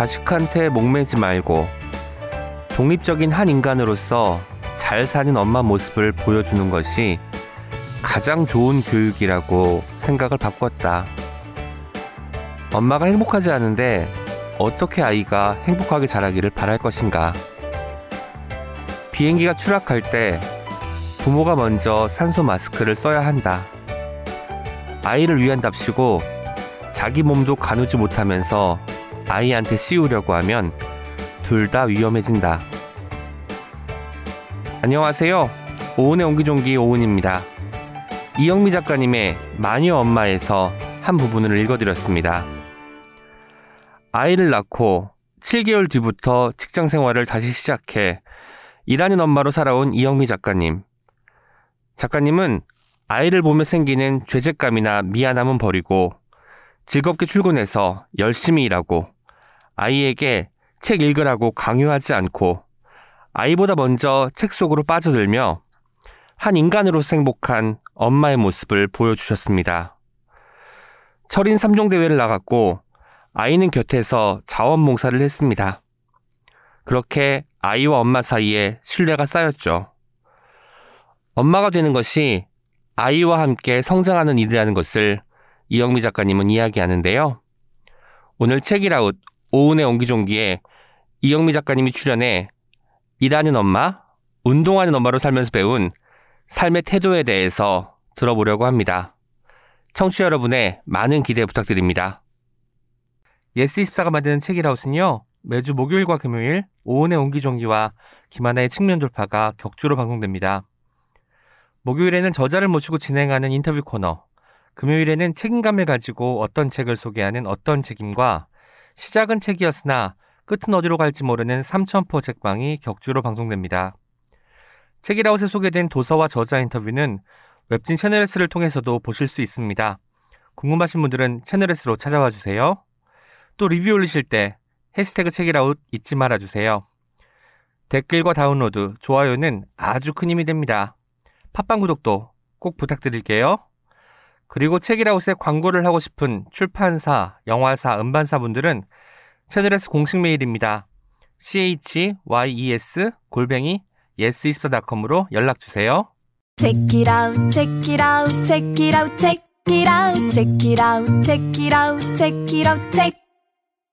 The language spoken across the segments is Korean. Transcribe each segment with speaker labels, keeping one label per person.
Speaker 1: 자식한테 목매지 말고 독립적인 한 인간으로서 잘 사는 엄마 모습을 보여주는 것이 가장 좋은 교육이라고 생각을 바꿨다. 엄마가 행복하지 않은데 어떻게 아이가 행복하게 자라기를 바랄 것인가? 비행기가 추락할 때 부모가 먼저 산소 마스크를 써야 한다. 아이를 위한답시고 자기 몸도 가누지 못하면서 아이한테 씌우려고 하면 둘 다 위험해진다. 안녕하세요. 오은의 옹기종기 오은입니다. 이영미 작가님의 마녀 엄마에서 한 부분을 읽어드렸습니다. 아이를 낳고 7개월 뒤부터 직장 생활을 다시 시작해 일하는 엄마로 살아온 이영미 작가님. 작가님은 아이를 보며 생기는 죄책감이나 미안함은 버리고 즐겁게 출근해서 열심히 일하고 아이에게 책 읽으라고 강요하지 않고 아이보다 먼저 책 속으로 빠져들며 한 인간으로서 행복한 엄마의 모습을 보여주셨습니다. 철인 3종 대회를 나갔고 아이는 곁에서 자원봉사를 했습니다. 그렇게 아이와 엄마 사이에 신뢰가 쌓였죠. 엄마가 되는 것이 아이와 함께 성장하는 일이라는 것을 이영미 작가님은 이야기하는데요. 오늘 책읽아웃 오은의 옹기종기에 이영미 작가님이 출연해 일하는 엄마, 운동하는 엄마로 살면서 배운 삶의 태도에 대해서 들어보려고 합니다. 청취자 여러분의 많은 기대 부탁드립니다. 예스24가 만드는 책읽아웃은요, 매주 목요일과 금요일 오은의 옹기종기와 김하나의 측면 돌파가 격주로 방송됩니다. 목요일에는 저자를 모시고 진행하는 인터뷰 코너, 금요일에는 책임감을 가지고 어떤 책을 소개하는 어떤 책임과 시작은 책이었으나 끝은 어디로 갈지 모르는 삼천포 책방이 격주로 방송됩니다. 책이라웃에 소개된 도서와 저자 인터뷰는 웹진 채널S를 통해서도 보실 수 있습니다. 궁금하신 분들은 채널S로 찾아와 주세요. 또 리뷰 올리실 때 해시태그 책이라웃 잊지 말아주세요. 댓글과 다운로드, 좋아요는 아주 큰 힘이 됩니다. 팟빵 구독도 꼭 부탁드릴게요. 그리고 책이라웃에 광고를 하고 싶은 출판사, 영화사, 음반사 분들은 채널S 공식 메일입니다. chyes 골뱅이 yes24.com으로 연락 주세요.
Speaker 2: Check it out, check it out, check it out, check it out, check it out, check it out, check it out, check.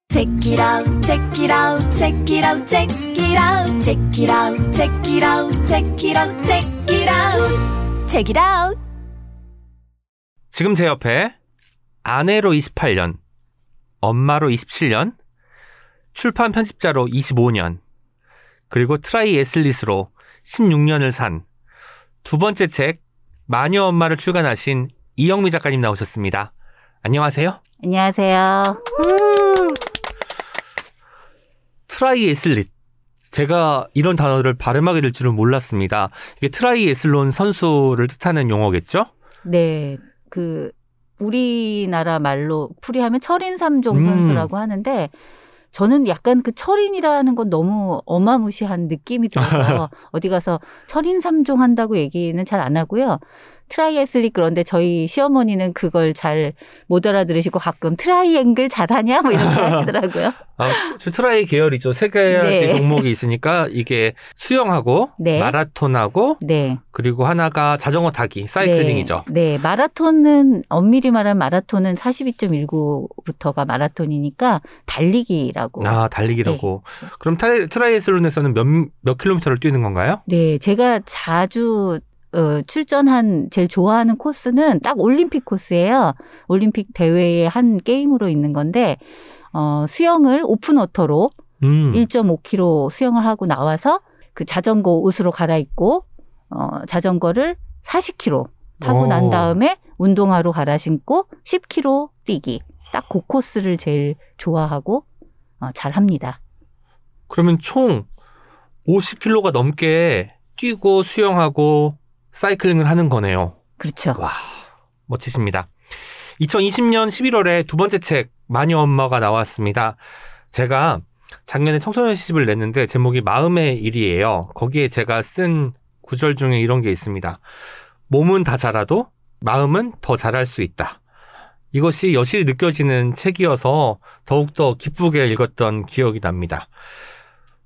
Speaker 2: Check it out, check it out, check it out, check it out, check it out, check it out, check it out, check it out, check it out.
Speaker 1: 지금 제 옆에 아내로 28년, 엄마로 27년, 출판 편집자로 25년, 그리고 트라이 에슬릿으로 16년을 산 두 번째 책 마녀 엄마를 출간하신 이영미 작가님 나오셨습니다. 안녕하세요.
Speaker 3: 안녕하세요.
Speaker 1: Triathlete. 제가 이런 단어를 발음하게 될 줄은 몰랐습니다. 이게 트라이애슬론 선수를 뜻하는 용어겠죠?
Speaker 3: 네, 그 우리나라 말로 풀이하면 철인 삼종
Speaker 1: 음.
Speaker 3: 선수라고 하는데 저는 약간 그 철인이라는 건 너무 어마무시한 느낌이 들어서 어디 가서 철인 삼종 한다고 얘기는 잘 안 하고요. triathlete 그런데 저희 시어머니는 그걸 잘 못 알아들으시고 가끔 트라이앵글 잘하냐 뭐 이렇게 하시더라고요.
Speaker 1: 아, 저 tri 계열이죠. 세 가지
Speaker 3: 네.
Speaker 1: 종목이 있으니까 이게 수영하고
Speaker 3: 네.
Speaker 1: 마라톤하고
Speaker 3: 네.
Speaker 1: 그리고 하나가 자전거 타기, 사이클링이죠.
Speaker 3: 네, 네. 마라톤은 엄밀히 말하면 마라톤은 42.19부터가 마라톤이니까 달리기라고.
Speaker 1: 아, 달리기라고. 그럼 트라이, 트라이애슬론에서는 몇, 몇 킬로미터를 뛰는 건가요?
Speaker 3: 네, 제가 자주 어, 출전한 제일 좋아하는 코스는 딱 올림픽 코스예요. 올림픽 대회의 한 게임으로 있는 건데 어, 수영을 open water로
Speaker 1: 음.
Speaker 3: 1.5km 수영을 하고 나와서 그 자전거 옷으로 갈아입고 어, 자전거를 40km 타고
Speaker 1: 오.
Speaker 3: 난 다음에 운동화로 갈아 신고 10km 뛰기. 딱 그 코스를 제일 좋아하고 어, 잘 합니다.
Speaker 1: 그러면 총 50킬로가 넘게 뛰고 수영하고 사이클링을 하는 거네요.
Speaker 3: 그렇죠.
Speaker 1: 와, 멋지십니다. 2020년 11월에 두 번째 책 마녀 엄마가 나왔습니다. 제가 작년에 청소년 시집을 냈는데 제목이 마음의 일이에요. 거기에 제가 쓴 구절 중에 이런 게 있습니다. 몸은 다 자라도 마음은 더 잘할 수 있다. 이것이 여실히 느껴지는 책이어서 더욱더 기쁘게 읽었던 기억이 납니다.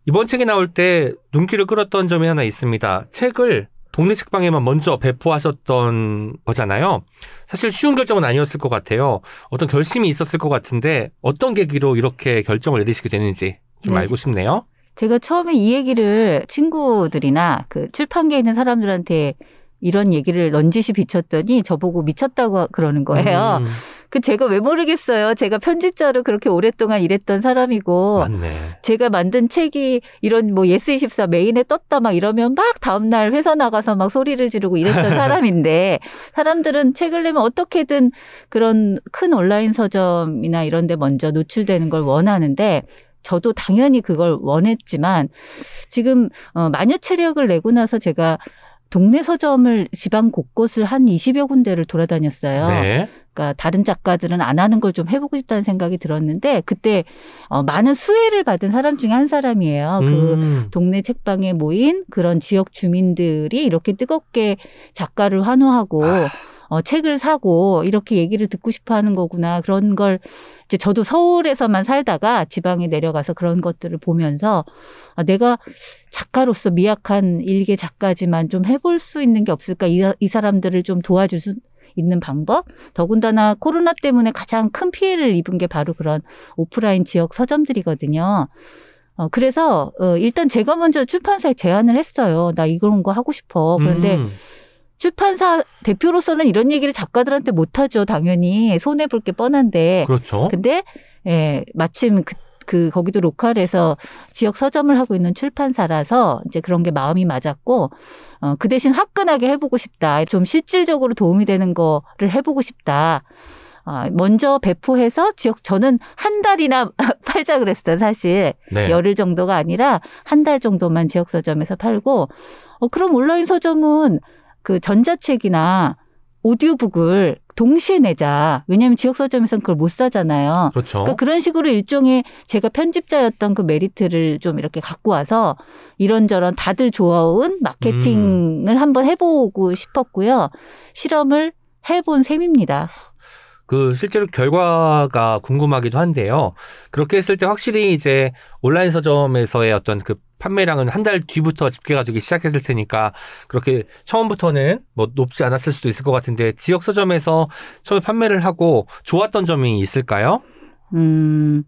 Speaker 1: 이번 책이 나올 때 눈길을 끌었던 점이 하나 있습니다. 책을 동네 책방에만 먼저 배포하셨던 거잖아요. 사실 쉬운 결정은 아니었을 것 같아요. 어떤 결심이 있었을 것 같은데 어떤 계기로 이렇게 결정을 내리시게 되는지 좀
Speaker 3: 네.
Speaker 1: 알고 싶네요.
Speaker 3: 제가 처음에 이 얘기를 친구들이나 그 출판계에 있는 사람들한테 이런 얘기를 넌지시 비쳤더니 저보고 미쳤다고 그러는 거예요.
Speaker 1: 음,
Speaker 3: 그 제가 왜 모르겠어요. 제가 편집자로 그렇게 오랫동안 일했던 사람이고
Speaker 1: 맞네.
Speaker 3: 제가 만든 책이 이런 뭐 예스 24 메인에 떴다 막 이러면 막 다음 날 회사 나가서 막 소리를 지르고 이랬던 사람인데 사람들은 책을 내면 어떻게든 그런 큰 온라인 서점이나 이런 데 먼저 노출되는 걸 원하는데 저도 당연히 그걸 원했지만 지금 어 마녀 체력을 내고 나서 제가 동네 서점을 지방 곳곳을 한 20여 군데를 돌아다녔어요.
Speaker 1: 네.
Speaker 3: 그러니까 다른 작가들은 안 하는 걸 좀 해보고 싶다는 생각이 들었는데 그때 어, 많은 수혜를 받은 사람 중에 한 사람이에요. 그
Speaker 1: 음,
Speaker 3: 동네 책방에 모인 그런 지역 주민들이 이렇게 뜨겁게 작가를 환호하고 어, 책을 사고 이렇게 얘기를 듣고 싶어 하는 거구나. 그런 걸 이제 저도 서울에서만 살다가 지방에 내려가서 그런 것들을 보면서 아, 내가 작가로서 미약한 일개 작가지만 좀 해볼 수 있는 게 없을까. 이, 이 사람들을 좀 도와줄 수 있는 방법? 더군다나 코로나 때문에 가장 큰 피해를 입은 게 바로 그런 오프라인 지역 서점들이거든요. 어, 그래서, 어, 일단 제가 먼저 출판사에 제안을 했어요. 나 이런 거 하고 싶어. 그런데
Speaker 1: 음,
Speaker 3: 출판사 대표로서는 이런 얘기를 작가들한테 못하죠. 당연히. 손해 볼 게 뻔한데.
Speaker 1: 그렇죠.
Speaker 3: 근데, 예, 마침 그, 그, 거기도 로컬에서 지역 서점을 하고 있는 출판사라서 이제 그런 게 마음이 맞았고, 어, 그 대신 화끈하게 해보고 싶다. 좀 실질적으로 도움이 되는 거를 해보고 싶다. 어, 먼저 배포해서 지역, 저는 한 달이나 팔자 그랬어요, 사실.
Speaker 1: 네.
Speaker 3: 열흘 정도가 아니라 한 달 정도만 지역 서점에서 팔고, 어, 그럼 온라인 서점은 그 전자책이나 오디오북을 동시에 내자. 왜냐하면 지역 서점에서는 그걸 못 사잖아요.
Speaker 1: 그렇죠.
Speaker 3: 그러니까 그런 식으로 일종의 제가 편집자였던 그 메리트를 좀 이렇게 갖고 와서 이런저런 다들 좋아온 마케팅을 한번 해보고 싶었고요. 실험을 해본 셈입니다.
Speaker 1: 그 실제로 결과가 궁금하기도 한데요. 그렇게 했을 때 확실히 이제 온라인 서점에서의 어떤 그 판매량은 한 달 뒤부터 집계가 되기 시작했을 테니까 그렇게 처음부터는 뭐 높지 않았을 수도 있을 것 같은데 지역 서점에서 처음에 판매를 하고 좋았던 점이 있을까요?
Speaker 3: 음,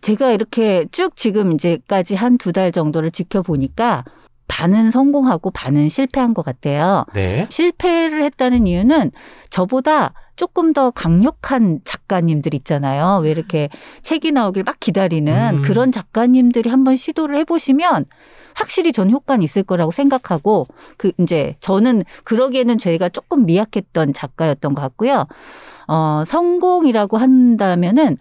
Speaker 3: 제가 이렇게 쭉 지금 이제까지 한 두 달 정도를 지켜보니까 반은 성공하고 반은 실패한 것 같아요.
Speaker 1: 네.
Speaker 3: 실패를 했다는 이유는 저보다 조금 더 강력한 작가님들 있잖아요. 왜 이렇게 책이 나오길 막 기다리는
Speaker 1: 음.
Speaker 3: 그런 작가님들이 한번 시도를 해보시면 확실히 전 효과는 있을 거라고 생각하고 그 이제 저는 그러기에는 저희가 조금 미약했던 작가였던 것 같고요. 어, 성공이라고 한다면은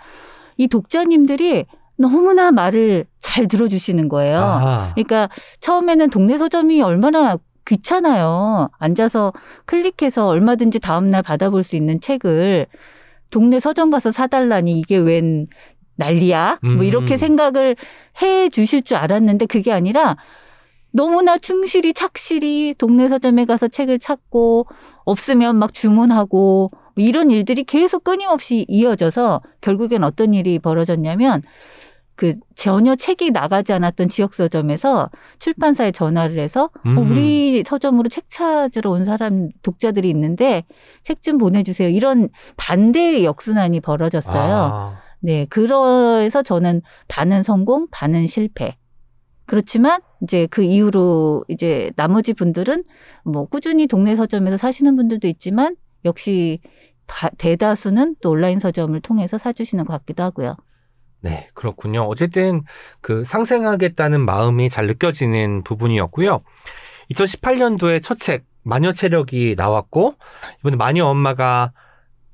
Speaker 3: 이 독자님들이 너무나 말을 잘 들어주시는 거예요.
Speaker 1: 아하.
Speaker 3: 그러니까 처음에는 동네 서점이 얼마나 귀찮아요. 앉아서 클릭해서 얼마든지 다음날 받아볼 수 있는 책을 동네 서점 가서 사달라니 이게 웬 난리야?
Speaker 1: 음.
Speaker 3: 뭐 이렇게 생각을 해 주실 줄 알았는데 그게 아니라 너무나 충실히 착실히 동네 서점에 가서 책을 찾고 없으면 막 주문하고 뭐 이런 일들이 계속 끊임없이 이어져서 결국엔 어떤 일이 벌어졌냐면 그 전혀 책이 나가지 않았던 지역 서점에서 출판사에 전화를 해서 어,
Speaker 1: 음.
Speaker 3: 우리 서점으로 책 찾으러 온 사람 독자들이 있는데 책 좀 보내주세요. 이런 반대의 역순환이 벌어졌어요.
Speaker 1: 아.
Speaker 3: 네, 그래서 저는 반은 성공, 반은 실패. 그렇지만 이제 그 이후로 이제 나머지 분들은 뭐 꾸준히 동네 서점에서 사시는 분들도 있지만 역시 다- 대다수는 또 온라인 서점을 통해서 사주시는 것 같기도 하고요.
Speaker 1: 네, 그렇군요. 어쨌든 그 상생하겠다는 마음이 잘 느껴지는 부분이었고요. 2018년도에 첫 책 마녀 체력이 나왔고 이번에 마녀 엄마가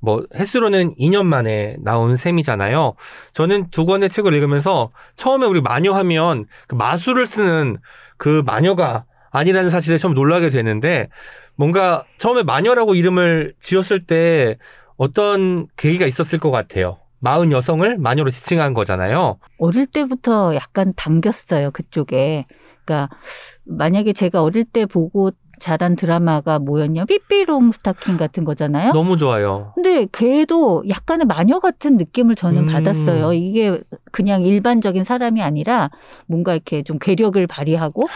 Speaker 1: 뭐 횟수로는 2년 만에 나온 셈이잖아요. 저는 두 권의 책을 읽으면서 처음에 우리 마녀 하면 그 마술을 쓰는 그 마녀가 아니라는 사실에 처음 놀라게 되는데 뭔가 처음에 마녀라고 이름을 지었을 때 어떤 계기가 있었을 것 같아요. 마흔 여성을 마녀로 지칭한 거잖아요.
Speaker 3: 어릴 때부터 약간 당겼어요, 그쪽에. 그러니까 만약에 제가 어릴 때 보고 잘한 드라마가 뭐였냐? 삐삐롱 스타킹 같은 거잖아요.
Speaker 1: 너무 좋아요.
Speaker 3: 근데 걔도 약간의 마녀 같은 느낌을 저는
Speaker 1: 음.
Speaker 3: 받았어요. 이게 그냥 일반적인 사람이 아니라 뭔가 이렇게 좀 괴력을 발휘하고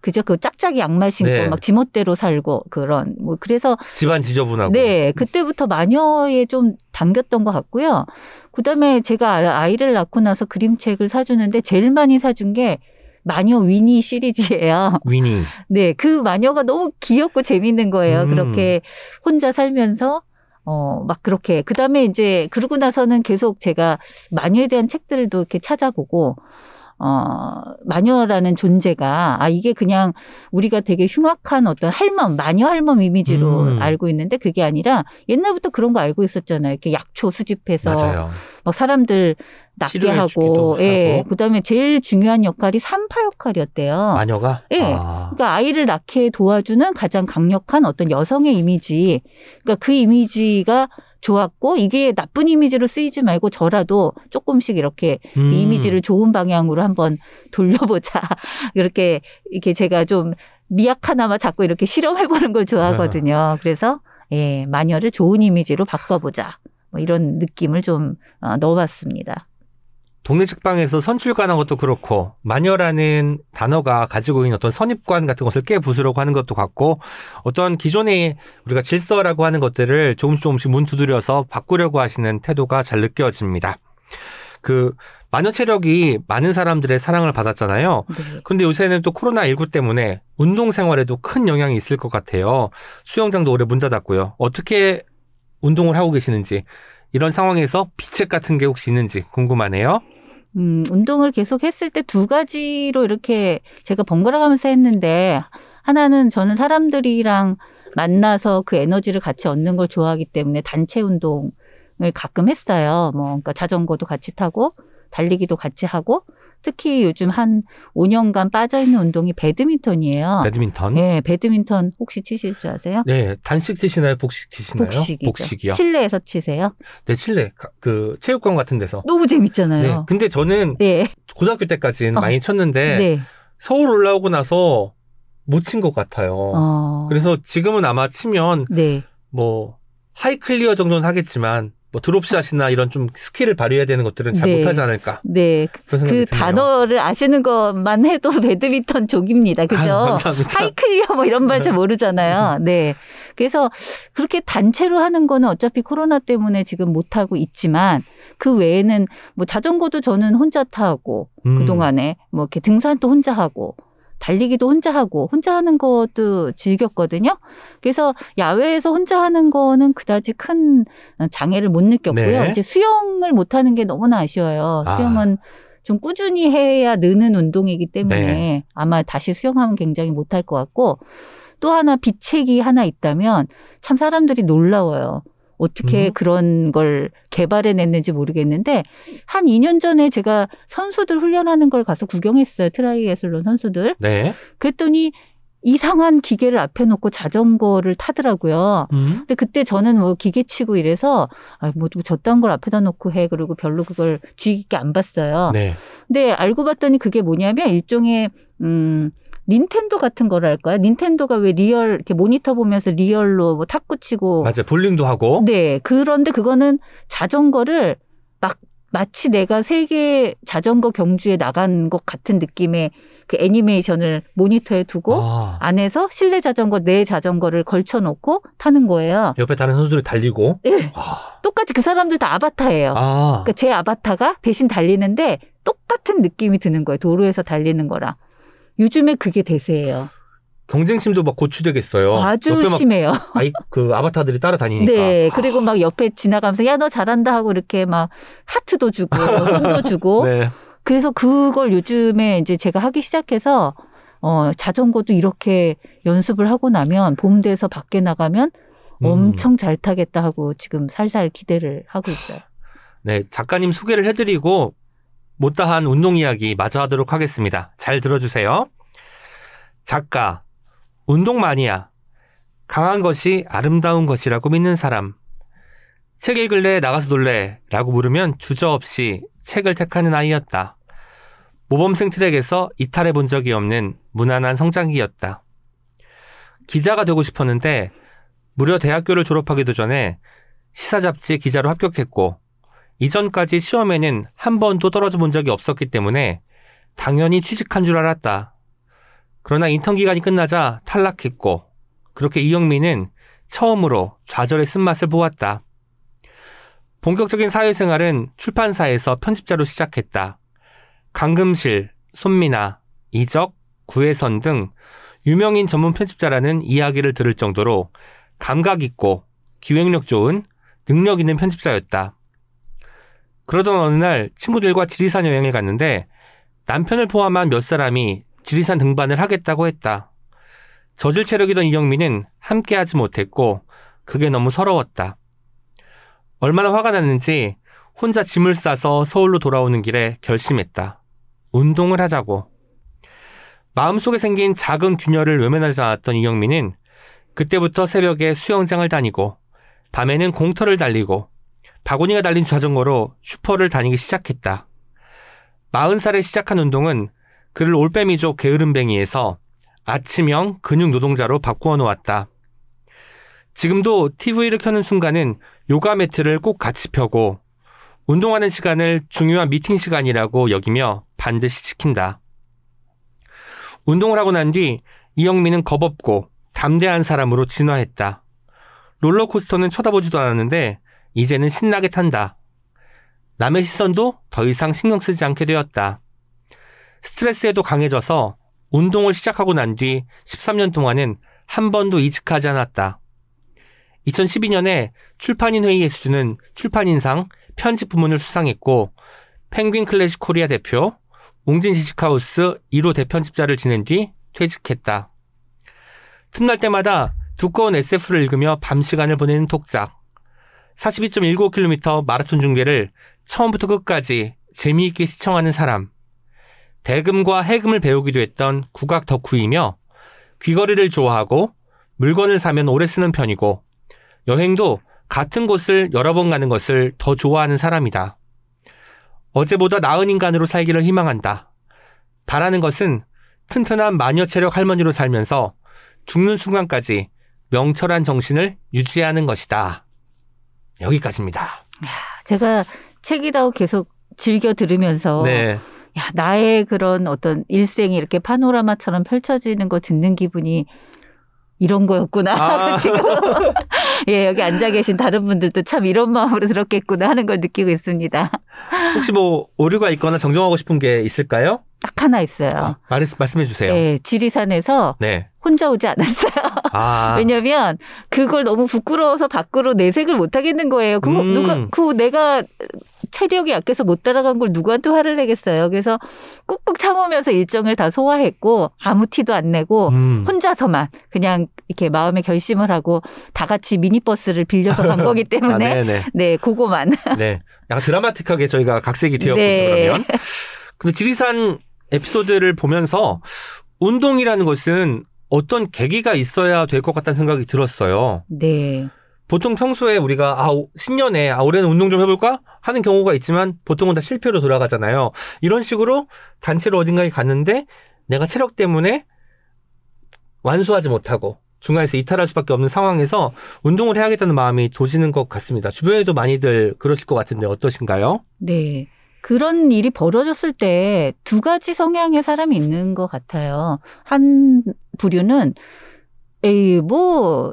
Speaker 3: 그저 그 짝짝이 양말 신고
Speaker 1: 네.
Speaker 3: 막 지멋대로 살고 그런 뭐 그래서
Speaker 1: 집안 지저분하고.
Speaker 3: 네 그때부터 마녀에 좀 당겼던 것 같고요. 그다음에 제가 아- 아이를 낳고 나서 그림책을 사주는데 제일 많이 사준 게 마녀 위니 시리즈예요.
Speaker 1: 위니.
Speaker 3: 네, 그 마녀가 너무 귀엽고 재밌는 거예요.
Speaker 1: 음.
Speaker 3: 그렇게 혼자 살면서 어, 막 그렇게. 그 다음에 이제, 그러고 나서는 계속 제가 마녀에 대한 책들도 이렇게 찾아보고, 어, 마녀라는 존재가, 아, 이게 그냥 우리가 되게 흉악한 어떤 할멈, 마녀 할멈 이미지로
Speaker 1: 음.
Speaker 3: 알고 있는데 그게 아니라 옛날부터 그런 거 알고 있었잖아요. 이렇게 약초 수집해서
Speaker 1: 맞아요.
Speaker 3: 막 사람들 낫게
Speaker 1: 치료해
Speaker 3: 하고, 예.
Speaker 1: 하고.
Speaker 3: 그 다음에 제일 중요한 역할이 산파 역할이었대요.
Speaker 1: 마녀가?
Speaker 3: 예.
Speaker 1: 아.
Speaker 3: 그러니까 아이를 낳게 도와주는 가장 강력한 어떤 여성의 이미지. 그러니까 그 이미지가 좋았고 이게 나쁜 이미지로 쓰이지 말고 저라도 조금씩 이렇게 그
Speaker 1: 음.
Speaker 3: 이미지를 좋은 방향으로 한번 돌려보자. 이렇게 이렇게 제가 좀 미약 하나마 자꾸 이렇게 실험해보는 걸 좋아하거든요. 그래서 예 마녀를 좋은 이미지로 바꿔보자. 뭐 이런 느낌을 좀 어, 넣어봤습니다.
Speaker 1: 동네 책방에서 선출관한 것도 그렇고 마녀라는 단어가 가지고 있는 어떤 선입관 같은 것을 깨부수려고 하는 것도 같고 어떤 기존의 우리가 질서라고 하는 것들을 조금씩 조금씩 문 두드려서 바꾸려고 하시는 태도가 잘 느껴집니다. 그 마녀 체력이 많은 사람들의 사랑을 받았잖아요.
Speaker 3: 네.
Speaker 1: 근데 요새는 또 코로나19 때문에 운동 생활에도 큰 영향이 있을 것 같아요. 수영장도 올해 문 닫았고요. 어떻게 운동을 하고 계시는지 이런 상황에서 비책 같은 게 혹시 있는지 궁금하네요.
Speaker 3: 음, 운동을 계속 했을 때 두 가지로 이렇게 제가 번갈아 가면서 했는데 하나는 저는 사람들이랑 만나서 그 에너지를 같이 얻는 걸 좋아하기 때문에 단체 운동을 가끔 했어요. 뭐, 그러니까 자전거도 같이 타고 달리기도 같이 하고 특히 요즘 한 5년간 빠져 있는 운동이 배드민턴이에요.
Speaker 1: 배드민턴.
Speaker 3: 네, 배드민턴 혹시 치실 줄 아세요?
Speaker 1: 네, 단식 치시나요? 복식 치시나요?
Speaker 3: 복식이죠.
Speaker 1: 복식이요.
Speaker 3: 실내에서 치세요?
Speaker 1: 네. 가- 그 체육관 같은 데서.
Speaker 3: 너무
Speaker 1: 네.
Speaker 3: 재밌잖아요.
Speaker 1: 근데 저는
Speaker 3: 네.
Speaker 1: 고등학교 때까지는
Speaker 3: 어.
Speaker 1: 많이 쳤는데
Speaker 3: 네.
Speaker 1: 서울 올라오고 나서 못 친 것 같아요.
Speaker 3: 어.
Speaker 1: 그래서 지금은 아마 치면
Speaker 3: 네.
Speaker 1: 뭐 high clear 정도는 하겠지만 뭐 drop shot이나 이런 좀 스킬을 발휘해야 되는 것들은 잘
Speaker 3: 네.
Speaker 1: 못하지 않을까
Speaker 3: 네.
Speaker 1: 그 드네요.
Speaker 3: 단어를 아시는 것만 해도 배드민턴 족입니다. 그죠? 하이클리어 뭐 이런 말 잘 모르잖아요. 네. 그래서 그렇게 단체로 하는 거는 어차피 코로나 때문에 지금 못하고 있지만 그 외에는 뭐 자전거도 저는 혼자 타고
Speaker 1: 음.
Speaker 3: 그동안에 뭐 이렇게 등산도 혼자 하고 달리기도 혼자 하고 혼자 하는 것도 즐겼거든요. 그래서 야외에서 혼자 하는 거는 그다지 큰 장애를 못 느꼈고요.
Speaker 1: 네.
Speaker 3: 이제 수영을 못 하는 게 너무나 아쉬워요.
Speaker 1: 아.
Speaker 3: 수영은 좀 꾸준히 해야 느는 운동이기 때문에
Speaker 1: 네.
Speaker 3: 아마 다시 수영하면 굉장히 못할 것 같고 또 하나 비책이 하나 있다면 참 사람들이 놀라워요. 어떻게
Speaker 1: 음.
Speaker 3: 그런 걸 개발해냈는지 모르겠는데 한 2년 전에 제가 선수들 훈련하는 걸 가서 구경했어요. 트라이애슬론 선수들.
Speaker 1: 네.
Speaker 3: 그랬더니 이상한 기계를 앞에 놓고 자전거를 타더라고요.
Speaker 1: 음.
Speaker 3: 근데 그때 저는 뭐 기계 치고 이래서 아, 뭐 저딴 걸 앞에다 놓고 해 그리고 별로 그걸 주의 깊게 안 봤어요.
Speaker 1: 네.
Speaker 3: 근데 알고 봤더니 그게 뭐냐면 일종의 음 닌텐도 같은 거랄까요? 닌텐도가 왜 real 이렇게 모니터 보면서 real로 뭐 탁구 치고
Speaker 1: 맞아요. 볼링도 하고.
Speaker 3: 네. 그런데 그거는 자전거를 막 마치 내가 세계 자전거 경주에 나간 것 같은 느낌의 그 애니메이션을 모니터에 두고
Speaker 1: 아.
Speaker 3: 안에서 실내 자전거 내 자전거를 걸쳐 놓고 타는 거예요.
Speaker 1: 옆에 다른 선수들이 달리고.
Speaker 3: 네.
Speaker 1: 아.
Speaker 3: 똑같이 그 사람들 다 아바타예요.
Speaker 1: 아.
Speaker 3: 그러니까 제 아바타가 대신 달리는데 똑같은 느낌이 드는 거예요. 도로에서 달리는 거랑. 요즘에 그게 대세예요.
Speaker 1: 경쟁심도 막 고취되겠어요.
Speaker 3: 아주 심해요.
Speaker 1: 아이 그 아바타들이 따라다니니까.
Speaker 3: 네. 그리고 막 옆에 지나가면서 야 너 잘한다 하고 이렇게 막 하트도 주고 손도 주고.
Speaker 1: 네.
Speaker 3: 그래서 그걸 요즘에 이제 제가 하기 시작해서 어 자전거도 이렇게 연습을 하고 나면 봄 돼서 밖에 나가면
Speaker 1: 음.
Speaker 3: 엄청 잘 타겠다 하고 지금 살살 기대를 하고 있어요.
Speaker 1: 네, 작가님 소개를 해드리고 못다한 운동 이야기 마저 하도록 하겠습니다. 잘 들어주세요. 작가, 운동 마니아, 강한 것이 아름다운 것이라고 믿는 사람, 책 읽을래 나가서 놀래 라고 물으면 주저없이 책을 택하는 아이였다. 모범생 트랙에서 이탈해 본 적이 없는 무난한 성장기였다. 기자가 되고 싶었는데 무려 대학교를 졸업하기도 전에 시사 잡지 기자로 합격했고 이전까지 시험에는 한 번도 떨어져 본 적이 없었기 때문에 당연히 취직한 줄 알았다. 그러나 인턴 기간이 끝나자 탈락했고 그렇게 이영민은 처음으로 좌절의 쓴맛을 보았다. 본격적인 사회생활은 출판사에서 편집자로 시작했다. 강금실, 손미나, 이적, 구혜선 등 유명인 전문 편집자라는 이야기를 들을 정도로 감각 있고 기획력 좋은 능력 있는 편집자였다. 그러던 어느 날 친구들과 지리산 여행을 갔는데 남편을 포함한 몇 사람이 지리산 등반을 하겠다고 했다. 저질 체력이던 이영민은 함께하지 못했고 그게 너무 서러웠다. 얼마나 화가 났는지 혼자 짐을 싸서 서울로 돌아오는 길에 결심했다. 운동을 하자고. 마음속에 생긴 작은 균열을 외면하지 않았던 이영민은 그때부터 새벽에 수영장을 다니고 밤에는 공터를 달리고 바구니가 달린 자전거로 슈퍼를 다니기 시작했다. 40살에 시작한 운동은 그를 올빼미족 게으름뱅이에서 아침형 근육 노동자로 바꾸어 놓았다. 지금도 TV를 켜는 순간은 요가 매트를 꼭 같이 펴고 운동하는 시간을 중요한 미팅 시간이라고 여기며 반드시 지킨다. 운동을 하고 난 뒤 이영민은 겁없고 담대한 사람으로 진화했다. 롤러코스터는 쳐다보지도 않았는데 이제는 신나게 탄다. 남의 시선도 더 이상 신경 쓰지 않게 되었다. 스트레스에도 강해져서 운동을 시작하고 난 뒤 13년 동안은 한 번도 이직하지 않았다. 2012년에 출판인 회의에서 주는 출판인상 편집 부문을 수상했고 펭귄 클래식 코리아 대표, 웅진 지식하우스 1호 대편집자를 지낸 뒤 퇴직했다. 틈날 때마다 두꺼운 SF를 읽으며 밤 시간을 보내는 독작. 42.19km 마라톤 중계를 처음부터 끝까지 재미있게 시청하는 사람. 대금과 해금을 배우기도 했던 국악 덕후이며 귀걸이를 좋아하고 물건을 사면 오래 쓰는 편이고 여행도 같은 곳을 여러 번 가는 것을 더 좋아하는 사람이다. 어제보다 나은 인간으로 살기를 희망한다. 바라는 것은 튼튼한 마녀 체력 할머니로 살면서 죽는 순간까지 명철한 정신을 유지하는 것이다. 여기까지입니다.
Speaker 3: 제가 책이라고 계속 즐겨 들으면서
Speaker 1: 네.
Speaker 3: 야, 나의 그런 어떤 일생이 이렇게 파노라마처럼 펼쳐지는 거 듣는 기분이 이런 거였구나.
Speaker 1: 아.
Speaker 3: 지금 예 여기 앉아 계신 다른 분들도 참 이런 마음으로 들었겠구나 하는 걸 느끼고 있습니다.
Speaker 1: 혹시 뭐 오류가 있거나 정정하고 싶은 게 있을까요?
Speaker 3: 딱 하나 있어요.
Speaker 1: 말, 말씀해 주세요.
Speaker 3: 예, 지리산에서
Speaker 1: 네.
Speaker 3: 혼자 오지 않았어요.
Speaker 1: 아.
Speaker 3: 왜냐면 그걸 너무 부끄러워서 밖으로 내색을 못 하겠는 거예요. 그
Speaker 1: 음.
Speaker 3: 누가 그 내가 체력이 약해서 못 따라간 걸 누구한테 화를 내겠어요. 그래서 꾹꾹 참으면서 일정을 다 소화했고 아무 티도 안 내고
Speaker 1: 음.
Speaker 3: 혼자서만 그냥 이렇게 마음의 결심을 하고 다 같이 미니버스를 빌려서 간 거기
Speaker 1: 아,
Speaker 3: 때문에
Speaker 1: 네네.
Speaker 3: 네, 그거만.
Speaker 1: 네. 약간 드라마틱하게 저희가 각색이 되었군요,
Speaker 3: 네.
Speaker 1: 그러면. 근데 지리산 에피소드를 보면서 운동이라는 것은 어떤 계기가 있어야 될 것 같다는 생각이 들었어요.
Speaker 3: 네.
Speaker 1: 보통 평소에 우리가 아, 오- 신년에 아, 올해는 운동 좀 해볼까? 하는 경우가 있지만 보통은 다 실패로 돌아가잖아요. 이런 식으로 단체로 어딘가에 갔는데 내가 체력 때문에 완수하지 못하고 중간에서 이탈할 수밖에 없는 상황에서 운동을 해야겠다는 마음이 도지는 것 같습니다. 주변에도 많이들 그러실 것 같은데 어떠신가요?
Speaker 3: 네. 그런 일이 벌어졌을 때 두 가지 성향의 사람이 있는 것 같아요. 한 부류는 에이 뭐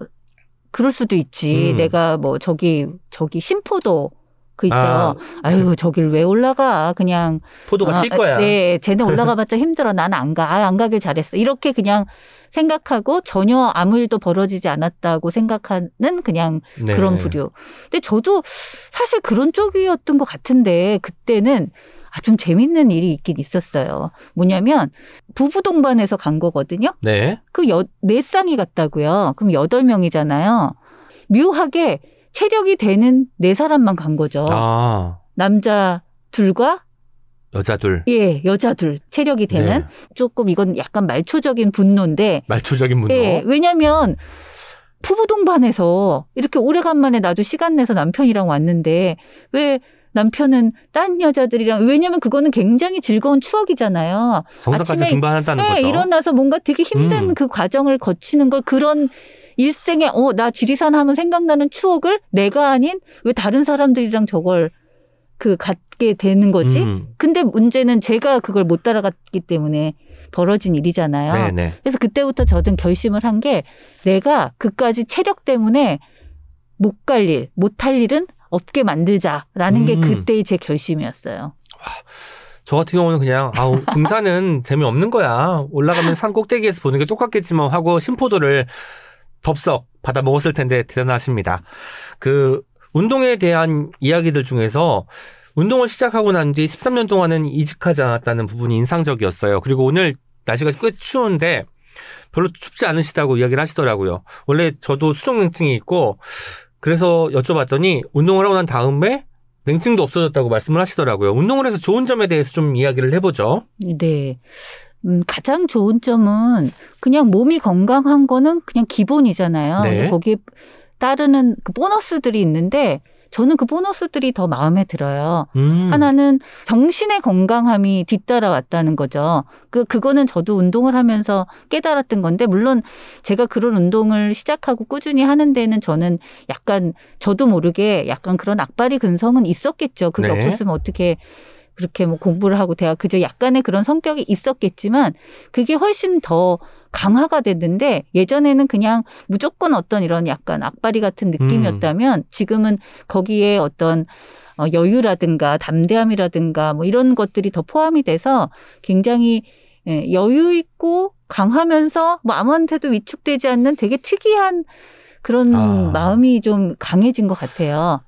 Speaker 3: 그럴 수도 있지.
Speaker 1: 음.
Speaker 3: 내가 뭐 저기 저기 심포도 그 있죠.
Speaker 1: 아,
Speaker 3: 아, 유 저길 왜 올라가? 그냥
Speaker 1: 포도가
Speaker 3: 아,
Speaker 1: 실 거야.
Speaker 3: 네, 쟤네 올라가봤자 힘들어. 난 안 가. 아, 안 가길 잘했어. 이렇게 그냥 생각하고 전혀 아무 일도 벌어지지 않았다고 생각하는 그냥
Speaker 1: 네.
Speaker 3: 그런 부류. 근데 저도 사실 그런 쪽이었던 것 같은데 그때는 아, 좀 재밌는 일이 있긴 있었어요. 뭐냐면 부부 동반해서 간 거거든요.
Speaker 1: 네.
Speaker 3: 그 여, 네 쌍이 갔다고요. 그럼 여덟 명이잖아요. 묘하게 체력이 되는 네 사람만 간 거죠.
Speaker 1: 아,
Speaker 3: 남자 둘과
Speaker 1: 여자 둘.
Speaker 3: 예 여자 둘 체력이 되는
Speaker 1: 네.
Speaker 3: 조금 이건 약간 말초적인 분노인데
Speaker 1: 말초적인 분노.
Speaker 3: 예, 왜냐면 부부 동반해서 이렇게 오래간만에 나도 시간 내서 남편이랑 왔는데 왜 남편은 딴 여자들이랑 왜냐면 그거는 굉장히 즐거운 추억이잖아요. 아침에
Speaker 1: 등반한다는
Speaker 3: 네,
Speaker 1: 거죠.
Speaker 3: 일어나서 뭔가 되게 힘든
Speaker 1: 음.
Speaker 3: 그 과정을 거치는 걸 그런 일생에 어 나 지리산 하면 생각나는 추억을 내가 아닌 왜 다른 사람들이랑 저걸 그 갖게 되는 거지?
Speaker 1: 음.
Speaker 3: 근데 문제는 제가 그걸 못 따라갔기 때문에 벌어진 일이잖아요.
Speaker 1: 네네.
Speaker 3: 그래서 그때부터 저는 결심을 한 게 내가 그까지 체력 때문에 못 갈 일, 못 할 일은 없게 만들자라는 게
Speaker 1: 음.
Speaker 3: 그때의 제 결심이었어요.
Speaker 1: 저 같은 경우는 그냥 아우 등산은 재미없는 거야. 올라가면 산 꼭대기에서 보는 게 똑같겠지만 하고 심포도를 덥석 받아 먹었을 텐데 대단하십니다. 그 운동에 대한 이야기들 중에서 운동을 시작하고 난 뒤 13년 동안은 이직하지 않았다는 부분이 인상적이었어요. 그리고 오늘 날씨가 꽤 추운데 별로 춥지 않으시다고 이야기를 하시더라고요. 원래 저도 수족 냉증이 있고 그래서 여쭤봤더니 운동을 하고 난 다음에 냉증도 없어졌다고 말씀을 하시더라고요. 운동을 해서 좋은 점에 대해서 좀 이야기를 해보죠.
Speaker 3: 네. 음, 가장 좋은 점은 그냥 몸이 건강한 거는 그냥 기본이잖아요.
Speaker 1: 네.
Speaker 3: 근데 거기에 따르는 그 보너스들이 있는데 저는 그 보너스들이 더 마음에 들어요.
Speaker 1: 음.
Speaker 3: 하나는 정신의 건강함이 뒤따라왔다는 거죠. 그 그거는 저도 운동을 하면서 깨달았던 건데 물론 제가 그런 운동을 시작하고 꾸준히 하는 데는 저는 약간 저도 모르게 약간 그런 악바리 근성은 있었겠죠. 그게
Speaker 1: 네.
Speaker 3: 없었으면 어떻게 그렇게 뭐 공부를 하고 대학 그저 약간의 그런 성격이 있었겠지만 그게 훨씬 더 강화가 됐는데 예전에는 그냥 무조건 어떤 이런 약간 악바리 같은 느낌이었다면 지금은 거기에 어떤 어, 여유라든가 담대함이라든가 뭐 이런 것들이 더 포함이 돼서 굉장히 예, 여유 있고 강하면서 뭐 아무한테도 위축되지 않는 되게 특이한 그런
Speaker 1: 아.
Speaker 3: 마음이 좀 강해진 것 같아요.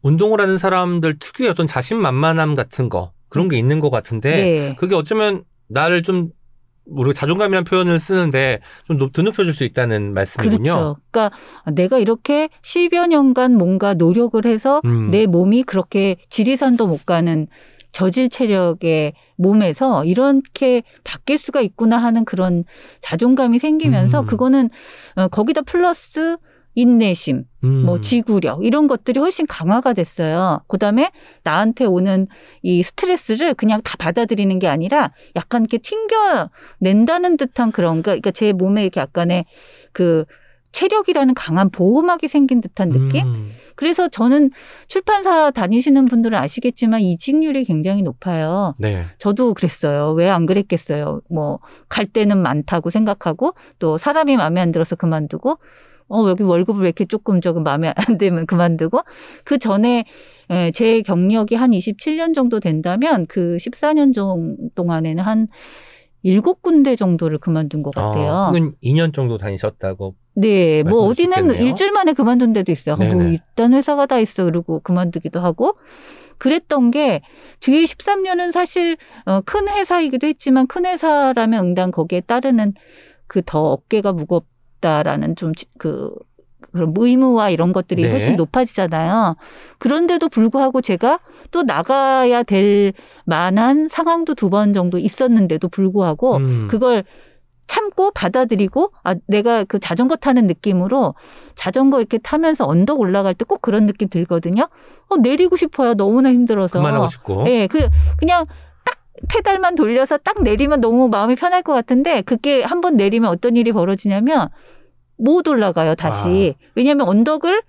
Speaker 1: 운동을 하는 사람들 특유의 어떤 자신만만함 같은 거 그런 게 있는 것 같은데
Speaker 3: 네.
Speaker 1: 그게 어쩌면 나를 좀 우리가 자존감이라는 표현을 쓰는데 좀 높- 드높여줄 수 있다는 말씀이군요.
Speaker 3: 그렇죠. 그러니까 내가 이렇게 10여 년간 뭔가 노력을 해서
Speaker 1: 음.
Speaker 3: 내 몸이 그렇게 지리산도 못 가는 저질 체력의 몸에서 이렇게 바뀔 수가 있구나 하는 그런 자존감이 생기면서
Speaker 1: 음.
Speaker 3: 그거는 어, 거기다 플러스 인내심,
Speaker 1: 음.
Speaker 3: 뭐 지구력 이런 것들이 훨씬 강화가 됐어요. 그다음에 나한테 오는 이 스트레스를 그냥 다 받아들이는 게 아니라 약간 이렇게 튕겨 낸다는 듯한 그런 거, 그러니까 제 몸에 이렇게 약간의 그 체력이라는 강한 보호막이 생긴 듯한 느낌?
Speaker 1: 음.
Speaker 3: 그래서 저는 출판사 다니시는 분들은 아시겠지만 이직률이 굉장히 높아요.
Speaker 1: 네.
Speaker 3: 저도 그랬어요. 왜 안 그랬겠어요. 뭐, 갈 때는 많다고 생각하고, 또 사람이 마음에 안 들어서 그만두고, 어, 여기 월급을 왜 이렇게 조금 조금 마음에 안 들면 그만두고, 그 전에 에, 제 경력이 한 27년 정도 된다면 그 14년 정 동안에는 한 일곱 군데 정도를 그만둔 것 같아요.
Speaker 1: 어, 혹은 2년 정도 다니셨다고.
Speaker 3: 네, 뭐 어디는
Speaker 1: 있겠네요.
Speaker 3: 일주일 만에 그만둔 데도 있어요. 아, 뭐
Speaker 1: 네네.
Speaker 3: 일단 회사가 다 있어 그러고 그만두기도 하고 그랬던 게 뒤에 13년은 사실 어, 큰 회사이기도 했지만 큰 회사라면 응당 거기에 따르는 그 더 어깨가 무겁 다라는 좀 그 그런 의무와 이런 것들이
Speaker 1: 네.
Speaker 3: 훨씬 높아지잖아요. 그런데도 불구하고 제가 또 나가야 될 만한 상황도 두 번 정도 있었는데도 불구하고
Speaker 1: 음.
Speaker 3: 그걸 참고 받아들이고 아 내가 그 자전거 타는 느낌으로 자전거 이렇게 타면서 언덕 올라갈 때 꼭 그런 느낌 들거든요. 어 내리고 싶어요. 너무나 힘들어서.
Speaker 1: 그만하고 싶고.
Speaker 3: 예, 그 그냥 딱 페달만 돌려서 딱 내리면 너무 마음이 편할 것 같은데 그게 한 번 내리면 어떤 일이 벌어지냐면 못 올라가요 다시. 왜냐하면 언덕을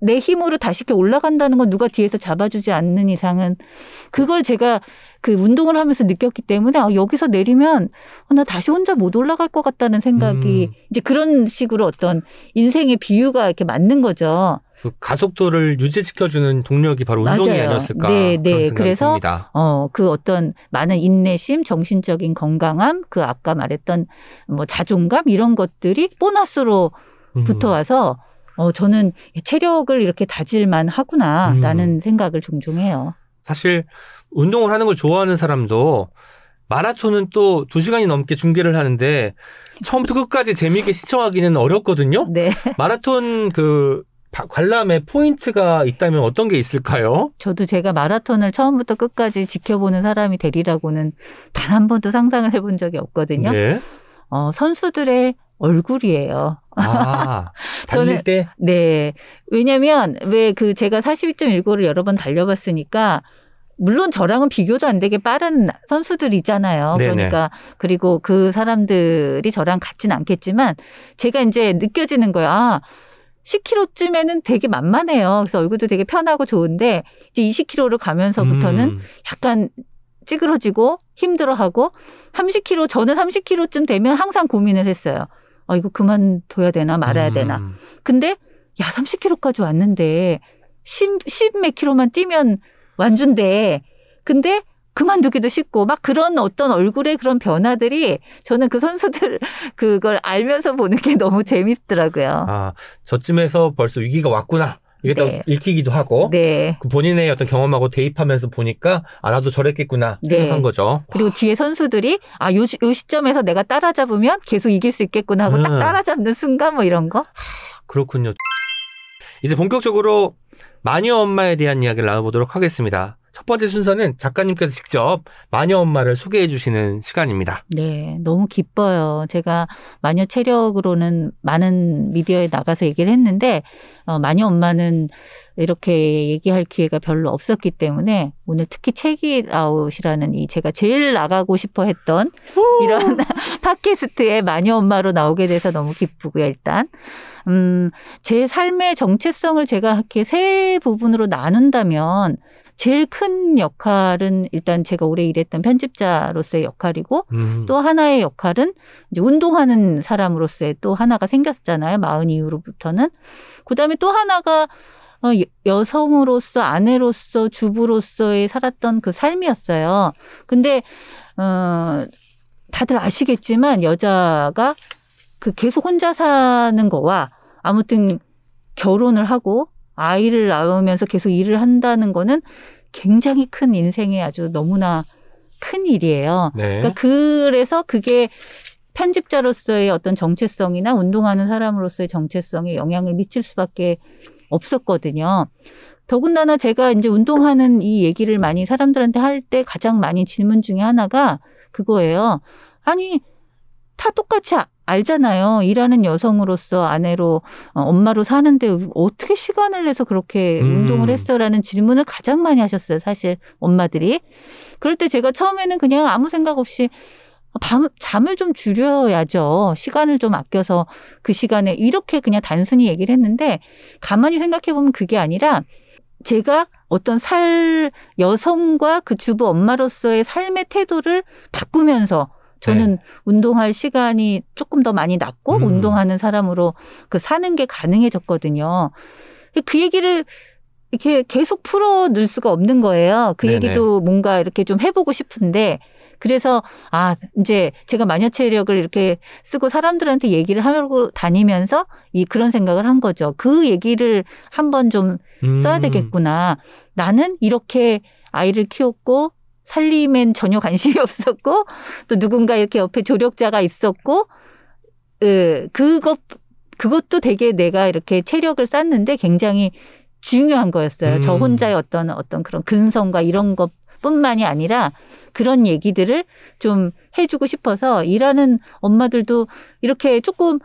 Speaker 3: 내 힘으로 다시 이렇게 올라간다는 건 누가 뒤에서 잡아주지 않는 이상은 그걸 제가 그 운동을 하면서 느꼈기 때문에 아, 여기서 내리면 어, 나 다시 혼자 못 올라갈 것 같다는 생각이
Speaker 1: 음.
Speaker 3: 이제 그런 식으로 어떤 인생의 비유가 이렇게 맞는 거죠.
Speaker 1: 그 가속도를 유지시켜주는 동력이 바로 운동이
Speaker 3: 맞아요.
Speaker 1: 아니었을까.
Speaker 3: 네,
Speaker 1: 그런
Speaker 3: 네. 그래서
Speaker 1: 듭니다.
Speaker 3: 어, 그 어떤 많은 인내심, 정신적인 건강함, 그 아까 말했던 뭐 자존감 이런 것들이 보너스로
Speaker 1: 음.
Speaker 3: 붙어와서 어, 저는 체력을 이렇게 다질만 하구나라는
Speaker 1: 음.
Speaker 3: 생각을 종종 해요.
Speaker 1: 사실 운동을 하는 걸 좋아하는 사람도 마라톤은 또 두시간이 넘게 중계를 하는데 처음부터 끝까지 재미있게 시청하기는 어렵거든요.
Speaker 3: 네.
Speaker 1: 마라톤 그 바- 관람에 포인트가 있다면 어떤 게 있을까요?
Speaker 3: 저도 제가 마라톤을 처음부터 끝까지 지켜보는 사람이 되리라고는 단 한 번도 상상을 해본 적이 없거든요.
Speaker 1: 네.
Speaker 3: 어, 선수들의 얼굴이에요.
Speaker 1: 아,
Speaker 3: 저는-
Speaker 1: 때?
Speaker 3: 네. 왜냐면 왜 그 제가 42.195를 여러 번 달려봤으니까 물론 저랑은 비교도 안 되게 빠른 선수들이잖아요.
Speaker 1: 네네.
Speaker 3: 그러니까 그리고 그 사람들이 저랑 같진 않겠지만 제가 이제 느껴지는 거야. 아, 10km쯤에는 되게 만만해요. 그래서 얼굴도 되게 편하고 좋은데 이제 20km를 가면서부터는
Speaker 1: 음,
Speaker 3: 약간 찌그러지고 힘들어하고 30km 저는 30km쯤 되면 항상 고민을 했어요. 아 이거 그만둬야 되나 말아야 되나.
Speaker 1: 음.
Speaker 3: 근데 야 30km까지 왔는데 10, 10몇 킬로만 뛰면 완주인데 근데 그만두기도 쉽고 막 그런 어떤 얼굴의 그런 변화들이 저는 그 선수들 그걸 알면서 보는 게 너무 재밌더라고요.
Speaker 1: 아, 저쯤에서 벌써 위기가 왔구나. 이게 또
Speaker 3: 네.
Speaker 1: 읽히기도 하고.
Speaker 3: 네.
Speaker 1: 그 본인의 어떤 경험하고 대입하면서 보니까 아 나도 저랬겠구나
Speaker 3: 네.
Speaker 1: 생각한 거죠.
Speaker 3: 그리고 뒤에 선수들이 아, 요, 시점에서 내가 따라잡으면 계속 이길 수 있겠구나 하고 딱
Speaker 1: 음.
Speaker 3: 따라잡는 순간 뭐 이런 거?
Speaker 1: 그렇군요. 이제 본격적으로 마녀 엄마에 대한 이야기를 나눠보도록 하겠습니다. 첫 번째 순서는 작가님께서 직접 마녀 엄마를 소개해 주시는 시간입니다.
Speaker 3: 네, 너무 기뻐요. 제가 마녀 체력으로는 많은 미디어에 나가서 얘기를 했는데, 어, 마녀 엄마는 이렇게 얘기할 기회가 별로 없었기 때문에, 오늘 특히 책이라웃이라는 이 제가 제일 나가고 싶어 했던 이런 팟캐스트에 마녀 엄마로 나오게 돼서 너무 기쁘고요, 일단. 음, 제 삶의 정체성을 제가 이렇게 세 부분으로 나눈다면, 제일 큰 역할은 일단 제가 오래 일했던 편집자로서의 역할이고,
Speaker 1: 음.
Speaker 3: 또 하나의 역할은 이제 운동하는 사람으로서의 또 하나가 생겼잖아요. 마흔 이후로부터는. 그 다음에 또 하나가 어, 여- 여성으로서, 아내로서, 주부로서의 살았던 그 삶이었어요. 근데, 어, 다들 아시겠지만 여자가 그 계속 혼자 사는 거와 아무튼 결혼을 하고 아이를 낳으면서 계속 일을 한다는 거는 굉장히 큰 인생에 아주 너무나 큰 일이에요.
Speaker 1: 네.
Speaker 3: 그러니까 그래서 그게 편집자로서의 어떤 정체성이나 운동하는 사람으로서의 정체성에 영향을 미칠 수밖에 없었거든요. 더군다나 제가 이제 운동하는 이 얘기를 많이 사람들한테 할 때 가장 많이 질문 중에 하나가 그거예요. 아니, 다 똑같이 아- 알잖아요. 일하는 여성으로서 아내로, 어, 엄마로 사는데 어떻게 시간을 내서 그렇게
Speaker 1: 음.
Speaker 3: 운동을 했어라는 질문을 가장 많이 하셨어요. 사실 엄마들이. 그럴 때 제가 처음에는 그냥 아무 생각 없이 밤, 잠을 좀 줄여야죠. 시간을 좀 아껴서 그 시간에 이렇게 그냥 단순히 얘기를 했는데 가만히 생각해 보면 그게 아니라 제가 어떤 살 여성과 그 주부 엄마로서의 삶의 태도를 바꾸면서 저는 운동할 시간이 조금 더 많이 났고
Speaker 1: 음.
Speaker 3: 운동하는 사람으로 그 사는 게 가능해졌거든요. 그 얘기를 이렇게 계속 풀어 넣을 수가 없는 거예요. 그
Speaker 1: 네네.
Speaker 3: 얘기도 뭔가 이렇게 좀 해보고 싶은데 그래서 아 이제 제가 마녀 체력을 이렇게 쓰고 사람들한테 얘기를 하고 다니면서 이 그런 생각을 한 거죠. 그 얘기를 한번 좀
Speaker 1: 음.
Speaker 3: 써야 되겠구나. 나는 이렇게 아이를 키웠고 살림엔 전혀 관심이 없었고 또 누군가 이렇게 옆에 조력자가 있었고 으, 그것 그것도 되게 내가 이렇게 체력을 쌓는데 굉장히 중요한 거였어요. 저
Speaker 1: 음.
Speaker 3: 혼자의 어떤 어떤 그런 근성과 이런 것 뿐만이 아니라 그런 얘기들을 좀 해주고 싶어서 일하는 엄마들도 이렇게 조금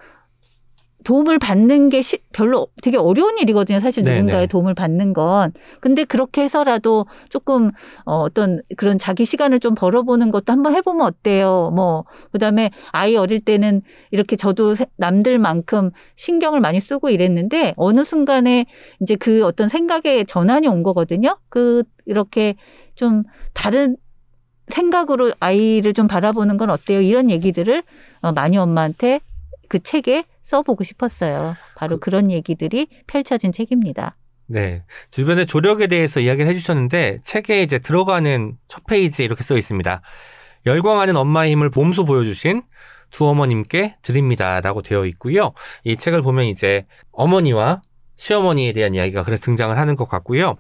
Speaker 3: 도움을 받는 게 시- 별로 되게 어려운 일이거든요. 사실
Speaker 1: 네네.
Speaker 3: 누군가의 도움을 받는 건. 근데 그렇게 해서라도 조금 어, 어떤 그런 자기 시간을 좀 벌어보는 것도 한번 해보면 어때요? 뭐 그다음에 아이 어릴 때는 이렇게 저도 세- 남들만큼 신경을 많이 쓰고 이랬는데 어느 순간에 이제 그 어떤 생각의 전환이 온 거거든요. 그 이렇게 좀 다른 생각으로 아이를 좀 바라보는 건 어때요? 이런 얘기들을 어, 많이 엄마한테 그 책에 써보고 싶었어요. 바로 그, 런 얘기들이 펼쳐진 책입니다.
Speaker 1: 네. 주변의 조력에 대해서 이야기를 해주셨는데 책에 이제 들어가는 첫 페이지에 이렇게 써 있습니다. 열광하는 엄마의 힘을 몸소 보여주신 두 어머님께 드립니다 라고 되어 있고요. 이 책을 보면 이제 어머니와 시어머니에 대한 이야기가 그래서 등장을 하는 것 같고요.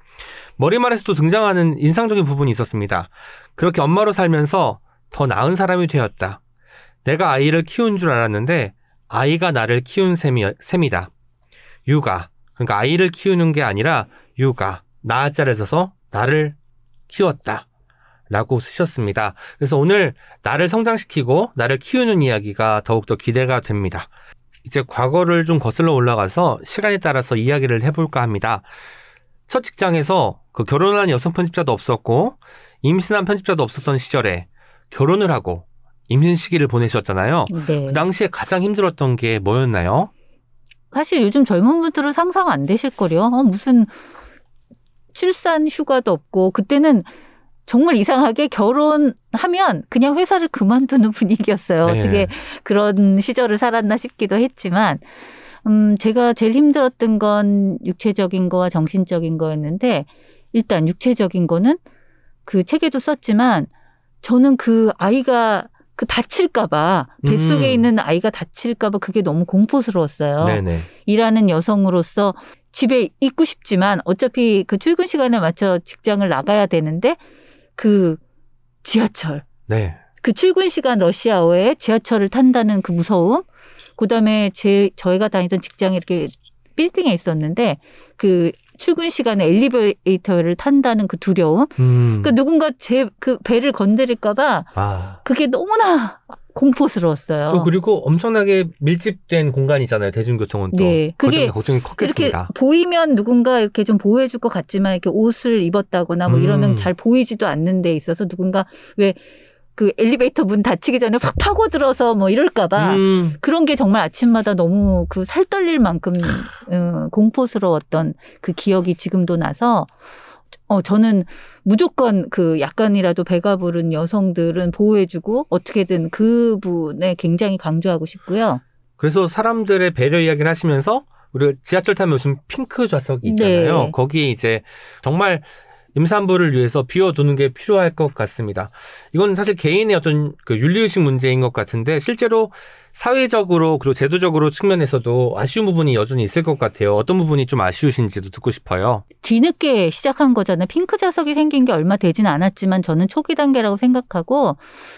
Speaker 1: 머리말에서도 등장하는 인상적인 부분이 있었습니다. 그렇게 엄마로 살면서 더 나은 사람이 되었다. 내가 아이를 키운 줄 알았는데 아이가 나를 키운 셈이, 셈이다. 육아. 그러니까 아이를 키우는 게 아니라 육아. 나자를 써서 나를 키웠다. 라고 쓰셨습니다. 그래서 오늘 나를 성장시키고 나를 키우는 이야기가 더욱더 기대가 됩니다. 이제 과거를 좀 거슬러 올라가서 시간에 따라서 이야기를 해볼까 합니다. 첫 직장에서 그 결혼한 여성 편집자도 없었고 임신한 편집자도 없었던 시절에 결혼을 하고 임신 시기를 보내셨잖아요.
Speaker 3: 네.
Speaker 1: 그 당시에 가장 힘들었던 게 뭐였나요?
Speaker 3: 사실 요즘 젊은 분들은 상상 안 되실 거요. 어, 무슨 출산 휴가도 없고 그때는 정말 이상하게 결혼하면 그냥 회사를 그만두는 분위기였어요.
Speaker 1: 네.
Speaker 3: 어떻게 그런 시절을 살았나 싶기도 했지만 음 제가 제일 힘들었던 건 육체적인 거와 정신적인 거였는데 일단 육체적인 거는 그 책에도 썼지만 저는 그 아이가 그 다칠까봐 뱃속에
Speaker 1: 음.
Speaker 3: 있는 아이가 다칠까봐 그게 너무 공포스러웠어요.
Speaker 1: 네네.
Speaker 3: 일하는 여성으로서 집에 있고 싶지만 어차피 그 출근 시간에 맞춰 직장을 나가야 되는데 그 지하철
Speaker 1: 네.
Speaker 3: 그 출근 시간 러시아어에 지하철을 탄다는 그 무서움 그다음에 제 저희가 다니던 직장이 이렇게 빌딩에 있었는데 그 출근 시간에 엘리베이터를 탄다는 그 두려움
Speaker 1: 음.
Speaker 3: 그 누군가 제 그 배를 건드릴까봐
Speaker 1: 아.
Speaker 3: 그게 너무나 공포스러웠어요.
Speaker 1: 또 그리고 엄청나게 밀집된 공간이잖아요. 대중교통은 또.
Speaker 3: 네, 그게
Speaker 1: 걱정이
Speaker 3: 이렇게
Speaker 1: 컸겠습니다.
Speaker 3: 보이면 누군가 이렇게 좀 보호해 줄 것 같지만 이렇게 옷을 입었다거나 뭐
Speaker 1: 음.
Speaker 3: 이러면 잘 보이지도 않는 데 있어서 누군가 왜 그 엘리베이터 문 닫히기 전에 확 파고 들어서 뭐 이럴까봐
Speaker 1: 음.
Speaker 3: 그런 게 정말 아침마다 너무 그 살 떨릴 만큼 어, 공포스러웠던 그 기억이 지금도 나서 어 저는 무조건 그 약간이라도 배가 부른 여성들은 보호해주고 어떻게든 그분에 굉장히 강조하고 싶고요.
Speaker 1: 그래서 사람들의 배려 이야기를 하시면서 우리가 지하철 타면 요즘 핑크 좌석이 있잖아요.
Speaker 3: 네.
Speaker 1: 거기에 이제 정말 임산부를 위해서 비워두는 게 필요할 것 같습니다. 이건 사실 개인의 어떤 그 윤리의식 문제인 것 같은데 실제로 사회적으로 그리고 제도적으로 측면에서도 아쉬운 부분이 여전히 있을 것 같아요. 어떤 부분이 좀 아쉬우신지도 듣고 싶어요.
Speaker 3: 뒤늦게 시작한 거잖아요. 핑크 좌석이 생긴 게 얼마 되진 않았지만 저는 초기 단계라고 생각하고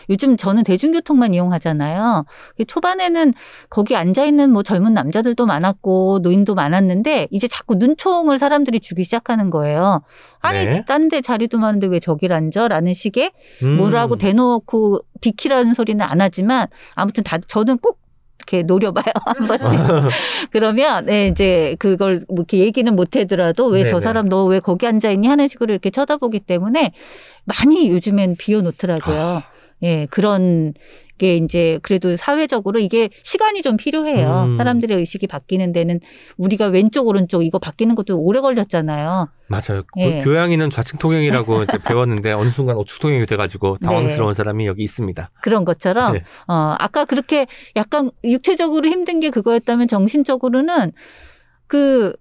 Speaker 3: 요즘 저는 대중교통만 이용하잖아요. 초반에는 거기 앉아 있는 뭐 젊은 남자들도 많았고 노인도 많았는데 이제 자꾸 눈총을 사람들이 주기 시작하는 거예요. 아니
Speaker 1: 네.
Speaker 3: 딴데 자리도 많은데 왜 저길 앉아? 라는 식의
Speaker 1: 음.
Speaker 3: 뭐라고 대놓고 비키라는 소리는 안 하지만 아무튼 다 저는 꼭 이렇게 노려봐요 한 번씩. 그러면 네, 이제 그걸 뭐 이렇게 얘기는 못 하더라도 왜 저. 사람 너 왜 거기 앉아 있니 하는 식으로 이렇게 쳐다보기 때문에 많이 요즘엔 비워놓더라고요.
Speaker 1: 아.
Speaker 3: 예, 그런 게 이제 그래도 사회적으로 이게 시간이 좀 필요해요.
Speaker 1: 음.
Speaker 3: 사람들의 의식이 바뀌는 데는 우리가 왼쪽 오른쪽 이거 바뀌는 것도 오래 걸렸잖아요.
Speaker 1: 맞아요.
Speaker 3: 예.
Speaker 1: 그 교양이는 좌측 통행이라고 이제 배웠는데 어느 순간 우측 통행이 돼가지고 당황스러운
Speaker 3: 네.
Speaker 1: 사람이 여기 있습니다.
Speaker 3: 그런 것처럼
Speaker 1: 네.
Speaker 3: 어 아까 그렇게 약간 육체적으로 힘든 게 그거였다면 정신적으로는 그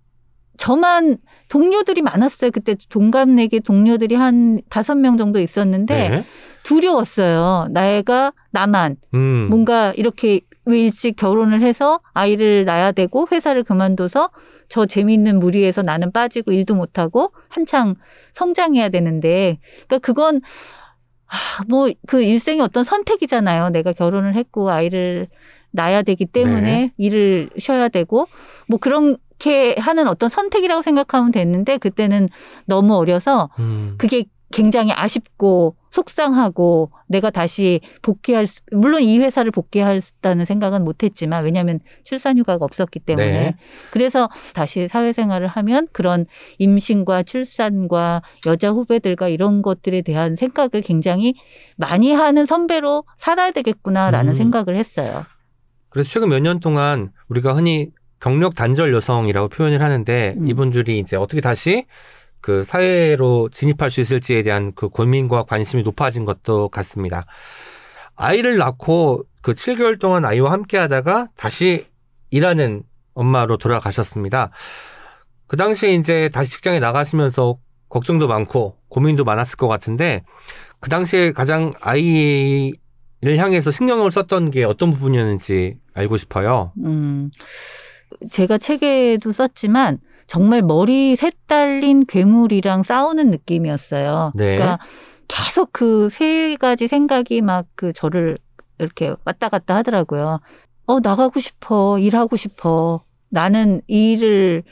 Speaker 3: 저만 동료들이 많았어요. 그때 동갑내기 동료들이 한 다섯 명 정도 있었는데
Speaker 1: 네.
Speaker 3: 두려웠어요. 나이가 나만
Speaker 1: 음.
Speaker 3: 뭔가 이렇게 왜 일찍 결혼을 해서 아이를 낳아야 되고 회사를 그만둬서 저 재미있는 무리에서 나는 빠지고 일도 못하고 한창 성장해야 되는데 그러니까 그건 뭐 그 일생의 어떤 선택이잖아요. 내가 결혼을 했고 아이를 낳아야 되기 때문에
Speaker 1: 네.
Speaker 3: 일을 쉬어야 되고 뭐 그렇게 하는 어떤 선택이라고 생각하면 됐는데 그때는 너무 어려서
Speaker 1: 음.
Speaker 3: 그게 굉장히 아쉽고 속상하고 내가 다시 복귀할 수, 물론 이 회사를 복귀할다는 생각은 못했지만 왜냐하면 출산 휴가가 없었기 때문에
Speaker 1: 네.
Speaker 3: 그래서 다시 사회생활을 하면 그런 임신과 출산과 여자 후배들과 이런 것들에 대한 생각을 굉장히 많이 하는 선배로 살아야 되겠구나라는
Speaker 1: 음.
Speaker 3: 생각을 했어요.
Speaker 1: 그래서 최근 몇 년 동안 우리가 흔히 경력 단절 여성이라고 표현을 하는데
Speaker 3: 음.
Speaker 1: 이분들이 이제 어떻게 다시 그 사회로 진입할 수 있을지에 대한 그 고민과 관심이 높아진 것도 같습니다. 아이를 낳고 그 7개월 동안 아이와 함께 하다가 다시 일하는 엄마로 돌아가셨습니다. 그 당시에 이제 다시 직장에 나가시면서 걱정도 많고 고민도 많았을 것 같은데 그 당시에 가장 아이를 향해서 신경을 썼던 게 어떤 부분이었는지 알고 싶어요.
Speaker 3: 음, 제가 책에도 썼지만 정말 머리 셋 달린 괴물이랑 싸우는 느낌이었어요.
Speaker 1: 네.
Speaker 3: 그러니까 계속 그 세 가지 생각이 막 그 저를 이렇게 왔다 갔다 하더라고요. 어, 나가고 싶어. 일하고 싶어. 나는 일을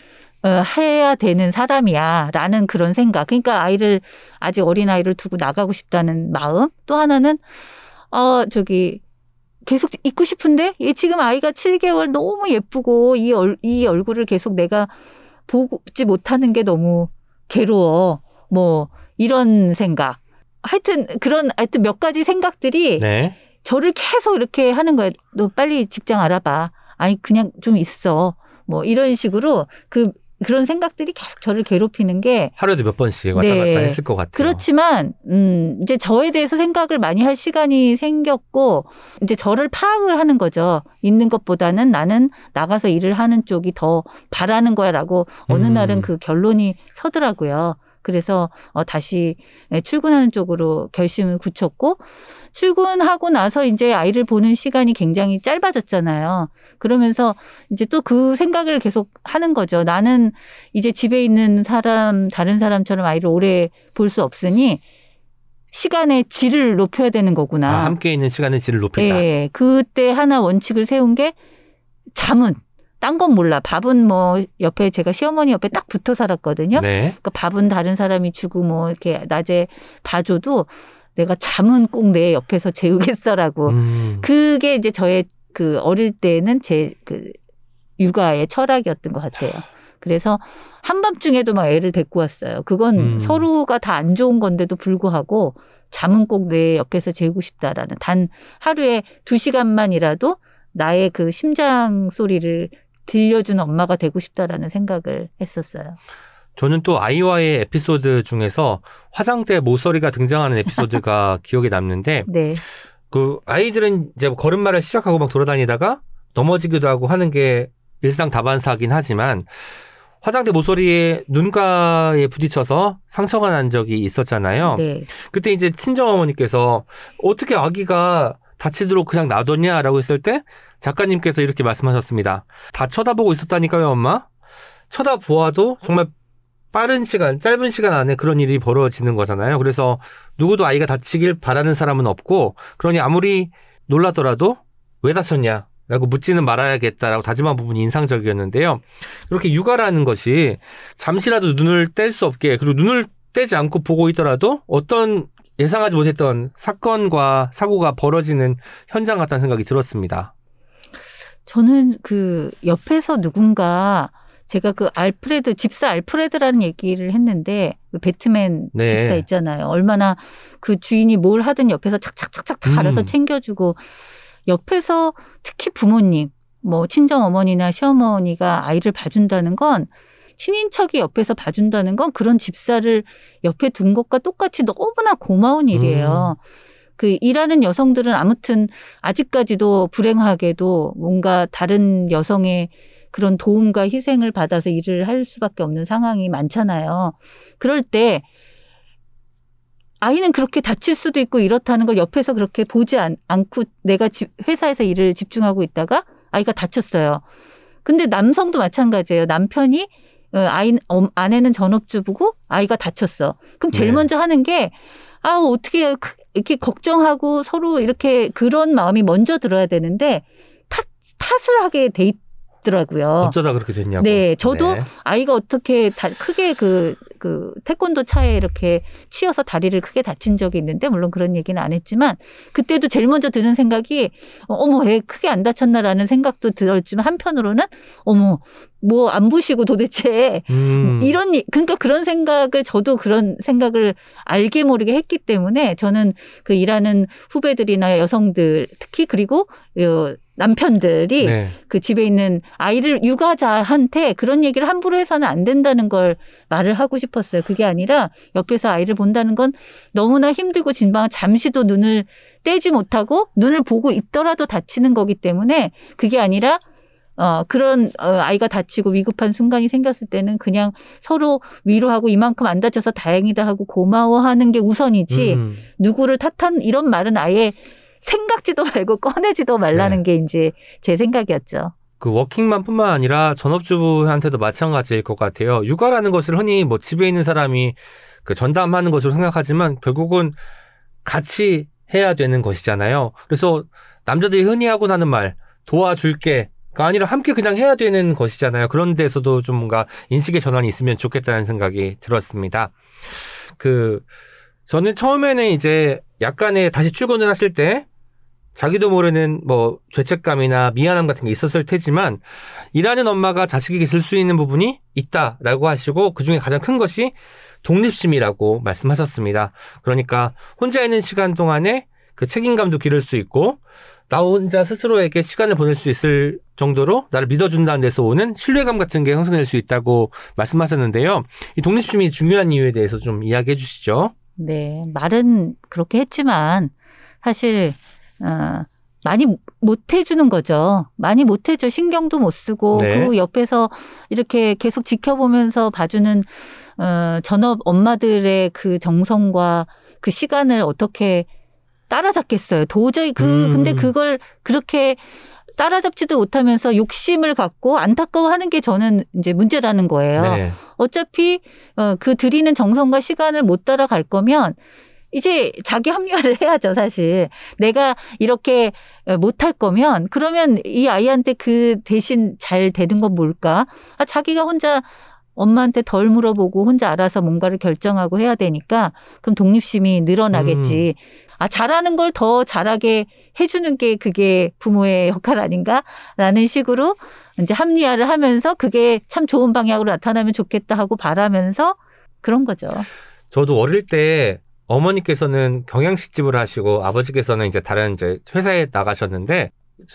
Speaker 3: 어, 해야 되는 사람이야. 라는 그런 생각. 그러니까 아이를, 아직 어린 아이를 두고 나가고 싶다는 마음. 또 하나는, 어, 저기, 계속 있고 싶은데 얘 지금 아이가 7개월 너무 예쁘고 이, 얼, 이 얼굴을 계속 내가 보지 못하는 게 너무 괴로워. 뭐 이런 생각. 하여튼 그런 하여튼 몇 가지 생각들이
Speaker 1: 네.
Speaker 3: 저를 계속 이렇게 하는 거예요. 너 빨리 직장 알아봐. 아니 그냥 좀 있어. 뭐 이런 식으로 그 그런 생각들이 계속 저를 괴롭히는 게
Speaker 1: 하루에도 몇 번씩 왔다
Speaker 3: 네.
Speaker 1: 갔다 했을 것 같아요.
Speaker 3: 그렇지만 음 이제 저에 대해서 생각을 많이 할 시간이 생겼고 이제 저를 파악을 하는 거죠. 있는 것보다는 나는 나가서 일을 하는 쪽이 더 바라는 거야라고 어느
Speaker 1: 음.
Speaker 3: 날은 그 결론이 서더라고요. 그래서 어 다시 출근하는 쪽으로 결심을 굳혔고 출근하고 나서 이제 아이를 보는 시간이 굉장히 짧아졌잖아요. 그러면서 이제 또 그 생각을 계속 하는 거죠. 나는 이제 집에 있는 사람, 다른 사람처럼 아이를 오래 볼 수 없으니 시간의 질을 높여야 되는 거구나.
Speaker 1: 아, 함께 있는 시간의 질을 높이자.
Speaker 3: 예, 그때 하나 원칙을 세운 게 잠은 딴 건 몰라. 밥은 뭐 옆에 제가 시어머니 옆에 딱 붙어 살았거든요.
Speaker 1: 네.
Speaker 3: 그러니까 밥은 다른 사람이 주고 뭐 이렇게 낮에 봐줘도 내가 잠은 꼭 내 옆에서 재우겠어라고.
Speaker 1: 음.
Speaker 3: 그게 이제 저의 그 어릴 때는 제 그 육아의 철학이었던 것 같아요. 그래서 한밤중에도 막 애를 데리고 왔어요. 그건
Speaker 1: 음.
Speaker 3: 서로가 다 안 좋은 건데도 불구하고 잠은 꼭 내 옆에서 재우고 싶다라는 단 하루에 두 시간만이라도 나의 그 심장 소리를 들려주는 엄마가 되고 싶다라는 생각을 했었어요.
Speaker 1: 저는 또 아이와의 에피소드 중에서 화장대 모서리가 등장하는 에피소드가 기억에 남는데
Speaker 3: 네.
Speaker 1: 그 아이들은 이제 뭐 걸음마를 시작하고 막 돌아다니다가 넘어지기도 하고 하는 게 일상 다반사긴 하지만 화장대 모서리에 눈가에 부딪혀서 상처가 난 적이 있었잖아요.
Speaker 3: 네.
Speaker 1: 그때 이제 친정 어머니께서 어떻게 아기가 다치도록 그냥 놔뒀냐라고 했을 때 작가님께서 이렇게 말씀하셨습니다. 다 쳐다보고 있었다니까요, 엄마. 쳐다보아도 정말 빠른 시간, 짧은 시간 안에 그런 일이 벌어지는 거잖아요. 그래서 누구도 아이가 다치길 바라는 사람은 없고, 그러니 아무리 놀랐더라도 왜 다쳤냐? 라고 묻지는 말아야겠다라고 다짐한 부분이 인상적이었는데요. 그렇게 육아라는 것이 잠시라도 눈을 뗄 수 없게, 그리고 눈을 떼지 않고 보고 있더라도 어떤 예상하지 못했던 사건과 사고가 벌어지는 현장 같다는 생각이 들었습니다.
Speaker 3: 저는 그 옆에서 누군가 제가 그 알프레드 집사 알프레드라는 얘기를 했는데 그 배트맨
Speaker 1: 네.
Speaker 3: 집사 있잖아요. 얼마나 그 주인이 뭘 하든 옆에서 착착착착 다 알아서
Speaker 1: 음.
Speaker 3: 챙겨주고 옆에서 특히 부모님 뭐 친정 어머니나 시어머니가 아이를 봐준다는 건 친인척이 옆에서 봐준다는 건 그런 집사를 옆에 둔 것과 똑같이 너무나 고마운 일이에요. 그 일하는 여성들은 아무튼 아직까지도 불행하게도 뭔가 다른 여성의 그런 도움과 희생을 받아서 일을 할 수밖에 없는 상황이 많잖아요. 그럴 때 아이는 그렇게 다칠 수도 있고 이렇다는 걸 옆에서 그렇게 보지 않, 않고 내가 집, 회사에서 일을 집중하고 있다가 아이가 다쳤어요. 근데 남성도 마찬가지예요. 남편이 어, 아이 어, 아내는 전업주부고 아이가 다쳤어. 그럼 제일
Speaker 1: 네.
Speaker 3: 먼저 하는 게 아, 어떻게 크- 이렇게 걱정하고 서로 이렇게 그런 마음이 먼저 들어야 되는데 탓, 탓을 하게 돼 있더라고요.
Speaker 1: 어쩌다 그렇게 됐냐고.
Speaker 3: 네, 저도
Speaker 1: 네.
Speaker 3: 아이가 어떻게 다 크게 그, 그, 태권도 차에 이렇게 치여서 다리를 크게 다친 적이 있는데, 물론 그런 얘기는 안 했지만, 그때도 제일 먼저 드는 생각이, 어, 어머, 애 크게 안 다쳤나라는 생각도 들었지만, 한편으로는, 어머, 뭐 안 보시고 도대체,
Speaker 1: 음.
Speaker 3: 이런, 이- 그러니까 그런 생각을, 저도 그런 생각을 알게 모르게 했기 때문에, 저는 그 일하는 후배들이나 여성들, 특히 그리고, 어, 남편들이
Speaker 1: 네.
Speaker 3: 그 집에 있는 아이를 육아자한테 그런 얘기를 함부로 해서는 안 된다는 걸 말을 하고 싶었어요. 그게 아니라 옆에서 아이를 본다는 건 너무나 힘들고 진방 잠시도 눈을 떼지 못하고 눈을 보고 있더라도 다치는 거기 때문에 그게 아니라 어, 그런, 어, 아이가 다치고 위급한 순간이 생겼을 때는 그냥 서로 위로하고 이만큼 안 다쳐서 다행이다 하고 고마워하는 게 우선이지
Speaker 1: 음.
Speaker 3: 누구를 탓한 이런 말은 아예 생각지도 말고 꺼내지도 말라는
Speaker 1: 네.
Speaker 3: 게 이제 제 생각이었죠.
Speaker 1: 그 워킹맘뿐만 아니라 전업주부한테도 마찬가지일 것 같아요. 육아라는 것을 흔히 뭐 집에 있는 사람이 그 전담하는 것으로 생각하지만 결국은 같이 해야 되는 것이잖아요. 그래서 남자들이 흔히 하고 나는 말 도와줄게 가 아니라 함께 그냥 해야 되는 것이잖아요. 그런 데서도 좀 뭔가 인식의 전환이 있으면 좋겠다는 생각이 들었습니다. 그 저는 처음에는 이제 약간의 다시 출근을 하실 때 자기도 모르는 뭐 죄책감이나 미안함 같은 게 있었을 테지만 일하는 엄마가 자식에게 줄 수 있는 부분이 있다라고 하시고 그 중에 가장 큰 것이 독립심이라고 말씀하셨습니다. 그러니까 혼자 있는 시간 동안에 그 책임감도 기를 수 있고 나 혼자 스스로에게 시간을 보낼 수 있을 정도로 나를 믿어준다는 데서 오는 신뢰감 같은 게 형성될 수 있다고 말씀하셨는데요. 이 독립심이 중요한 이유에 대해서 좀 이야기해 주시죠.
Speaker 3: 네, 말은 그렇게 했지만 사실 어, 많이 못 해주는 거죠. 많이 못 해줘. 신경도 못 쓰고
Speaker 1: 네.
Speaker 3: 그 옆에서 이렇게 계속 지켜보면서 봐주는 어, 전업 엄마들의 그 정성과 그 시간을 어떻게 따라잡겠어요. 도저히 그
Speaker 1: 음.
Speaker 3: 근데 그걸 그렇게 따라잡지도 못하면서 욕심을 갖고 안타까워하는 게 저는 이제 문제라는 거예요.
Speaker 1: 네.
Speaker 3: 어차피 어, 그 드리는 정성과 시간을 못 따라갈 거면 이제 자기 합리화를 해야죠, 사실. 내가 이렇게 어, 못할 거면 그러면 이 아이한테 그 대신 잘 되는 건 뭘까? 아, 자기가 혼자 엄마한테 덜 물어보고 혼자 알아서 뭔가를 결정하고 해야 되니까 그럼 독립심이 늘어나겠지. 아, 잘하는 걸 더 잘하게 해주는 게 그게 부모의 역할 아닌가라는 식으로 이제 합리화를 하면서 그게 참 좋은 방향으로 나타나면 좋겠다 하고 바라면서 그런 거죠.
Speaker 1: 저도 어릴 때 어머니께서는 경양식집을 하시고 아버지께서는 이제 다른 이제 회사에 나가셨는데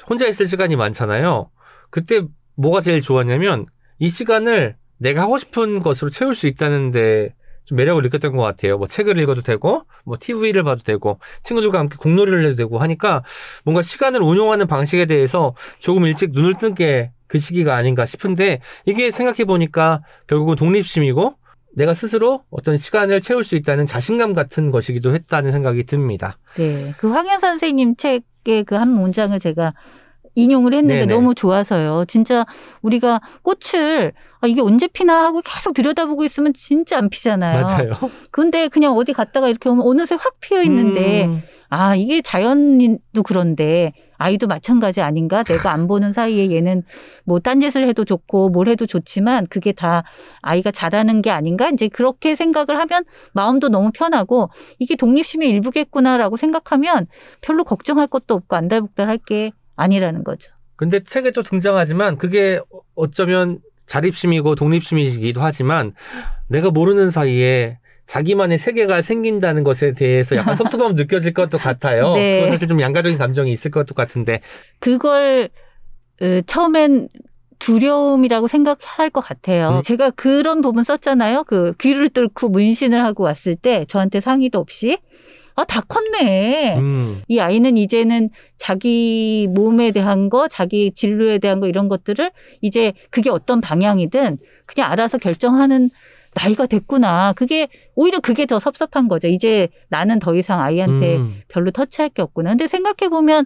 Speaker 1: 혼자 있을 시간이 많잖아요. 그때 뭐가 제일 좋았냐면 이 시간을 내가 하고 싶은 것으로 채울 수 있다는데 좀 매력을 느꼈던 것 같아요. 뭐 책을 읽어도 되고, 뭐 TV를 봐도 되고, 친구들과 함께 공놀이를 해도 되고 하니까 뭔가 시간을 운용하는 방식에 대해서 조금 일찍 눈을 뜬 게 그 시기가 아닌가 싶은데 이게 생각해 보니까 결국은 독립심이고 내가 스스로 어떤 시간을 채울 수 있다는 자신감 같은 것이기도 했다는 생각이 듭니다.
Speaker 3: 네. 그 황현 선생님 책의 그 한 문장을 제가 인용을 했는데
Speaker 1: 네네.
Speaker 3: 너무 좋아서요. 진짜 우리가 꽃을 아, 이게 언제 피나 하고 계속 들여다보고 있으면 진짜 안 피잖아요.
Speaker 1: 맞아요.
Speaker 3: 근데 그냥 어디 갔다가 이렇게 오면 어느새 확 피어 있는데
Speaker 1: 음,
Speaker 3: 아, 이게 자연도 그런데 아이도 마찬가지 아닌가? 내가 안 보는 사이에 얘는 뭐 딴짓을 해도 좋고 뭘 해도 좋지만 그게 다 아이가 잘하는 게 아닌가? 이제 그렇게 생각을 하면 마음도 너무 편하고 이게 독립심의 일부겠구나라고 생각하면 별로 걱정할 것도 없고 안달복달 할 게 아니라는 거죠.
Speaker 1: 근데 책에 또 등장하지만 그게 어쩌면 자립심이고 독립심이기도 하지만 내가 모르는 사이에 자기만의 세계가 생긴다는 것에 대해서 약간 섭섭함 느껴질 것도 같아요.
Speaker 3: 네.
Speaker 1: 그건 사실 좀 양가적인 감정이 있을 것도 같은데.
Speaker 3: 그걸 어, 처음엔 두려움이라고 생각할 것 같아요.
Speaker 1: 음.
Speaker 3: 제가 그런 부분 썼잖아요. 그 귀를 뚫고 문신을 하고 왔을 때 저한테 상의도 없이 아, 다 컸네.
Speaker 1: 음,
Speaker 3: 이 아이는 이제는 자기 몸에 대한 거, 자기 진로에 대한 거 이런 것들을 이제 그게 어떤 방향이든 그냥 알아서 결정하는 나이가 됐구나. 그게 오히려 그게 더 섭섭한 거죠. 이제 나는 더 이상 아이한테
Speaker 1: 음.
Speaker 3: 별로 터치할 게 없구나. 근데 생각해 보면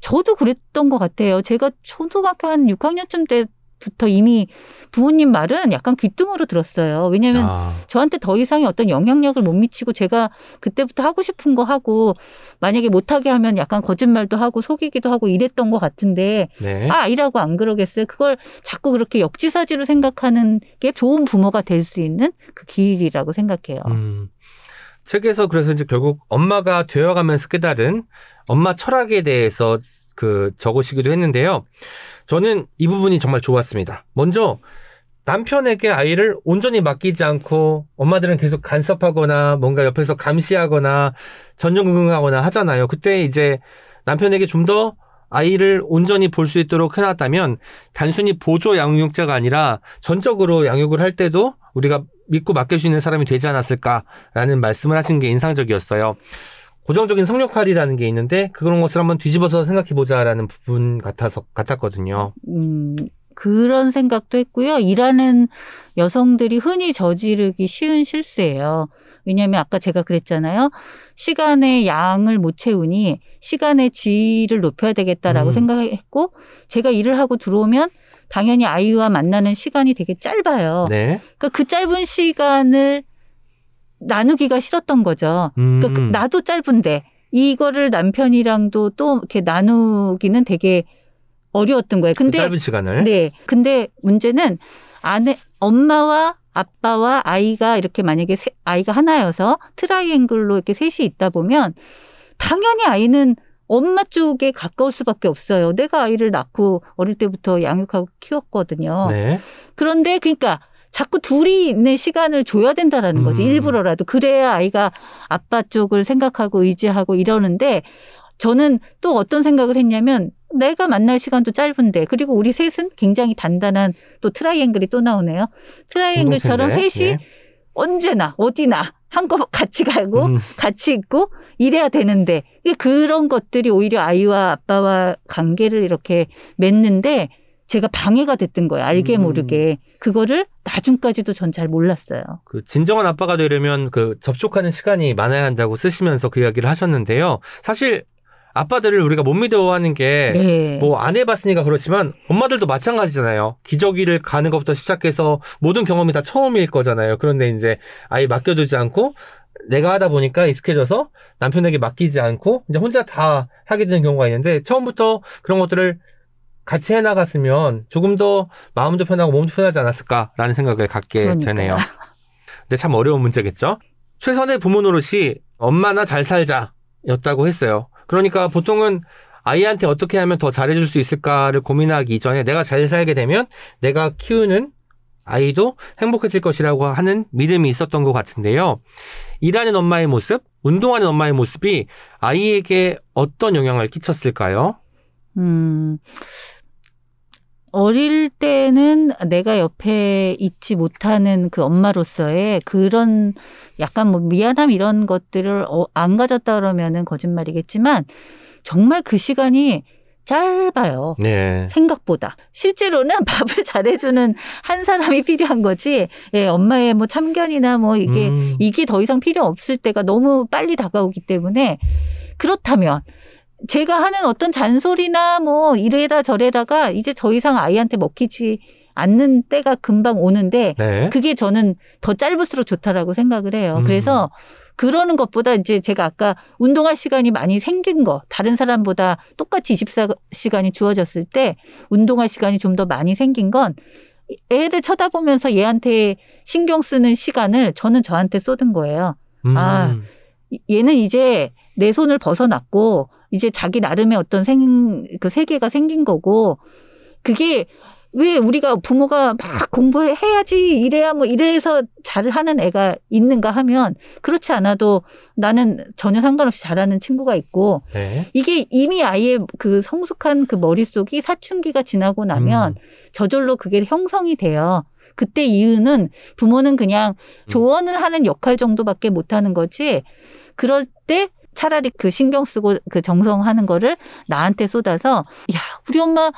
Speaker 3: 저도 그랬던 것 같아요. 제가 초등학교 한 6학년쯤 때 부터 이미 부모님 말은 약간 귀등으로 들었어요. 왜냐하면
Speaker 1: 아,
Speaker 3: 저한테 더 이상의 어떤 영향력을 못 미치고 제가 그때부터 하고 싶은 거 하고 만약에 못하게 하면 약간 거짓말도 하고 속이기도 하고 이랬던 것 같은데
Speaker 1: 네.
Speaker 3: 아 아이라고 안 그러겠어요. 그걸 자꾸 그렇게 역지사지로 생각하는 게 좋은 부모가 될 수 있는 그 길이라고 생각해요.
Speaker 1: 음. 책에서 그래서 이제 결국 엄마가 되어가면서 깨달은 엄마 철학에 대해서 그 적으시기도 했는데요. 저는 이 부분이 정말 좋았습니다. 먼저 남편에게 아이를 온전히 맡기지 않고 엄마들은 계속 간섭하거나 뭔가 옆에서 감시하거나 전전긍긍하거나 하잖아요. 그때 이제 남편에게 좀 더 아이를 온전히 볼 수 있도록 해놨다면 단순히 보조 양육자가 아니라 전적으로 양육을 할 때도 우리가 믿고 맡길 수 있는 사람이 되지 않았을까라는 말씀을 하신 게 인상적이었어요. 고정적인 성역할이라는 게 있는데 그런 것을 한번 뒤집어서 생각해 보자라는 부분 같아서 같았거든요.
Speaker 3: 음, 그런 생각도 했고요. 일하는 여성들이 흔히 저지르기 쉬운 실수예요. 왜냐하면 아까 제가 그랬잖아요. 시간의 양을 못 채우니 시간의 질을 높여야 되겠다라고
Speaker 1: 음.
Speaker 3: 생각했고 제가 일을 하고 들어오면 당연히 아이와 만나는 시간이 되게 짧아요.
Speaker 1: 네.
Speaker 3: 그러니까 그 짧은 시간을 나누기가 싫었던 거죠.
Speaker 1: 음.
Speaker 3: 그러니까 그 나도 짧은데 이거를 남편이랑도 또 이렇게 나누기는 되게 어려웠던 거예요.
Speaker 1: 그
Speaker 3: 근데
Speaker 1: 짧은 시간을.
Speaker 3: 네. 근데 문제는 아내 엄마와 아빠와 아이가 이렇게 만약에 세- 아이가 하나여서 트라이앵글로 이렇게 셋이 있다 보면 당연히 아이는 엄마 쪽에 가까울 수밖에 없어요. 내가 아이를 낳고 어릴 때부터 양육하고 키웠거든요.
Speaker 1: 네.
Speaker 3: 그런데 그러니까 자꾸 둘이 있는 시간을 줘야 된다라는 거지.
Speaker 1: 음.
Speaker 3: 일부러라도. 그래야 아이가 아빠 쪽을 생각하고 의지하고 이러는데 저는 또 어떤 생각을 했냐면 내가 만날 시간도 짧은데 그리고 우리 셋은 굉장히 단단한 또 트라이앵글이 또 나오네요. 트라이앵글처럼. 셋이
Speaker 1: 예.
Speaker 3: 언제나 어디나 한꺼번에 같이 가고
Speaker 1: 음.
Speaker 3: 같이 있고 이래야 되는데 그런 것들이 오히려 아이와 아빠와 관계를 이렇게 맺는데 제가 방해가 됐던 거예요. 알게
Speaker 1: 음.
Speaker 3: 모르게 그거를 나중까지도 전 잘 몰랐어요.
Speaker 1: 그 진정한 아빠가 되려면 그 접촉하는 시간이 많아야 한다고 쓰시면서 그 이야기를 하셨는데요. 사실 아빠들을 우리가 못 믿어하는 게
Speaker 3: 네.
Speaker 1: 뭐안 해봤으니까 그렇지만 엄마들도 마찬가지잖아요. 기저귀를 가는 것부터 시작해서 모든 경험이 다 처음일 거잖아요. 그런데 이제 아이 맡겨두지 않고 내가 하다 보니까 익숙해져서 남편에게 맡기지 않고 이제 혼자 다 하게 되는 경우가 있는데 처음부터 그런 것들을 같이 해나갔으면 조금 더 마음도 편하고 몸도 편하지 않았을까라는 생각을 갖게
Speaker 3: 그러니까요.
Speaker 1: 되네요. 근데 참 어려운 문제겠죠. 최선의 부모 노릇이 엄마나 잘 살자 였다고 했어요. 그러니까 보통은 아이한테 어떻게 하면 더 잘해줄 수 있을까를 고민하기 이전에 내가 잘 살게 되면 내가 키우는 아이도 행복해질 것이라고 하는 믿음이 있었던 것 같은데요. 일하는 엄마의 모습, 운동하는 엄마의 모습이 아이에게 어떤 영향을 끼쳤을까요?
Speaker 3: 음, 어릴 때는 내가 옆에 있지 못하는 그 엄마로서의 그런 약간 뭐 미안함 이런 것들을 어, 안 가졌다 그러면은 거짓말이겠지만 정말 그 시간이 짧아요.
Speaker 1: 네.
Speaker 3: 생각보다. 실제로는 밥을 잘해주는 한 사람이 필요한 거지, 예, 엄마의 뭐 참견이나 뭐 이게,
Speaker 1: 음,
Speaker 3: 이게 더 이상 필요 없을 때가 너무 빨리 다가오기 때문에 그렇다면 제가 하는 어떤 잔소리나 뭐 이래라 저래라가 이제 더 이상 아이한테 먹히지 않는 때가 금방 오는데
Speaker 1: 네.
Speaker 3: 그게 저는 더 짧을수록 좋다라고 생각을 해요.
Speaker 1: 음.
Speaker 3: 그래서 그러는 것보다 이제 제가 아까 운동할 시간이 많이 생긴 거, 다른 사람보다 똑같이 24시간이 주어졌을 때 운동할 시간이 좀 더 많이 생긴 건 애를 쳐다보면서 얘한테 신경 쓰는 시간을 저는 저한테 쏟은 거예요.
Speaker 1: 음,
Speaker 3: 아, 얘는 이제 내 손을 벗어났고 이제 자기 나름의 어떤 생, 그 세계가 생긴 거고 그게 왜 우리가 부모가 막 공부해야지 이래야 뭐 이래서 잘 하는 애가 있는가 하면 그렇지 않아도 나는 전혀 상관없이 잘하는 친구가 있고
Speaker 1: 네.
Speaker 3: 이게 이미 아이의 그 성숙한 그 머릿속이 사춘기가 지나고 나면
Speaker 1: 음.
Speaker 3: 저절로 그게 형성이 돼요. 그때 이유는 부모는 그냥
Speaker 1: 음.
Speaker 3: 조언을 하는 역할 정도밖에 못 하는 거지. 그럴 때 차라리 그 신경 쓰고 그 정성하는 거를 나한테 쏟아서 야, 우리 엄마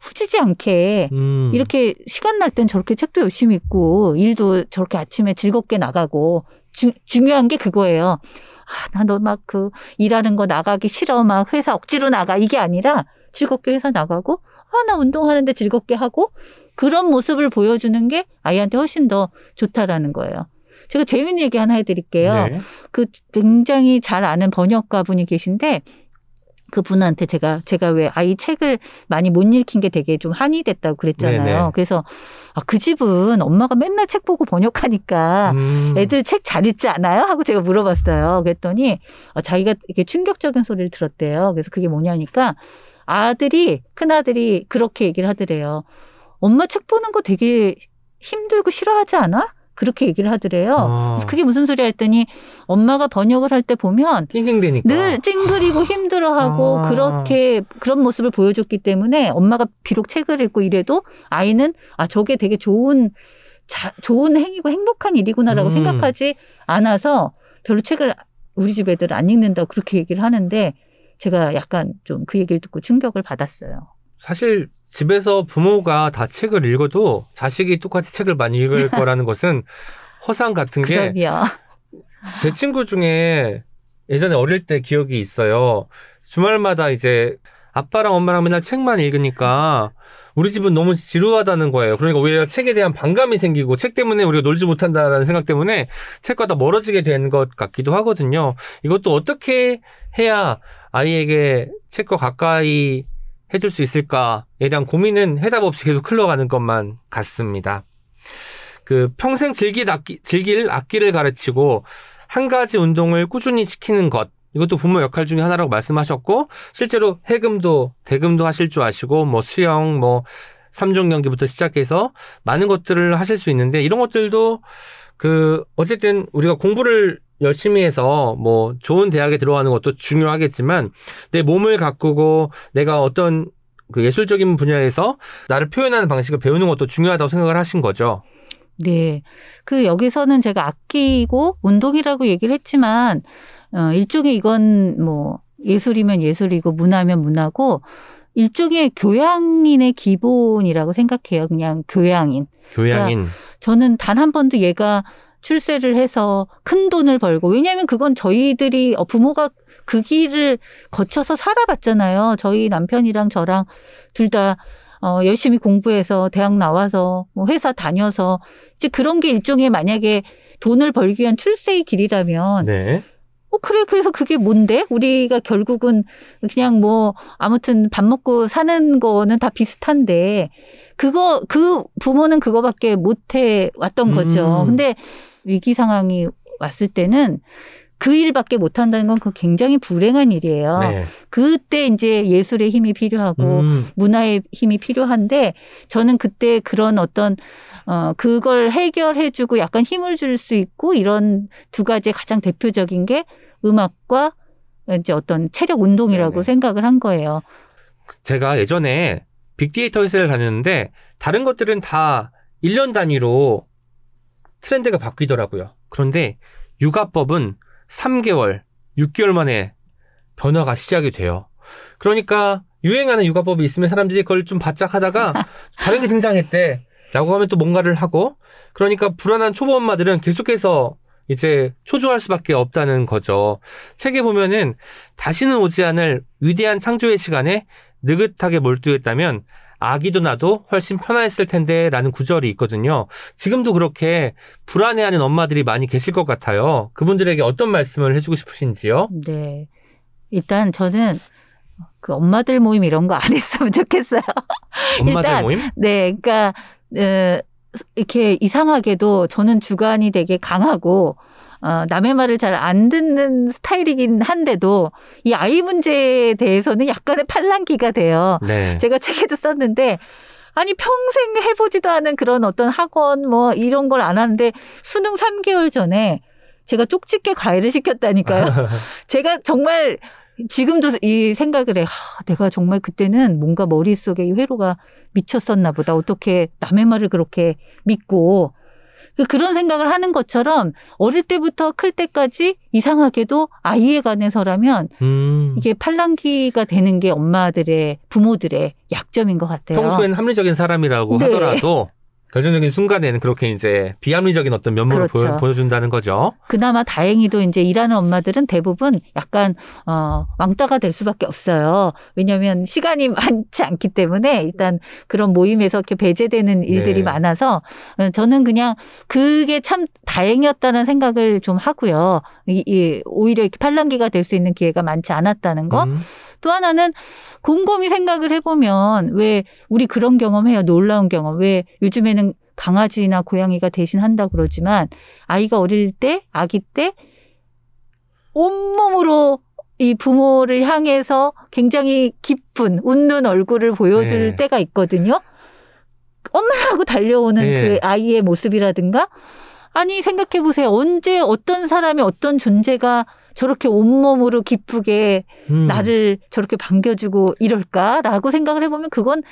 Speaker 3: 후지지 않게
Speaker 1: 음.
Speaker 3: 이렇게 시간 날 땐 저렇게 책도 열심히 읽고 일도 저렇게 아침에 즐겁게 나가고 주- 중요한 게 그거예요. 아, 나 너 막 그 일하는 거 나가기 싫어. 막 회사 억지로 나가. 이게 아니라 즐겁게 회사 나가고 아, 나 운동하는데 즐겁게 하고 그런 모습을 보여주는 게 아이한테 훨씬 더 좋다라는 거예요. 제가 재밌는 얘기 하나 해드릴게요.
Speaker 1: 네.
Speaker 3: 그 굉장히 잘 아는 번역가 분이 계신데 그 분한테 제가 제가 왜 아이 책을 많이 못 읽힌 게 되게 좀 한이 됐다고 그랬잖아요.
Speaker 1: 네네.
Speaker 3: 그래서 아, 그 집은 엄마가 맨날 책 보고 번역하니까
Speaker 1: 음.
Speaker 3: 애들 책 잘 읽지 않아요? 하고 제가 물어봤어요. 그랬더니 어, 자기가 이게 충격적인 소리를 들었대요. 그래서 그게 뭐냐니까 아들이 큰 아들이 그렇게 얘기를 하더래요. 엄마 책 보는 거 되게 힘들고 싫어하지 않아? 그렇게 얘기를 하더래요.
Speaker 1: 아.
Speaker 3: 그래서 그게 무슨 소리야 했더니 엄마가 번역을 할 때 보면
Speaker 1: 낑낑대니까.
Speaker 3: 늘 찡그리고 힘들어하고
Speaker 1: 아.
Speaker 3: 그렇게 그런 모습을 보여줬기 때문에 엄마가 비록 책을 읽고 이래도 아이는 아 저게 되게 좋은 자, 좋은 행위고 행복한 일이구나라고
Speaker 1: 음.
Speaker 3: 생각하지 않아서 별로 책을 우리 집 애들 안 읽는다고 그렇게 얘기를 하는데 제가 약간 좀 그 얘기를 듣고 충격을 받았어요.
Speaker 1: 사실 집에서 부모가 다 책을 읽어도 자식이 똑같이 책을 많이 읽을 거라는 것은 허상 같은 게. 제 친구 중에 예전에 어릴 때 기억이 있어요. 주말마다 이제 아빠랑 엄마랑 맨날 책만 읽으니까 우리 집은 너무 지루하다는 거예요. 그러니까 오히려 책에 대한 반감이 생기고 책 때문에 우리가 놀지 못한다라는 생각 때문에 책과 더 멀어지게 된 것 같기도 하거든요. 이것도 어떻게 해야 아이에게 책과 가까이 해줄 수 있을까에 대한 고민은 해답 없이 계속 흘러가는 것만 같습니다. 그 평생 즐길 악기, 즐길 악기를 가르치고 한 가지 운동을 꾸준히 시키는 것 이것도 부모 역할 중에 하나라고 말씀하셨고 실제로 해금도 대금도 하실 줄 아시고 뭐 수영 뭐 3종 경기부터 시작해서 많은 것들을 하실 수 있는데 이런 것들도 그 어쨌든 우리가 공부를 열심히 해서 뭐 좋은 대학에 들어가는 것도 중요하겠지만 내 몸을 가꾸고 내가 어떤 그 예술적인 분야에서 나를 표현하는 방식을 배우는 것도 중요하다고 생각을 하신 거죠.
Speaker 3: 네. 그 여기서는 제가 아끼고 운동이라고 얘기를 했지만 어 일종의 이건 뭐 예술이면 예술이고 문화면 문화고 일종의 교양인의 기본이라고 생각해요. 그냥 교양인.
Speaker 1: 교양인.
Speaker 3: 저는 단 한 번도 얘가 출세를 해서 큰 돈을 벌고 왜냐하면 그건 저희들이 어, 부모가 그 길을 거쳐서 살아봤잖아요. 저희 남편이랑 저랑 둘 다 어, 열심히 공부해서 대학 나와서 뭐 회사 다녀서 이제 그런 게 일종의 만약에 돈을 벌기 위한 출세의 길이라면
Speaker 1: 네.
Speaker 3: 어, 그래, 그래서 그게 뭔데? 우리가 결국은 그냥 뭐, 아무튼 밥 먹고 사는 거는 다 비슷한데, 그거, 그 부모는 그거밖에 못해 왔던 거죠.
Speaker 1: 음.
Speaker 3: 근데 위기 상황이 왔을 때는 그 일밖에 못 한다는 건 그 굉장히 불행한 일이에요.
Speaker 1: 네.
Speaker 3: 그때 이제 예술의 힘이 필요하고,
Speaker 1: 음.
Speaker 3: 문화의 힘이 필요한데 저는 그때 그런 어떤 어 그걸 해결해 주고 약간 힘을 줄 수 있고 이런 두 가지 가장 대표적인 게 음악과 이제 어떤 체력 운동이라고
Speaker 1: 네네.
Speaker 3: 생각을 한 거예요.
Speaker 1: 제가 예전에 빅데이터 회사를 다녔는데 다른 것들은 다 1년 단위로 트렌드가 바뀌더라고요. 그런데 육아법은 3개월, 6개월 만에 변화가 시작이 돼요. 그러니까 유행하는 육아법이 있으면 사람들이 그걸 좀 바짝 하다가 다른 게 등장했대. 라고 하면 또 뭔가를 하고 그러니까 불안한 초보 엄마들은 계속해서 이제 초조할 수밖에 없다는 거죠. 책에 보면은 다시는 오지 않을 위대한 창조의 시간에 느긋하게 몰두했다면 아기도 나도 훨씬 편안했을 텐데 라는 구절이 있거든요. 지금도 그렇게 불안해하는 엄마들이 많이 계실 것 같아요. 그분들에게 어떤 말씀을 해주고 싶으신지요?
Speaker 3: 네. 일단 저는 그 엄마들 모임 이런 거 안 했으면 좋겠어요.
Speaker 1: 엄마들
Speaker 3: 일단
Speaker 1: 모임?
Speaker 3: 네, 그러니까 어, 이렇게 이상하게도 저는 주관이 되게 강하고 어, 남의 말을 잘 안 듣는 스타일이긴 한데도 이 아이 문제에 대해서는 약간의 팔랑기가 돼요.
Speaker 1: 네.
Speaker 3: 제가 책에도 썼는데 아니 평생 해보지도 않은 그런 어떤 학원 뭐 이런 걸 안 하는데 수능 3개월 전에 제가 쪽집게 과외를 시켰다니까요. 제가 정말 지금도 이 생각을 해. 하, 내가 정말 그때는 뭔가 머릿속에 이 회로가 미쳤었나 보다. 어떻게 남의 말을 그렇게 믿고 그- 그런 생각을 하는 것처럼 어릴 때부터 클 때까지 이상하게도 아이에 관해서라면
Speaker 1: 음,
Speaker 3: 이게 팔랑기가 되는 게 엄마들의 부모들의 약점인 것 같아요.
Speaker 1: 평소에는 합리적인 사람이라고
Speaker 3: 네.
Speaker 1: 하더라도 결정적인 순간에는 그렇게 이제 비합리적인 어떤 면모를
Speaker 3: 그렇죠.
Speaker 1: 보여, 보여 준다는 거죠.
Speaker 3: 그나마 다행히도 이제 일하는 엄마들은 대부분 약간 어 왕따가 될 수밖에 없어요. 왜냐하면 시간이 많지 않기 때문에 일단 그런 모임에서 이렇게 배제되는 일들이
Speaker 1: 네.
Speaker 3: 많아서 어, 저는 그냥 그게 참 다행이었다는 생각을 좀 하고요. 이, 이 오히려 이렇게 팔랑기가 될 수 있는 기회가 많지 않았다는 거.
Speaker 1: 음,
Speaker 3: 또 하나는 곰곰이 생각을 해보면 왜 우리 그런 경험해요. 놀라운 경험. 왜 요즘에는 강아지나 고양이가 대신 한다 그러지만 아이가 어릴 때, 아기 때 온몸으로 이 부모를 향해서 굉장히 깊은 웃는 얼굴을 보여줄
Speaker 1: 네.
Speaker 3: 때가 있거든요. 엄마 하고 달려오는
Speaker 1: 네.
Speaker 3: 그 아이의 모습이라든가 아니 생각해 보세요. 언제 어떤 사람이 어떤 존재가 저렇게 온몸으로 기쁘게
Speaker 1: 음.
Speaker 3: 나를 저렇게 반겨주고 이럴까라고 생각을 해보면 그건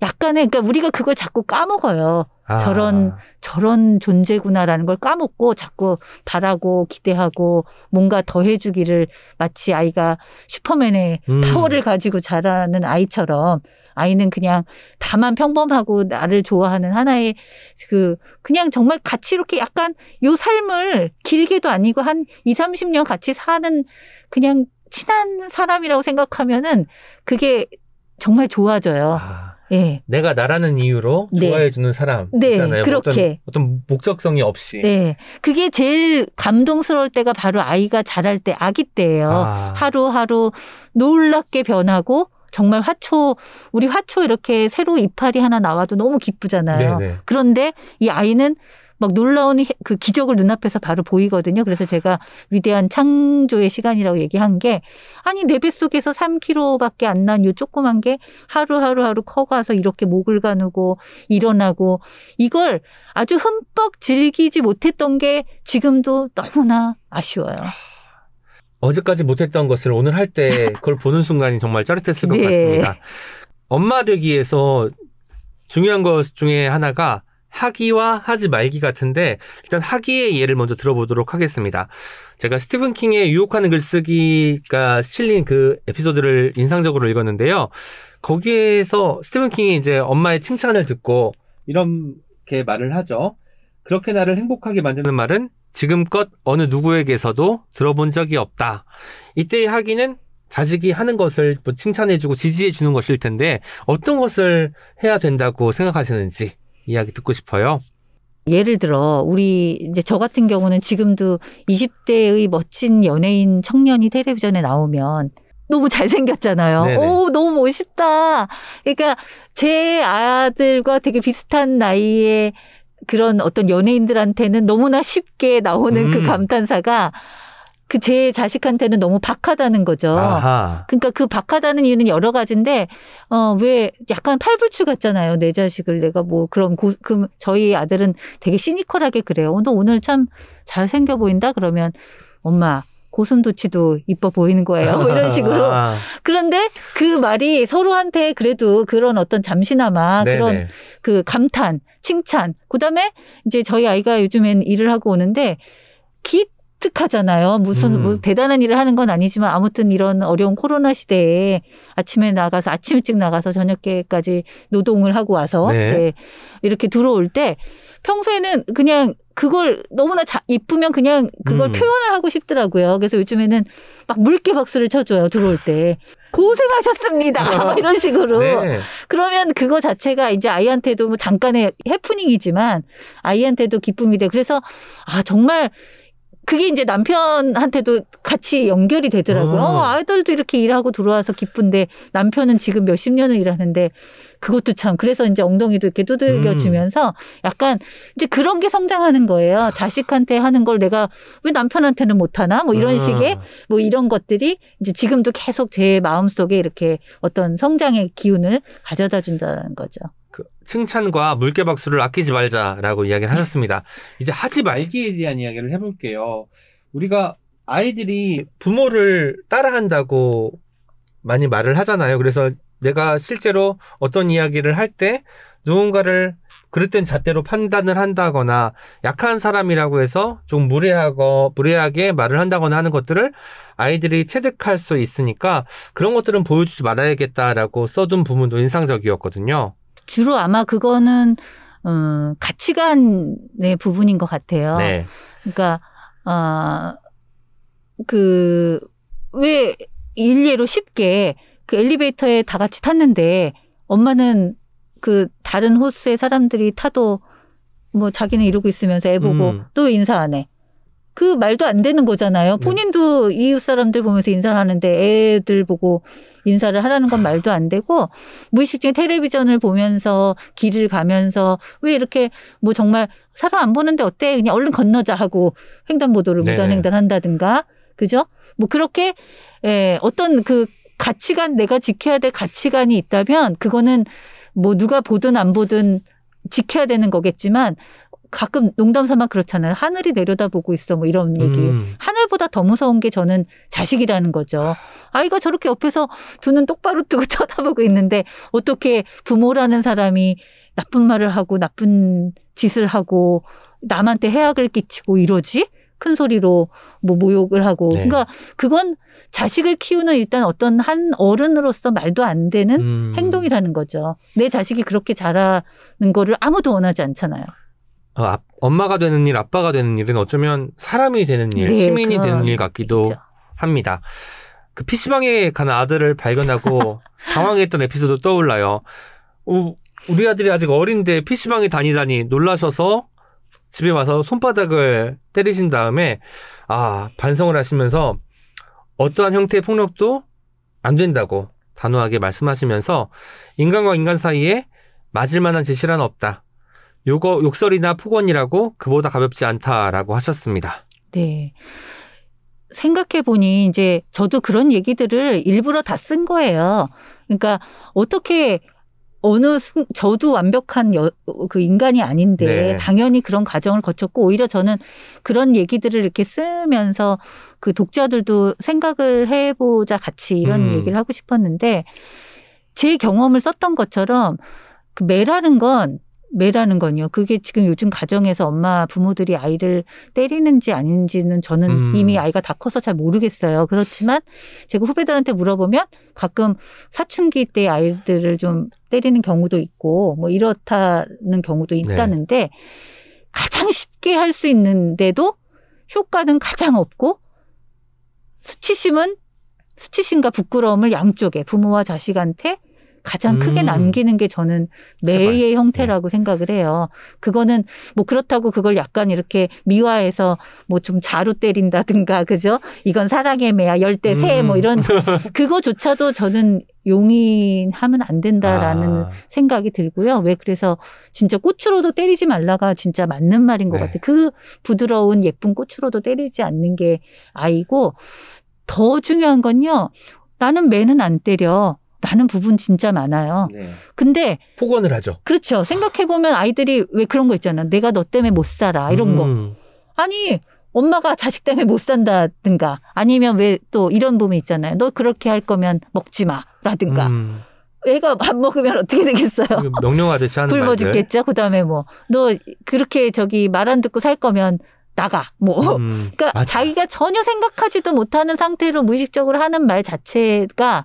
Speaker 3: 약간의 그러니까 우리가 그걸 자꾸 까먹어요.
Speaker 1: 아,
Speaker 3: 저런 저런 존재구나라는 걸 까먹고 자꾸 바라고 기대하고 뭔가 더 해 주기를 마치 아이가 슈퍼맨의
Speaker 1: 음.
Speaker 3: 파워를 가지고 자라는 아이처럼 아이는 그냥 다만 평범하고 나를 좋아하는 하나의 그 그냥 정말 같이 이렇게 약간 요 삶을 길게도 아니고 한 2, 30년 같이 사는 그냥 친한 사람이라고 생각하면은 그게 정말 좋아져요.
Speaker 1: 아,
Speaker 3: 예.
Speaker 1: 내가 나라는 이유로
Speaker 3: 네.
Speaker 1: 좋아해 주는 사람
Speaker 3: 네,
Speaker 1: 있잖아요.
Speaker 3: 그렇게.
Speaker 1: 어떤, 어떤 목적성이 없이.
Speaker 3: 네. 그게 제일 감동스러울 때가 바로 아이가 자랄 때, 아기 때예요.
Speaker 1: 아.
Speaker 3: 하루하루 놀랍게 변하고 정말 화초, 우리 화초 이렇게 새로 이파리 하나 나와도 너무 기쁘잖아요.
Speaker 1: 네네.
Speaker 3: 그런데 이 아이는 막 놀라운 해- 그 기적을 눈앞에서 바로 보이거든요. 그래서 제가 위대한 창조의 시간이라고 얘기한 게 아니 내 뱃속에서 3kg밖에 안 난 요 조그만 게 하루하루 하루 커가서 이렇게 목을 가누고 일어나고 이걸 아주 흠뻑 즐기지 못했던 게 지금도 너무나 아쉬워요.
Speaker 1: 어제까지 못했던 것을 오늘 할 때 그걸 보는 순간이 정말 짜릿했을 것
Speaker 3: 네.
Speaker 1: 같습니다. 엄마 되기에서 중요한 것 중에 하나가 하기와 하지 말기 같은데 일단 하기의 예를 먼저 들어보도록 하겠습니다. 제가 스티븐 킹의 유혹하는 글쓰기가 실린 그 에피소드를 인상적으로 읽었는데요. 거기에서 스티븐 킹이 이제 엄마의 칭찬을 듣고 이렇게 말을 하죠. 그렇게 나를 행복하게 만드는 말은 지금껏 어느 누구에게서도 들어본 적이 없다. 이때의 하기는 자식이 하는 것을 뭐 칭찬해주고 지지해주는 것일 텐데 어떤 것을 해야 된다고 생각하시는지 이야기 듣고 싶어요.
Speaker 3: 예를 들어 우리 이제 저 같은 경우는 지금도 20대의 멋진 연예인 청년이 텔레비전에 나오면 너무 잘생겼잖아요.
Speaker 1: 네네.
Speaker 3: 오, 너무 멋있다. 그러니까 제 아들과 되게 비슷한 나이의 그런 어떤 연예인들한테는 너무나 쉽게 나오는 그
Speaker 1: 음.
Speaker 3: 감탄사가 그 제 자식한테는 너무 박하다는 거죠.
Speaker 1: 아하.
Speaker 3: 그러니까 그 박하다는 이유는 여러 가지인데 어 왜 약간 팔불출 같잖아요. 내 자식을 내가 뭐 그런 고, 그 저희 아들은 되게 시니컬하게 그래요. 어, 너 오늘 참 잘생겨 보인다 그러면 엄마 고슴도치도 이뻐 보이는 거예요. 뭐 이런 식으로.
Speaker 1: 아,
Speaker 3: 그런데 그 말이 서로한테 그래도 그런 어떤 잠시나마
Speaker 1: 네네.
Speaker 3: 그런 그 감탄, 칭찬. 그 다음에 이제 저희 아이가 요즘엔 일을 하고 오는데 기 특하잖아요. 무슨
Speaker 1: 음.
Speaker 3: 뭐 대단한 일을 하는 건 아니지만 아무튼 이런 어려운 코로나 시대에 아침에 나가서 아침 일찍 나가서 저녁에까지 노동을 하고 와서
Speaker 1: 네.
Speaker 3: 이제 이렇게 들어올 때 평소에는 그냥 그걸 너무나 자, 이쁘면 그냥 그걸
Speaker 1: 음.
Speaker 3: 표현을 하고 싶더라고요. 그래서 요즘에는 막 물개 박수를 쳐줘요. 들어올 때. 고생하셨습니다. 막 이런 식으로.
Speaker 1: 네.
Speaker 3: 그러면 그거 자체가 이제 아이한테도 뭐 잠깐의 해프닝이지만 아이한테도 기쁨이 돼. 그래서 아 정말 그게 이제 남편한테도 같이 연결이 되더라고요.
Speaker 1: 어.
Speaker 3: 어, 아이들도 이렇게 일하고 들어와서 기쁜데 남편은 지금 몇십 년을 일하는데 그것도 참 그래서 이제 엉덩이도 이렇게 두들겨 주면서 약간 이제 그런 게 성장하는 거예요. 자식한테 하는 걸 내가 왜 남편한테는 못 하나 뭐 이런
Speaker 1: 아.
Speaker 3: 식의 뭐 이런 것들이 이제 지금도 계속 제 마음속에 이렇게 어떤 성장의 기운을 가져다 준다는 거죠.
Speaker 1: 그 칭찬과 물개 박수를 아끼지 말자라고 이야기를 하셨습니다. 이제 하지 말기에 대한 이야기를 해볼게요. 우리가 아이들이 부모를 따라한다고 많이 말을 하잖아요. 그래서 내가 실제로 어떤 이야기를 할 때 누군가를 그릇된 잣대로 판단을 한다거나 약한 사람이라고 해서 좀 무례하고 무례하게 말을 한다거나 하는 것들을 아이들이 체득할 수 있으니까 그런 것들은 보여주지 말아야겠다라고 써둔 부분도 인상적이었거든요.
Speaker 3: 주로 아마 그거는 음, 가치관의 부분인 것 같아요.
Speaker 1: 네.
Speaker 3: 그러니까 아그왜 일례로 쉽게 그 엘리베이터에 다 같이 탔는데 엄마는 그 다른 호스의 사람들이 타도 뭐 자기는 이러고 있으면서 애 보고
Speaker 1: 음.
Speaker 3: 또왜 인사 안 해? 그 말도 안 되는 거잖아요. 본인도 이웃 사람들 보면서 인사를 하는데 애들 보고 인사를 하라는 건 말도 안 되고 무의식 중에 텔레비전을 보면서 길을 가면서 왜 이렇게 뭐 정말 사람 안 보는데 어때? 그냥 얼른 건너자 하고 횡단보도를
Speaker 1: 네네.
Speaker 3: 무단횡단 한다든가. 그죠? 뭐 그렇게 예, 어떤 그 가치관 내가 지켜야 될 가치관이 있다면 그거는 뭐 누가 보든 안 보든 지켜야 되는 거겠지만 가끔 농담 삼아 그렇잖아요. 하늘이 내려다보고 있어 뭐 이런 얘기.
Speaker 1: 음.
Speaker 3: 하늘보다 더 무서운 게 저는 자식이라는 거죠. 아이가 저렇게 옆에서 두 눈 똑바로 뜨고 쳐다보고 있는데 어떻게 부모라는 사람이 나쁜 말을 하고 나쁜 짓을 하고 남한테 해악을 끼치고 이러지? 큰 소리로 뭐 모욕을 하고.
Speaker 1: 네.
Speaker 3: 그러니까 그건 자식을 키우는 일단 어떤 한 어른으로서 말도 안 되는
Speaker 1: 음.
Speaker 3: 행동이라는 거죠. 내 자식이 그렇게 자라는 거를 아무도 원하지 않잖아요.
Speaker 1: 어, 아- 엄마가 되는 일, 아빠가 되는 일은 어쩌면 사람이 되는 일,
Speaker 3: 네,
Speaker 1: 시민이 되는 일 같기도
Speaker 3: 그렇죠.
Speaker 1: 합니다. 그 PC방에 간 아들을 발견하고 당황했던 에피소드 떠올라요. 어, 우리 아들이 아직 어린데 PC방에 다니다니 놀라셔서 집에 와서 손바닥을 때리신 다음에 아, 반성을 하시면서 어떠한 형태의 폭력도 안 된다고 단호하게 말씀하시면서 인간과 인간 사이에 맞을 만한 지시란 없다. 요거 욕설이나 폭언이라고 그보다 가볍지 않다라고 하셨습니다.
Speaker 3: 네. 생각해 보니 이제 저도 그런 얘기들을 일부러 다 쓴 거예요. 그러니까 어떻게 어느 순, 저도 완벽한 여, 그 인간이 아닌데
Speaker 1: 네.
Speaker 3: 당연히 그런 과정을 거쳤고 오히려 저는 그런 얘기들을 이렇게 쓰면서 그 독자들도 생각을 해보자 같이 이런
Speaker 1: 음.
Speaker 3: 얘기를 하고 싶었는데 제 경험을 썼던 것처럼 그 매라는 건 매라는 건요. 그게 지금 요즘 가정에서 엄마 부모들이 아이를 때리는지 아닌지는 저는
Speaker 1: 음.
Speaker 3: 이미 아이가 다 커서 잘 모르겠어요. 그렇지만 제가 후배들한테 물어보면 가끔 사춘기 때 아이들을 좀 때리는 경우도 있고 뭐 이렇다는 경우도 있다는데 가장 쉽게 할 수 있는데도 효과는 가장 없고 수치심은 수치심과 부끄러움을 양쪽에 부모와 자식한테 가장 크게
Speaker 1: 음.
Speaker 3: 남기는 게 저는 매의 형태라고 생각을 해요. 그거는 뭐 그렇다고 그걸 약간 이렇게 미화해서 뭐 좀 자루 때린다든가 그죠? 이건 사랑의 매야 열대 새뭐
Speaker 1: 음.
Speaker 3: 이런 그거조차도 저는 용인하면 안 된다라는
Speaker 1: 아.
Speaker 3: 생각이 들고요. 왜 그래서 진짜 꽃으로도 때리지 말라가 진짜 맞는 말인 것
Speaker 1: 네.
Speaker 3: 같아요. 그 부드러운 예쁜 꽃으로도 때리지 않는 게 아이고 더 중요한 건요. 나는 매는 안 때려. 라는 부분 진짜 많아요.
Speaker 1: 네.
Speaker 3: 근데
Speaker 1: 폭언을 하죠.
Speaker 3: 그렇죠. 생각해 보면 아이들이 왜 그런 거 있잖아. 내가 너 때문에 못 살아. 이런 거.
Speaker 1: 음.
Speaker 3: 아니 엄마가 자식 때문에 못 산다든가 아니면 왜 또 이런 부분 있잖아요. 너 그렇게 할 거면 먹지 마라든가.
Speaker 1: 음.
Speaker 3: 애가 밥 먹으면 어떻게 되겠어요?
Speaker 1: 명령하듯이 하는
Speaker 3: 굶어. 죽겠죠. 그다음에 뭐 너 그렇게 저기 말 안 듣고 살 거면 나가. 뭐
Speaker 1: 음.
Speaker 3: 그러니까
Speaker 1: 맞아.
Speaker 3: 자기가 전혀 생각하지도 못하는 상태로 무의식적으로 하는 말 자체가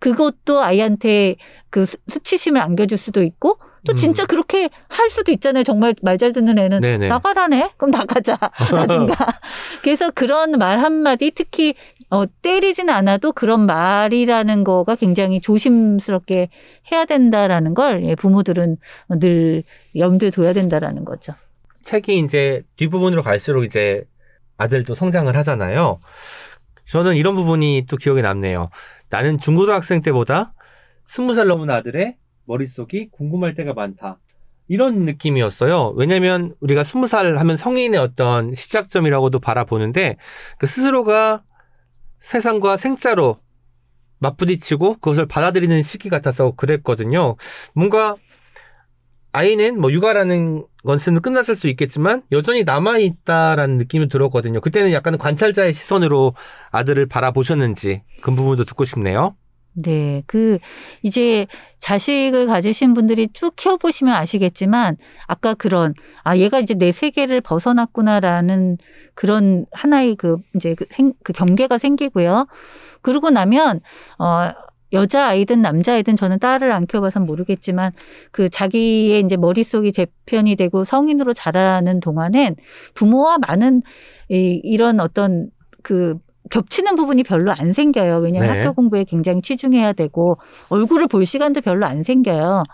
Speaker 3: 그것도 아이한테 그 수- 수치심을 안겨줄 수도 있고 또
Speaker 1: 음.
Speaker 3: 진짜 그렇게 할 수도 있잖아요. 정말 말 잘 듣는 애는
Speaker 1: 네네.
Speaker 3: 나가라네? 그럼 나가자라든가. 그래서 그런 말 한마디 특히 어, 때리진 않아도 그런 말이라는 거가 굉장히 조심스럽게 해야 된다라는 걸 예, 부모들은 늘 염두에 둬야 된다라는 거죠.
Speaker 1: 책이 이제 뒷부분으로 갈수록 이제 아들도 성장을 하잖아요. 저는 이런 부분이 또 기억에 남네요. 나는 중고등학생 때보다 스무 살 넘은 아들의 머릿속이 궁금할 때가 많다. 이런 느낌이었어요. 왜냐면 우리가 스무 살 하면 성인의 어떤 시작점이라고도 바라보는데 그 스스로가 세상과 생짜로 맞부딪히고 그것을 받아들이는 시기 같아서 그랬거든요. 뭔가 아이는 뭐 육아라는 것은 끝났을 수 있겠지만 여전히 남아 있다라는 느낌이 들었거든요. 그때는 약간 관찰자의 시선으로 아들을 바라보셨는지 그 부분도 듣고 싶네요.
Speaker 3: 네, 그 이제 자식을 가지신 분들이 쭉 키워보시면 아시겠지만 아까 그런 아 얘가 이제 내 세계를 벗어났구나라는 그런 하나의 그 이제 그, 생, 그 경계가 생기고요. 그러고 나면 어. 여자 아이든 남자 아이든 저는 딸을 안 키워봐서 모르겠지만 그 자기의 이제 머릿속이 재편이 되고 성인으로 자라는 동안엔 부모와 많은 이, 이런 어떤 그 겹치는 부분이 별로 안 생겨요. 왜냐하면
Speaker 1: 네.
Speaker 3: 학교 공부에 굉장히 치중해야 되고 얼굴을 볼 시간도 별로 안 생겨요.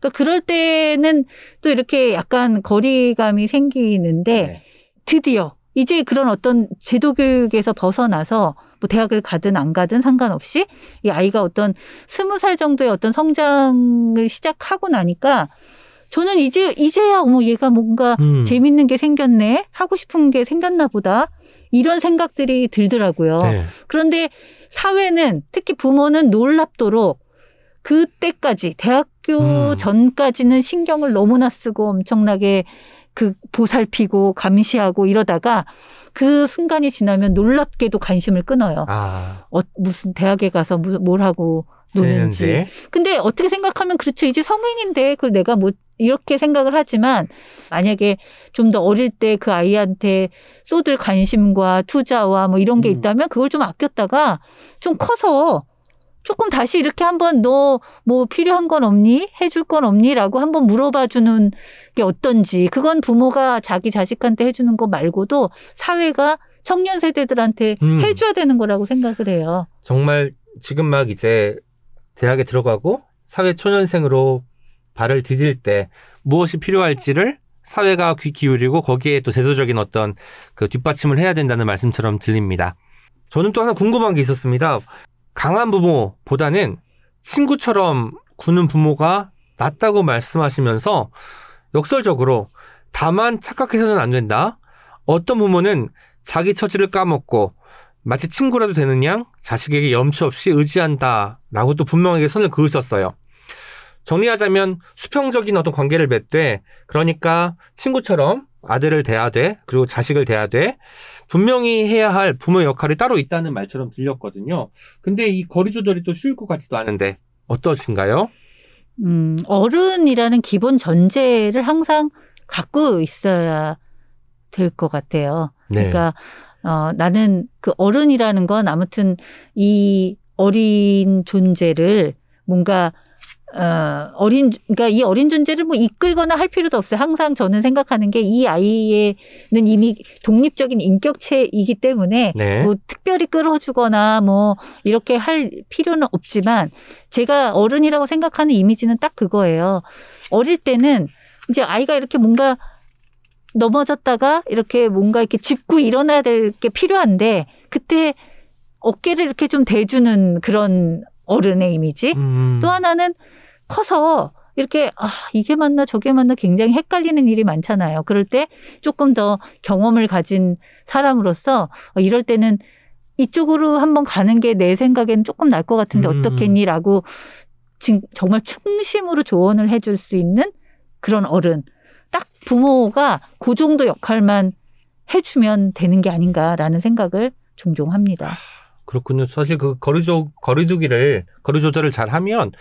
Speaker 3: 그러니까 그럴 때는 또 이렇게 약간 거리감이 생기는데
Speaker 1: 네.
Speaker 3: 드디어 이제 그런 어떤 제도 교육에서 벗어나서 뭐 대학을 가든 안 가든 상관없이 이 아이가 어떤 스무 살 정도의 어떤 성장을 시작하고 나니까 저는 이제 이제야 어머 얘가 뭔가
Speaker 1: 음.
Speaker 3: 재밌는 게 생겼네 하고 싶은 게 생겼나 보다 이런 생각들이 들더라고요.
Speaker 1: 네.
Speaker 3: 그런데 사회는 특히 부모는 놀랍도록 그때까지 대학교
Speaker 1: 음.
Speaker 3: 전까지는 신경을 너무나 쓰고 엄청나게 그 보살피고 감시하고 이러다가 그 순간이 지나면 놀랍게도 관심을 끊어요.
Speaker 1: 아,
Speaker 3: 어, 무슨 대학에 가서 무슨 뭘 하고 노는지.
Speaker 1: 지내는지.
Speaker 3: 근데 어떻게 생각하면 그렇죠. 이제 성인인데 그걸 내가 뭐 이렇게 생각을 하지만 만약에 좀 더 어릴 때 그 아이한테 쏟을 관심과 투자와 뭐 이런 게
Speaker 1: 음.
Speaker 3: 있다면 그걸 좀 아꼈다가 좀 커서 조금 다시 이렇게 한번 너 뭐 필요한 건 없니? 해줄 건 없니? 라고 한번 물어봐 주는 게 어떤지. 그건 부모가 자기 자식한테 해주는 거 말고도 사회가 청년 세대들한테
Speaker 1: 음.
Speaker 3: 해줘야 되는 거라고 생각을 해요.
Speaker 1: 정말 지금 막 이제 대학에 들어가고 사회 초년생으로 발을 디딜 때 무엇이 필요할지를 사회가 귀 기울이고 거기에 또 제도적인 어떤 그 뒷받침을 해야 된다는 말씀처럼 들립니다. 저는 또 하나 궁금한 게 있었습니다. 강한 부모보다는 친구처럼 구는 부모가 낫다고 말씀하시면서 역설적으로 다만 착각해서는 안 된다. 어떤 부모는 자기 처지를 까먹고 마치 친구라도 되는 양 자식에게 염치 없이 의지한다. 라고 또 분명하게 선을 그으셨어요. 정리하자면 수평적인 어떤 관계를 맺되 그러니까 친구처럼 아들을 대하되 그리고 자식을 대하되 분명히 해야 할 부모 역할이 따로 있다는 말처럼 들렸거든요. 근데 이 거리 조절이 또 쉬울 것 같지도 않은데 어떠신가요?
Speaker 3: 음, 어른이라는 기본 전제를 항상 갖고 있어야 될 것 같아요.
Speaker 1: 네.
Speaker 3: 그러니까 어, 나는 그 어른이라는 건 아무튼 이 어린 존재를 뭔가 어, 어린, 그러니까 이 어린 존재를 뭐 이끌거나 할 필요도 없어요. 항상 저는 생각하는 게 이 아이에는 이미 독립적인 인격체이기 때문에
Speaker 1: 네.
Speaker 3: 뭐 특별히 끌어주거나 뭐 이렇게 할 필요는 없지만 제가 어른이라고 생각하는 이미지는 딱 그거예요. 어릴 때는 이제 아이가 이렇게 뭔가 넘어졌다가 이렇게 뭔가 이렇게 짚고 일어나야 될 게 필요한데 그때 어깨를 이렇게 좀 대주는 그런 어른의 이미지.
Speaker 1: 음.
Speaker 3: 또 하나는 커서 이렇게 아 이게 맞나 저게 맞나 굉장히 헷갈리는 일이 많잖아요. 그럴 때 조금 더 경험을 가진 사람으로서 어, 이럴 때는 이쪽으로 한번 가는 게 내 생각에는 조금 날 것 같은데
Speaker 1: 음.
Speaker 3: 어떻겠니라고 진- 정말 충심으로 조언을 해줄 수 있는 그런 어른. 딱 부모가 그 정도 역할만 해주면 되는 게 아닌가라는 생각을 종종 합니다.
Speaker 1: 그렇군요. 사실 그 거리조, 거리두기를, 거리 조절을 잘 하면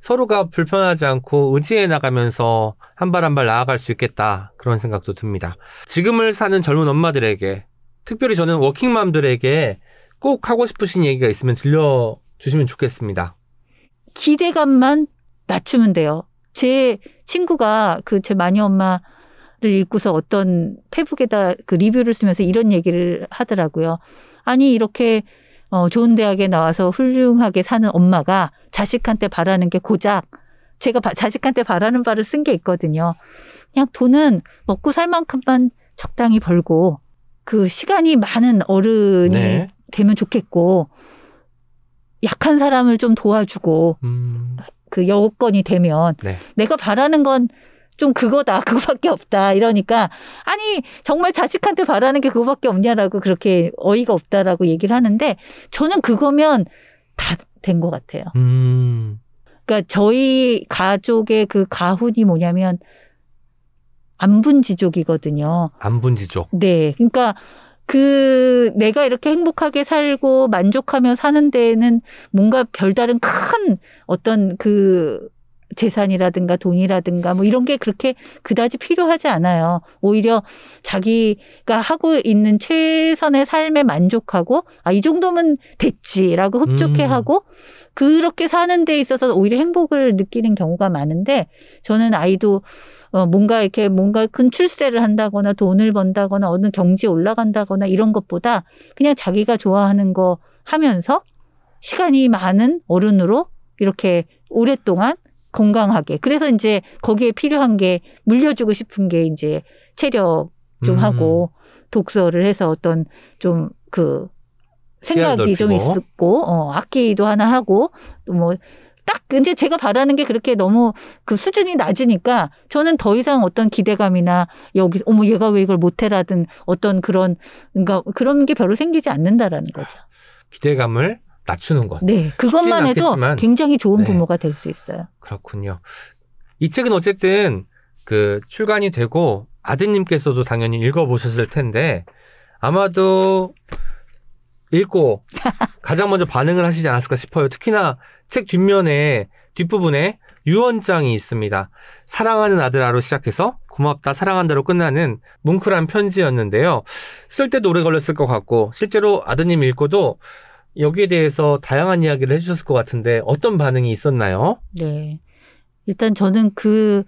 Speaker 1: 서로가 불편하지 않고 의지해 나가면서 한 발 한 발 나아갈 수 있겠다. 그런 생각도 듭니다. 지금을 사는 젊은 엄마들에게, 특별히 저는 워킹맘들에게 꼭 하고 싶으신 얘기가 있으면 들려주시면 좋겠습니다.
Speaker 3: 기대감만 낮추면 돼요. 제 친구가 그 제 마녀 엄마를 읽고서 어떤 페북에다 그 리뷰를 쓰면서 이런 얘기를 하더라고요. 아니 이렇게 어 좋은 대학에 나와서 훌륭하게 사는 엄마가 자식한테 바라는 게 고작 제가 바- 자식한테 바라는 바를 쓴 게 있거든요. 그냥 돈은 먹고 살 만큼만 적당히 벌고 그 시간이 많은 어른이
Speaker 1: 네.
Speaker 3: 되면 좋겠고 약한 사람을 좀 도와주고
Speaker 1: 음,
Speaker 3: 그 여건이 되면
Speaker 1: 네.
Speaker 3: 내가 바라는 건 좀 그거다 그거밖에 없다 이러니까 아니 정말 자식한테 바라는 게 그거밖에 없냐라고 그렇게 어이가 없다라고 얘기를 하는데 저는 그거면 다 된 것 같아요.
Speaker 1: 음,
Speaker 3: 그러니까 저희 가족의 그 가훈이 뭐냐면 안분지족이거든요.
Speaker 1: 안분지족.
Speaker 3: 네. 그러니까 그 내가 이렇게 행복하게 살고 만족하며 사는 데에는 뭔가 별다른 큰 어떤 그 재산이라든가 돈이라든가 뭐 이런 게 그렇게 그다지 필요하지 않아요. 오히려 자기가 하고 있는 최선의 삶에 만족하고 아 이 정도면 됐지라고 흡족해하고 그렇게 사는 데 있어서 오히려 행복을 느끼는 경우가 많은데 저는 아이도 어, 뭔가 이렇게 뭔가 큰 출세를 한다거나 돈을 번다거나 어느 경지에 올라간다거나 이런 것보다 그냥 자기가 좋아하는 거 하면서 시간이 많은 어른으로 이렇게 오랫동안 건강하게. 그래서 이제 거기에 필요한 게 물려주고 싶은 게 이제 체력 좀
Speaker 1: 음.
Speaker 3: 하고 독서를 해서 어떤 좀 그 생각이 좀. 있었고, 어, 악기도 하나 하고, 뭐, 딱, 이제 제가 바라는 게 그렇게 너무 그 수준이 낮으니까 저는 더 이상 어떤 기대감이나 여기, 어머, 얘가 왜 이걸 못해라든 어떤 그런, 그러니까 그런 게 별로 생기지 않는다라는 거죠.
Speaker 1: 기대감을 낮추는 것.
Speaker 3: 네. 그것만 해도
Speaker 1: 않겠지만.
Speaker 3: 굉장히 좋은
Speaker 1: 네.
Speaker 3: 부모가 될 수 있어요.
Speaker 1: 그렇군요. 이 책은 어쨌든 그 출간이 되고 아드님께서도 당연히 읽어보셨을 텐데 아마도 읽고 가장 먼저 반응을 하시지 않았을까 싶어요. 특히나 책 뒷면에 뒷부분에 유언장이 있습니다. 사랑하는 아들아로 시작해서 고맙다 사랑한다로 끝나는 뭉클한 편지였는데요. 쓸 때도 오래 걸렸을 것 같고 실제로 아드님 읽고도 여기에 대해서 다양한 이야기를 해주셨을 것 같은데 어떤 반응이 있었나요?
Speaker 3: 네. 일단 저는 그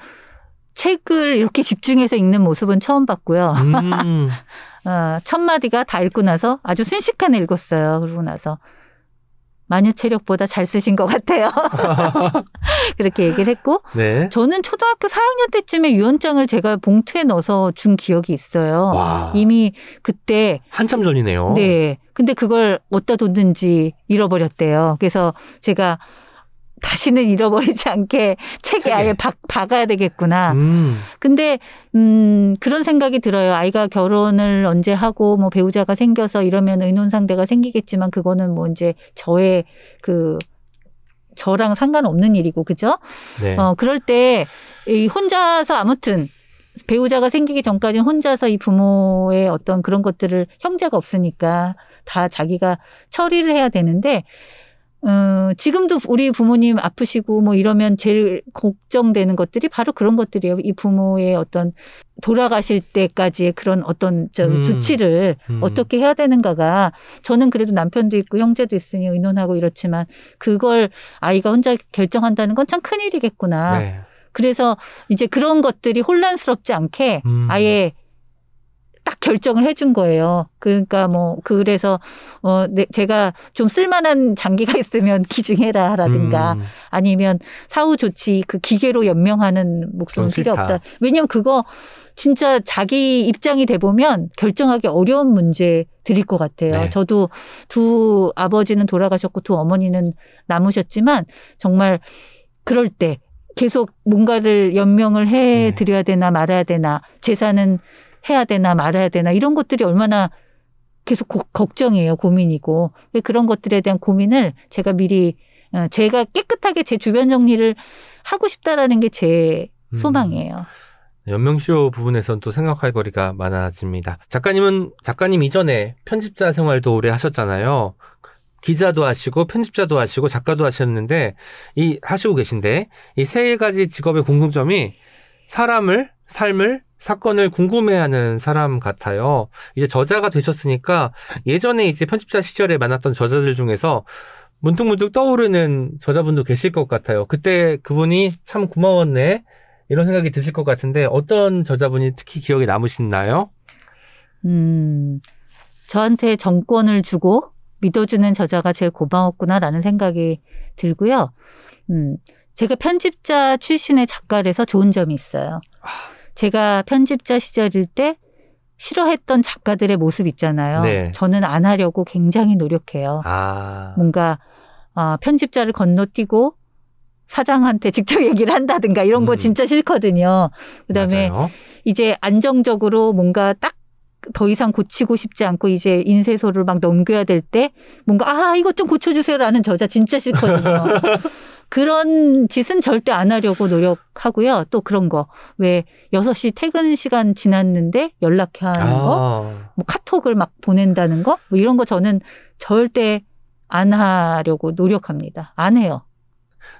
Speaker 3: 책을 이렇게 집중해서 읽는 모습은 처음 봤고요.
Speaker 1: 음,
Speaker 3: 어, 첫 마디가 다 읽고 나서 아주 순식간에 읽었어요. 그러고 나서 마녀 체력보다 잘 쓰신 것 같아요. 그렇게 얘기를 했고
Speaker 1: 네.
Speaker 3: 저는 초등학교 4학년 때쯤에 유언장을 제가 봉투에 넣어서 준 기억이 있어요.
Speaker 1: 와,
Speaker 3: 이미 그때
Speaker 1: 한참 전이네요.
Speaker 3: 네. 근데 그걸 어디다 뒀는지 잃어버렸대요. 그래서 제가 다시는 잃어버리지 않게 책에
Speaker 1: 책에.
Speaker 3: 아예 박, 박아야 되겠구나.
Speaker 1: 음.
Speaker 3: 근데 음 그런 생각이 들어요. 아이가 결혼을 언제 하고 뭐 배우자가 생겨서 이러면 의논 상대가 생기겠지만 그거는 뭐 이제 저의 그 저랑 상관없는 일이고 그죠?
Speaker 1: 네.
Speaker 3: 어 그럴 때 이 혼자서 아무튼 배우자가 생기기 전까지는 혼자서 이 부모의 어떤 그런 것들을 형제가 없으니까 다 자기가 처리를 해야 되는데 어, 지금도 우리 부모님 아프시고 뭐 이러면 제일 걱정되는 것들이 바로 그런 것들이에요. 이 부모의 어떤 돌아가실 때까지의 그런 어떤 저
Speaker 1: 음.
Speaker 3: 조치를
Speaker 1: 음.
Speaker 3: 어떻게 해야 되는가가 저는 그래도 남편도 있고 형제도 있으니 의논하고 이렇지만 그걸 아이가 혼자 결정한다는 건 참 큰일이겠구나.
Speaker 1: 네.
Speaker 3: 그래서 이제 그런 것들이 혼란스럽지 않게
Speaker 1: 음.
Speaker 3: 아예 딱 결정을 해준 거예요. 그러니까 뭐 그래서 어 네, 제가 좀 쓸만한 장기가 있으면 기증해라라든가
Speaker 1: 음.
Speaker 3: 아니면 사후 조치 그 기계로 연명하는 목숨은 필요. 없다. 왜냐면 그거 진짜 자기 입장이 돼 보면 결정하기 어려운 문제들일 것 같아요.
Speaker 1: 네.
Speaker 3: 저도 두 아버지는 돌아가셨고 두 어머니는 남으셨지만 정말 그럴 때 계속 뭔가를 연명을 해
Speaker 1: 네.
Speaker 3: 드려야 되나 말아야 되나 재산은 해야 되나 말아야 되나 이런 것들이 얼마나 계속 고- 걱정이에요 고민이고 그런 것들에 대한 고민을 제가 미리 어, 제가 깨끗하게 제 주변 정리를 하고 싶다라는 게제
Speaker 1: 음.
Speaker 3: 소망이에요.
Speaker 1: 연명쇼 부분에선 또 생각할 거리가 많아집니다. 작가님은 작가님 이전에 편집자 생활도 오래 하셨잖아요. 기자도 하시고 편집자도 하시고 작가도 하셨는데 이 하시고 계신데 이 세 가지 직업의 공통점이 사람을 삶을 사건을 궁금해하는 사람 같아요. 이제 저자가 되셨으니까 예전에 이제 편집자 시절에 만났던 저자들 중에서 문득문득 떠오르는 저자분도 계실 것 같아요. 그때 그분이 참 고마웠네. 이런 생각이 드실 것 같은데 어떤 저자분이 특히 기억에 남으시나요?
Speaker 3: 음, 저한테 정권을 주고 믿어주는 저자가 제일 고마웠구나라는 생각이 들고요. 음, 제가 편집자 출신의 작가라서 좋은 점이 있어요. 제가 편집자 시절일 때 싫어했던 작가들의 모습 있잖아요.
Speaker 1: 네.
Speaker 3: 저는 안 하려고 굉장히 노력해요.
Speaker 1: 아,
Speaker 3: 뭔가 아, 편집자를 건너뛰고 사장한테 직접 얘기를 한다든가 이런 거
Speaker 1: 음.
Speaker 3: 진짜 싫거든요. 그다음에
Speaker 1: 맞아요.
Speaker 3: 이제 안정적으로 뭔가 딱 더 이상 고치고 싶지 않고 이제 인쇄소를 막 넘겨야 될 때 뭔가 아 이것 좀 고쳐주세요라는 저자 진짜 싫거든요. 그런 짓은 절대 안 하려고 노력하고요. 또 그런 거 왜 6시 퇴근 시간 지났는데 연락하는 거,
Speaker 1: 아,
Speaker 3: 뭐 카톡을 막 보낸다는 거, 뭐 이런 거 저는 절대 안 하려고 노력합니다. 안 해요.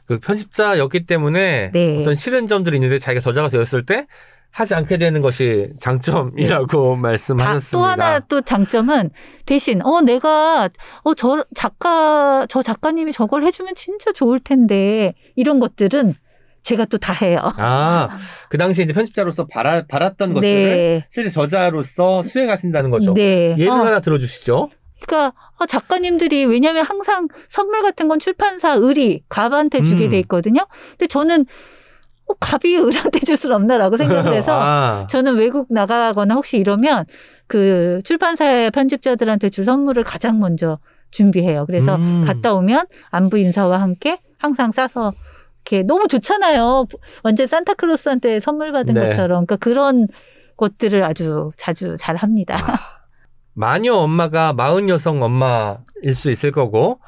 Speaker 1: 그 편집자였기 때문에
Speaker 3: 네.
Speaker 1: 어떤 싫은 점들이 있는데 자기가 저자가 되었을 때 하지 않게 되는 것이 장점이라고
Speaker 3: 다,
Speaker 1: 말씀하셨습니다.
Speaker 3: 또 하나 또 장점은 대신 어 내가 어 저 작가 저 작가님이 저걸 해주면 진짜 좋을 텐데 이런 것들은 제가 또 다 해요.
Speaker 1: 아, 그 당시에 이제 편집자로서 바라, 바랐던 것들을
Speaker 3: 네.
Speaker 1: 실제 저자로서 수행하신다는 거죠.
Speaker 3: 네.
Speaker 1: 예를
Speaker 3: 어,
Speaker 1: 하나 들어주시죠.
Speaker 3: 그러니까 어, 작가님들이 왜냐하면 항상 선물 같은 건 출판사 을이 갑한테 주게
Speaker 1: 음.
Speaker 3: 돼 있거든요. 근데 저는 어, 갑이 을한테 줄 수는 없나라고 생각을 해서
Speaker 1: 아,
Speaker 3: 저는 외국 나가거나 혹시 이러면 그 출판사의 편집자들한테 줄 선물을 가장 먼저 준비해요. 그래서
Speaker 1: 음.
Speaker 3: 갔다 오면 안부 인사와 함께 항상 싸서 이렇게 너무 좋잖아요. 완전 산타클로스한테 선물 받은
Speaker 1: 네.
Speaker 3: 것처럼. 그러니까 그런 것들을 아주 자주 잘 합니다.
Speaker 1: 마녀 엄마가 마흔 여성 엄마일 수 있을 거고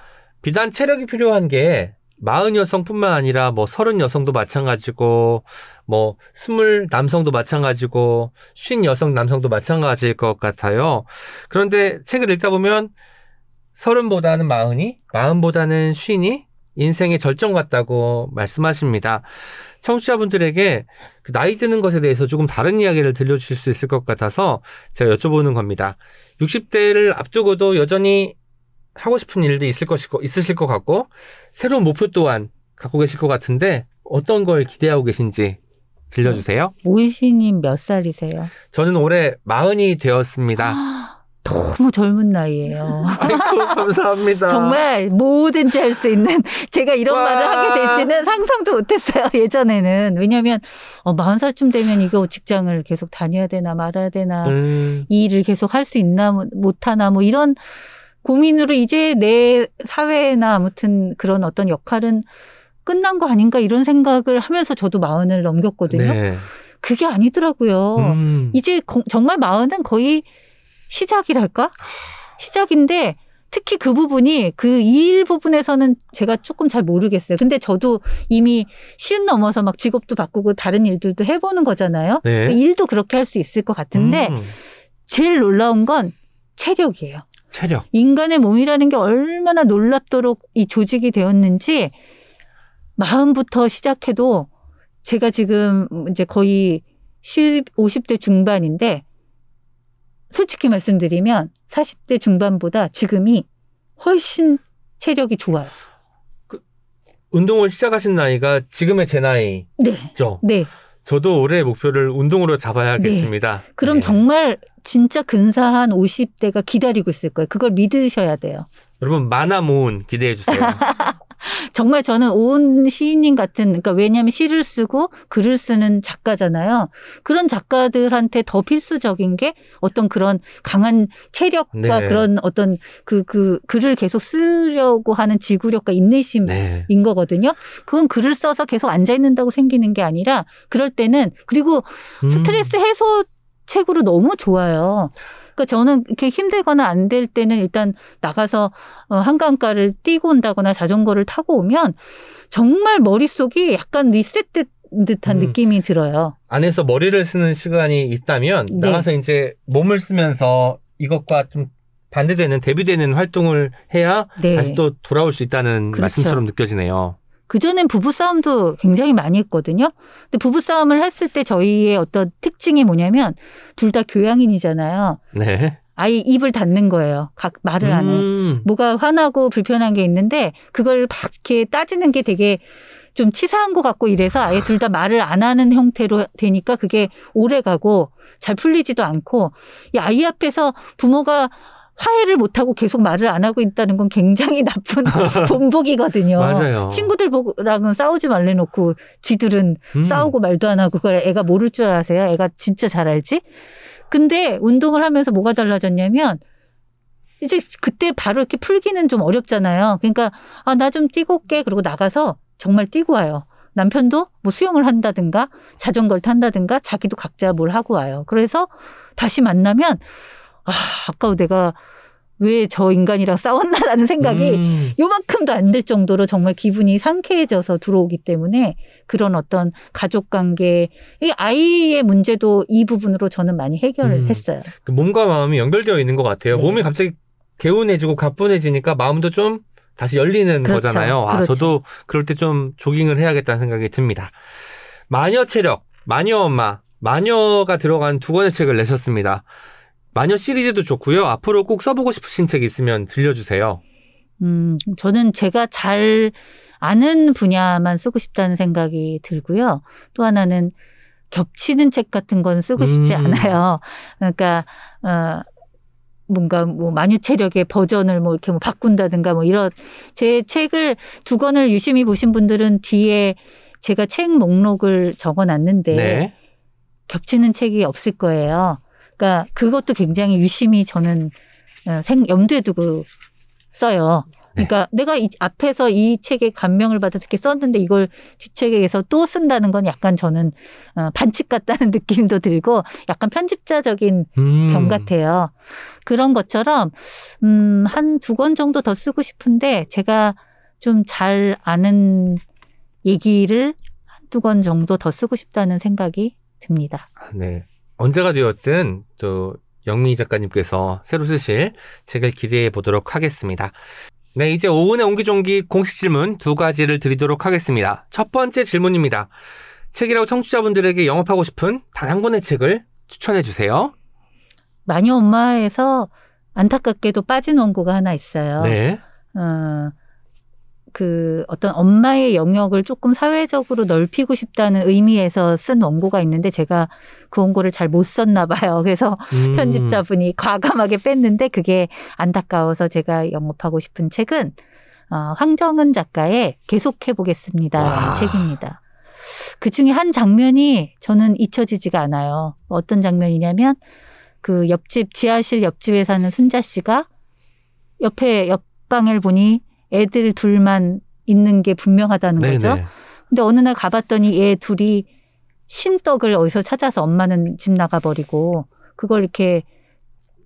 Speaker 1: 비단 체력이 필요한 게 마흔 여성뿐만 아니라 뭐 서른 여성도 마찬가지고 뭐 스물 남성도 마찬가지고 쉰 여성 남성도 마찬가지일 것 같아요. 그런데 책을 읽다 보면 서른보다는 마흔이 마흔보다는 쉰이 인생의 절정 같다고 말씀하십니다. 청취자분들에게 그 나이 드는 것에 대해서 조금 다른 이야기를 들려주실 수 있을 것 같아서 제가 여쭤보는 겁니다. 60대를 앞두고도 여전히 하고 싶은 일도 있을 것이고 있으실 것 같고 새로운 목표 또한 갖고 계실 것 같은데 어떤 걸 기대하고 계신지 들려주세요.
Speaker 3: 모이시님 몇 살이세요?
Speaker 1: 저는 올해 마흔이 되었습니다.
Speaker 3: 너무 젊은 나이예요.
Speaker 1: 아이고 감사합니다.
Speaker 3: 정말 뭐든지 할 수 있는 제가 이런
Speaker 1: 와.
Speaker 3: 말을 하게 될지는 상상도 못했어요 예전에는 왜냐하면 어, 40살쯤 되면 이거 직장을 계속 다녀야 되나 말아야 되나
Speaker 1: 음,
Speaker 3: 이 일을 계속 할 수 있나 뭐- 못하나 뭐 이런 고민으로 이제 내 사회나 아무튼 그런 어떤 역할은 끝난 거 아닌가 이런 생각을 하면서 저도 마흔을 넘겼거든요.
Speaker 1: 네.
Speaker 3: 그게 아니더라고요.
Speaker 1: 음.
Speaker 3: 이제 거- 정말 마흔은 거의 시작이랄까? 시작인데 특히 그 부분이 그 일 부분에서는 제가 조금 잘 모르겠어요. 근데 저도 이미 시은 넘어서 막 직업도 바꾸고 다른 일들도 해보는 거잖아요.
Speaker 1: 네.
Speaker 3: 일도 그렇게 할 수 있을 것 같은데
Speaker 1: 음.
Speaker 3: 제일 놀라운 건 체력이에요.
Speaker 1: 체력.
Speaker 3: 인간의 몸이라는 게 얼마나 놀랍도록 이 조직이 되었는지 마음부터 시작해도 제가 지금 이제 거의 10, 50대 중반인데 솔직히 말씀드리면 40대 중반보다 지금이 훨씬 체력이 좋아요.
Speaker 1: 운동을 시작하신 나이가 지금의 제 나이죠.
Speaker 3: 네. 네.
Speaker 1: 저도 올해 목표를 운동으로 잡아야겠습니다.
Speaker 3: 그럼
Speaker 1: 네.
Speaker 3: 정말 진짜 근사한 50대가 기다리고 있을 거예요. 그걸 믿으셔야 돼요.
Speaker 1: 여러분 만화 모은 기대해 주세요.
Speaker 3: 정말 저는 온 시인님 같은 그러니까 왜냐하면 시를 쓰고 글을 쓰는 작가잖아요. 그런 작가들한테 더 필수적인 게 어떤 그런 강한 체력과
Speaker 1: 네.
Speaker 3: 그런 어떤 그그 글을 계속 쓰려고 하는 지구력과 인내심인
Speaker 1: 네.
Speaker 3: 거거든요. 그건 글을 써서 계속 앉아 있는다고 생기는 게 아니라 그럴 때는 그리고
Speaker 1: 음.
Speaker 3: 스트레스 해소 책으로 너무 좋아요. 그러니까 저는 이렇게 힘들거나 안 될 때는 일단 나가서 어, 한강가를 뛰고 온다거나 자전거를 타고 오면 정말 머릿속이 약간 리셋된 듯한
Speaker 1: 음.
Speaker 3: 느낌이 들어요.
Speaker 1: 안에서 머리를 쓰는 시간이 있다면
Speaker 3: 네.
Speaker 1: 나가서 이제 몸을 쓰면서 이것과 좀 반대되는 대비되는 활동을 해야
Speaker 3: 네.
Speaker 1: 다시 또 돌아올 수 있다는
Speaker 3: 그렇죠.
Speaker 1: 말씀처럼 느껴지네요.
Speaker 3: 그전엔 부부싸움도 굉장히 많이 했거든요. 근데 부부싸움을 했을 때 저희의 어떤 특징이 뭐냐면 둘 다 교양인이잖아요.
Speaker 1: 네.
Speaker 3: 아예 입을 닫는 거예요. 각 말을 안 해.
Speaker 1: 음.
Speaker 3: 뭐가 화나고 불편한 게 있는데 그걸 막 이렇게 따지는 게 되게 좀 치사한 것 같고 이래서 아예 둘 다 말을 안 하는 형태로 되니까 그게 오래 가고 잘 풀리지도 않고 이 아이 앞에서 부모가 화해를 못하고 계속 말을 안 하고 있다는 건 굉장히 나쁜 본보기거든요.
Speaker 1: 맞아요.
Speaker 3: 친구들랑은 싸우지 말래 놓고 지들은
Speaker 1: 음.
Speaker 3: 싸우고 말도 안 하고 그걸 애가 모를 줄 아세요? 애가 진짜 잘 알지? 근데 운동을 하면서 뭐가 달라졌냐면 이제 그때 바로 이렇게 풀기는 좀 어렵잖아요. 그러니까 아 나 좀 뛰고 올게 그러고 나가서 정말 뛰고 와요. 남편도 뭐 수영을 한다든가 자전거를 탄다든가 자기도 각자 뭘 하고 와요. 그래서 다시 만나면 아 아까워 내가 왜 저 인간이랑 싸웠나라는 생각이
Speaker 1: 음.
Speaker 3: 요만큼도 안될 정도로 정말 기분이 상쾌해져서 들어오기 때문에 그런 어떤 가족 관계, 이 아이의 문제도 이 부분으로 저는 많이 해결을
Speaker 1: 음.
Speaker 3: 했어요.
Speaker 1: 그 몸과 마음이 연결되어 있는 것 같아요.
Speaker 3: 네.
Speaker 1: 몸이 갑자기 개운해지고 가뿐해지니까 마음도 좀 다시 열리는
Speaker 3: 그렇죠.
Speaker 1: 거잖아요. 아,
Speaker 3: 그렇죠.
Speaker 1: 저도 그럴 때 좀 조깅을 해야겠다는 생각이 듭니다. 마녀 체력, 마녀 엄마, 마녀가 들어간 두 권의 책을 내셨습니다. 마녀 시리즈도 좋고요. 앞으로 꼭 써보고 싶으신 책 있으면 들려주세요.
Speaker 3: 음, 저는 제가 잘 아는 분야만 쓰고 싶다는 생각이 들고요. 또 하나는 겹치는 책 같은 건 쓰고 싶지
Speaker 1: 음.
Speaker 3: 않아요. 그러니까, 어, 뭔가 뭐 마녀 체력의 버전을 뭐 이렇게 뭐 바꾼다든가 뭐 이런 제 책을 두 권을 유심히 보신 분들은 뒤에 제가 책 목록을 적어 놨는데
Speaker 1: 네.
Speaker 3: 겹치는 책이 없을 거예요. 그러니까 그것도 굉장히 유심히 저는 어, 생 염두에 두고 써요.
Speaker 1: 네.
Speaker 3: 그러니까 내가 이 앞에서 이 책에 감명을 받아서 이렇게 썼는데 이걸 뒷책에서 또 쓴다는 건 약간 저는 어, 반칙 같다는 느낌도 들고 약간 편집자적인
Speaker 1: 음.
Speaker 3: 병 같아요. 그런 것처럼 음, 한 두 권 정도 더 쓰고 싶은데 제가 좀 잘 아는 얘기를 한 두 권 정도 더 쓰고 싶다는 생각이 듭니다.
Speaker 1: 네. 언제가 되었든 또 영미 작가님께서 새로 쓰실 책을 기대해 보도록 하겠습니다. 네, 이제 오은의 옹기종기 공식 질문 두 가지를 드리도록 하겠습니다. 첫 번째 질문입니다. 책이라고 청취자분들에게 영업하고 싶은 단 한 권의 책을 추천해 주세요.
Speaker 3: 마녀 엄마에서 안타깝게도 빠진 원고가 하나 있어요.
Speaker 1: 네.
Speaker 3: 어, 그 어떤 엄마의 영역을 조금 사회적으로 넓히고 싶다는 의미에서 쓴 원고가 있는데 제가 그 원고를 잘 못 썼나 봐요. 그래서
Speaker 1: 음.
Speaker 3: 편집자분이 과감하게 뺐는데 그게 안타까워서 제가 영업하고 싶은 책은 어, 황정은 작가의 계속해 보겠습니다.
Speaker 1: 와.
Speaker 3: 책입니다. 그 중에 한 장면이 저는 잊혀지지가 않아요. 어떤 장면이냐면 그 옆집 지하실 옆집에 사는 순자 씨가 옆에 옆방을 보니 애들 둘만 있는 게 분명하다는 거죠.
Speaker 1: 네네.
Speaker 3: 근데 어느 날 가봤더니 얘 둘이 신떡을 어디서 찾아서 엄마는 집 나가버리고 그걸 이렇게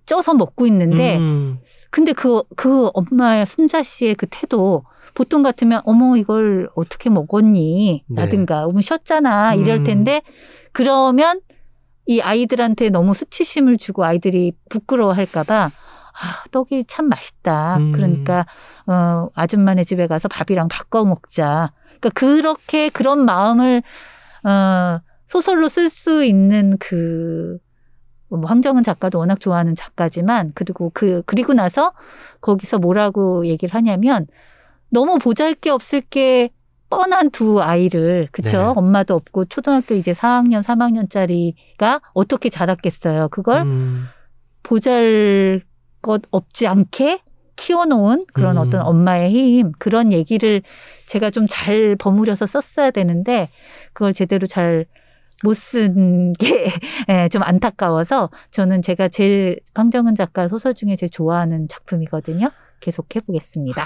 Speaker 3: 쪄서 먹고 있는데
Speaker 1: 음,
Speaker 3: 근데 그, 그 엄마의 순자 씨의 그 태도 보통 같으면 어머 이걸 어떻게 먹었니?
Speaker 1: 네.
Speaker 3: 라든가 어머 쉬었잖아 이럴
Speaker 1: 음.
Speaker 3: 텐데 그러면 이 아이들한테 너무 수치심을 주고 아이들이 부끄러워할까봐 아, 떡이 참 맛있다.
Speaker 1: 음.
Speaker 3: 그러니까 어, 아줌마네 집에 가서 밥이랑 바꿔 먹자. 그러니까 그렇게 그런 마음을 어, 소설로 쓸 수 있는 그뭐 황정은 작가도 워낙 좋아하는 작가지만 그리고 그 그리고 나서 거기서 뭐라고 얘기를 하냐면 너무 보잘게 없을 게 뻔한 두 아이를 그쵸
Speaker 1: 네.
Speaker 3: 엄마도 없고 초등학교 이제 4학년 3학년짜리가 어떻게 자랐겠어요 그걸
Speaker 1: 음,
Speaker 3: 보잘 것 없지 않게 키워놓은 그런
Speaker 1: 음.
Speaker 3: 어떤 엄마의 힘 그런 얘기를 제가 좀 잘 버무려서 썼어야 되는데 그걸 제대로 잘 못 쓴게 예, 좀 안타까워서 저는 제가 제일 황정은 작가 소설 중에 제일 좋아하는 작품이거든요. 계속 해보겠습니다.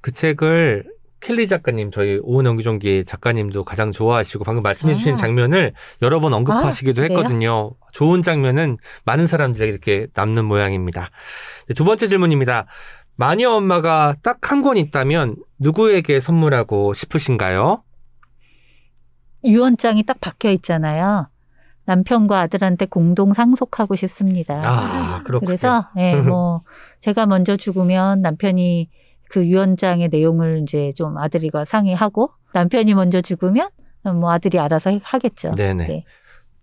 Speaker 1: 그 책을 켈리 작가님, 저희 오은 연기종기 작가님도 가장 좋아하시고 방금 말씀해 주신
Speaker 3: 아.
Speaker 1: 장면을 여러 번 언급하시기도
Speaker 3: 아?
Speaker 1: 했거든요. 좋은 장면은 많은 사람들에게 이렇게 남는 모양입니다. 네, 두 번째 질문입니다. 마녀 엄마가 딱 한 권 있다면 누구에게 선물하고 싶으신가요?
Speaker 3: 유언장이 딱 박혀 있잖아요. 남편과 아들한테 공동 상속하고 싶습니다.
Speaker 1: 아, 그렇군요.
Speaker 3: 그래서 예, 뭐 제가 먼저 죽으면 남편이 그 유언장의 내용을 이제 좀 아들이가 상의하고 남편이 먼저 죽으면 뭐 아들이 알아서 하겠죠.
Speaker 1: 네네.
Speaker 3: 네.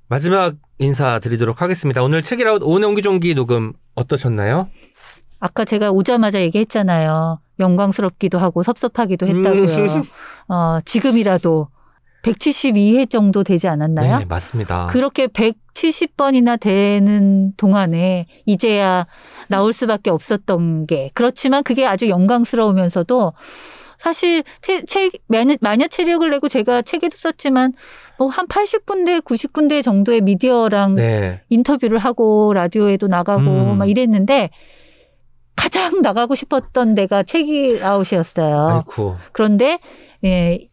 Speaker 1: 마지막 인사 드리도록 하겠습니다. 오늘 책이라웃 오은 연기종기 녹음 어떠셨나요?
Speaker 3: 아까 제가 오자마자 얘기했잖아요. 영광스럽기도 하고 섭섭하기도 했다고요.
Speaker 1: 음.
Speaker 3: 어, 지금이라도 172회 정도 되지 않았나요?
Speaker 1: 네, 맞습니다.
Speaker 3: 그렇게 170번이나 되는 동안에 이제야 나올 수밖에 없었던 게 그렇지만 그게 아주 영광스러우면서도 사실 태- 책 마녀, 마녀 체력을 내고 제가 책에도 썼지만 뭐 한 80군데 90군데 정도의 미디어랑
Speaker 1: 네.
Speaker 3: 인터뷰를 하고 라디오에도 나가고
Speaker 1: 음.
Speaker 3: 막 이랬는데 가장 나가고 싶었던 데가 책이 아웃이었어요.
Speaker 1: 아이쿠.
Speaker 3: 그런데 예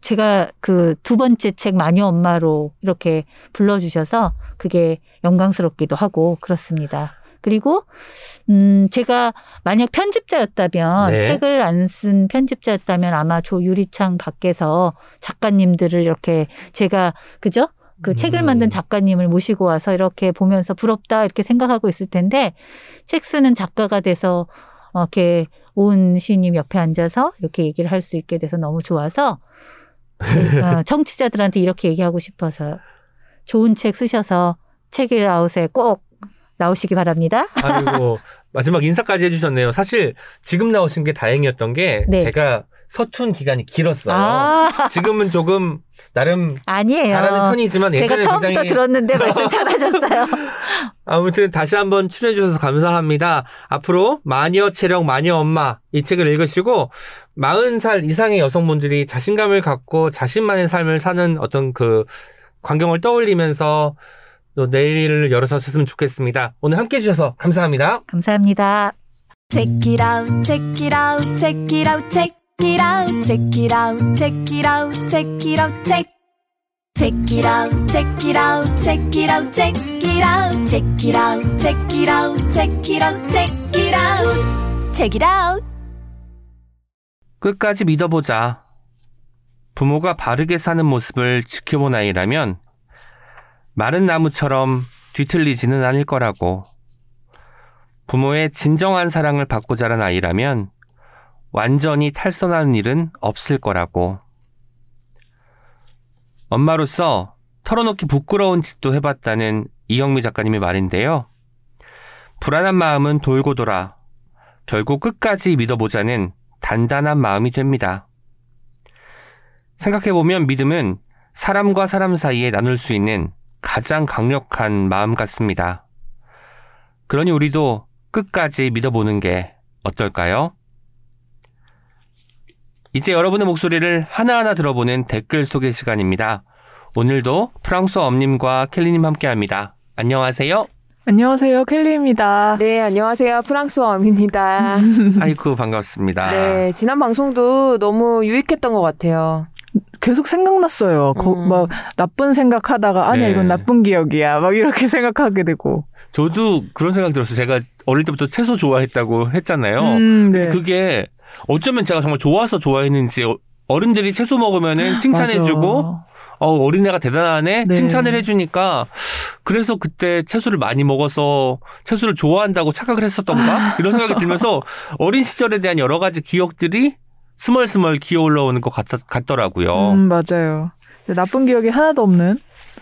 Speaker 3: 제가 그 두 번째 책 마녀 엄마로 이렇게 불러주셔서 그게 영광스럽기도 하고 그렇습니다. 그리고 음 제가 만약 편집자였다면
Speaker 1: 네.
Speaker 3: 책을 안 쓴 편집자였다면 아마 조유리창 밖에서 작가님들을 이렇게 제가 그죠? 그 책을
Speaker 1: 음.
Speaker 3: 만든 작가님을 모시고 와서 이렇게 보면서 부럽다 이렇게 생각하고 있을 텐데 책 쓰는 작가가 돼서 어, 이렇게 오은 시님 옆에 앉아서 이렇게 얘기를 할 수 있게 돼서 너무 좋아서 어, 청취자들한테 이렇게 얘기하고 싶어서 좋은 책 쓰셔서 책읽아웃에 꼭 나오시기 바랍니다.
Speaker 1: 아이고 마지막 인사까지 해주셨네요. 사실 지금 나오신 게 다행이었던 게
Speaker 3: 네.
Speaker 1: 제가 서툰 기간이 길었어요.
Speaker 3: 아
Speaker 1: 지금은 조금 나름
Speaker 3: 아니에요.
Speaker 1: 잘하는 편이지만
Speaker 3: 제가 처음부터
Speaker 1: 굉장히
Speaker 3: 들었는데 말씀 잘하셨어요.
Speaker 1: 아무튼 다시 한번 출연해 주셔서 감사합니다. 앞으로 마녀 체력 마녀 엄마 이 책을 읽으시고 40살 이상의 여성분들이 자신감을 갖고 자신만의 삶을 사는 어떤 그 광경을 떠올리면서 또 내일을 열어서셨으면 좋겠습니다. 오늘 함께 해주셔서 감사합니다.
Speaker 3: 감사합니다.
Speaker 2: Check it out, check it out, check it out, check it out, check it out, check it out, check it out, check. Check it out, check it out, check it out, check it out, check it out, check it out, check it out, check it out, check it out.
Speaker 1: 끝까지 믿어보자. 부모가 바르게 사는 모습을 지켜본 아이라면 마른 나무처럼 뒤틀리지는 않을 거라고. 부모의 진정한 사랑을 받고 자란 아이라면 완전히 탈선하는 일은 없을 거라고. 엄마로서 털어놓기 부끄러운 짓도 해봤다는 이영미 작가님의 말인데요. 불안한 마음은 돌고 돌아 결국 끝까지 믿어보자는 단단한 마음이 됩니다. 생각해보면 믿음은 사람과 사람 사이에 나눌 수 있는 가장 강력한 마음 같습니다. 그러니 우리도 끝까지 믿어보는 게 어떨까요? 이제 여러분의 목소리를 하나하나 들어보는 댓글 소개 시간입니다. 오늘도 프랑스어 엄님과 켈리님 함께 합니다. 안녕하세요.
Speaker 4: 안녕하세요. 켈리입니다.
Speaker 5: 네, 안녕하세요. 프랑스 어입니다.
Speaker 1: 아이고 반갑습니다.
Speaker 5: 네, 지난 방송도 너무 유익했던 것 같아요.
Speaker 4: 계속 생각났어요. 거-
Speaker 5: 음.
Speaker 4: 막 나쁜 생각하다가 아니야
Speaker 1: 네.
Speaker 4: 이건 나쁜 기억이야. 막 이렇게 생각하게 되고.
Speaker 1: 저도 그런 생각 들었어요. 제가 어릴 때부터 채소 좋아했다고 했잖아요.
Speaker 4: 음, 네.
Speaker 1: 그게 어쩌면 제가 정말 좋아서 좋아했는지 어- 어른들이 채소 먹으면은 칭찬해주고. 어, 어린애가 대단하네
Speaker 4: 네.
Speaker 1: 칭찬을 해주니까 그래서 그때 채소를 많이 먹어서 채소를 좋아한다고 착각을 했었던가 이런 생각이 들면서 어린 시절에 대한 여러 가지 기억들이 스멀스멀 기어 올라오는 것 같, 같더라고요.
Speaker 4: 음, 맞아요. 나쁜 기억이 하나도 없는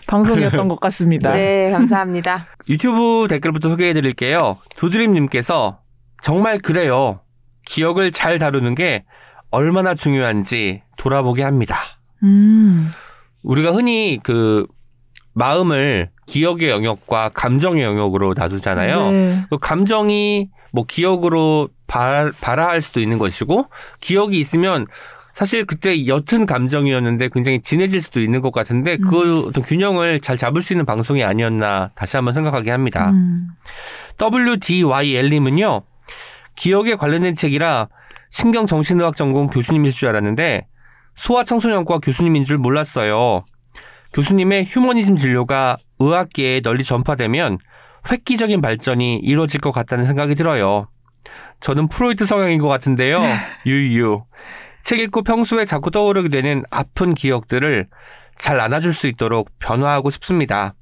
Speaker 4: 방송이었던 것 같습니다.
Speaker 5: 네, 감사합니다.
Speaker 1: 유튜브 댓글부터 소개해 드릴게요. 두드림님께서 정말 그래요. 기억을 잘 다루는 게 얼마나 중요한지 돌아보게 합니다.
Speaker 4: 음,
Speaker 1: 우리가 흔히 그 마음을 기억의 영역과 감정의 영역으로 나누잖아요.
Speaker 4: 네.
Speaker 1: 그 감정이 뭐 기억으로 발, 발화할 수도 있는 것이고 기억이 있으면 사실 그때 옅은 감정이었는데 굉장히 진해질 수도 있는 것 같은데 그 어떤 균형을 잘 잡을 수 있는 방송이 아니었나 다시 한번 생각하게 합니다.
Speaker 4: 음.
Speaker 1: WDYL님은요, 기억에 관련된 책이라 신경정신의학 전공 교수님일 줄 알았는데, 소아청소년과 교수님인 줄 몰랐어요. 교수님의 휴머니즘 진료가 의학계에 널리 전파되면 획기적인 발전이 이루어질 것 같다는 생각이 들어요. 저는 프로이트 성향인 것 같은데요. 유유. 책 읽고 평소에 자꾸 떠오르게 되는 아픈 기억들을 잘 안아줄 수 있도록 변화하고 싶습니다.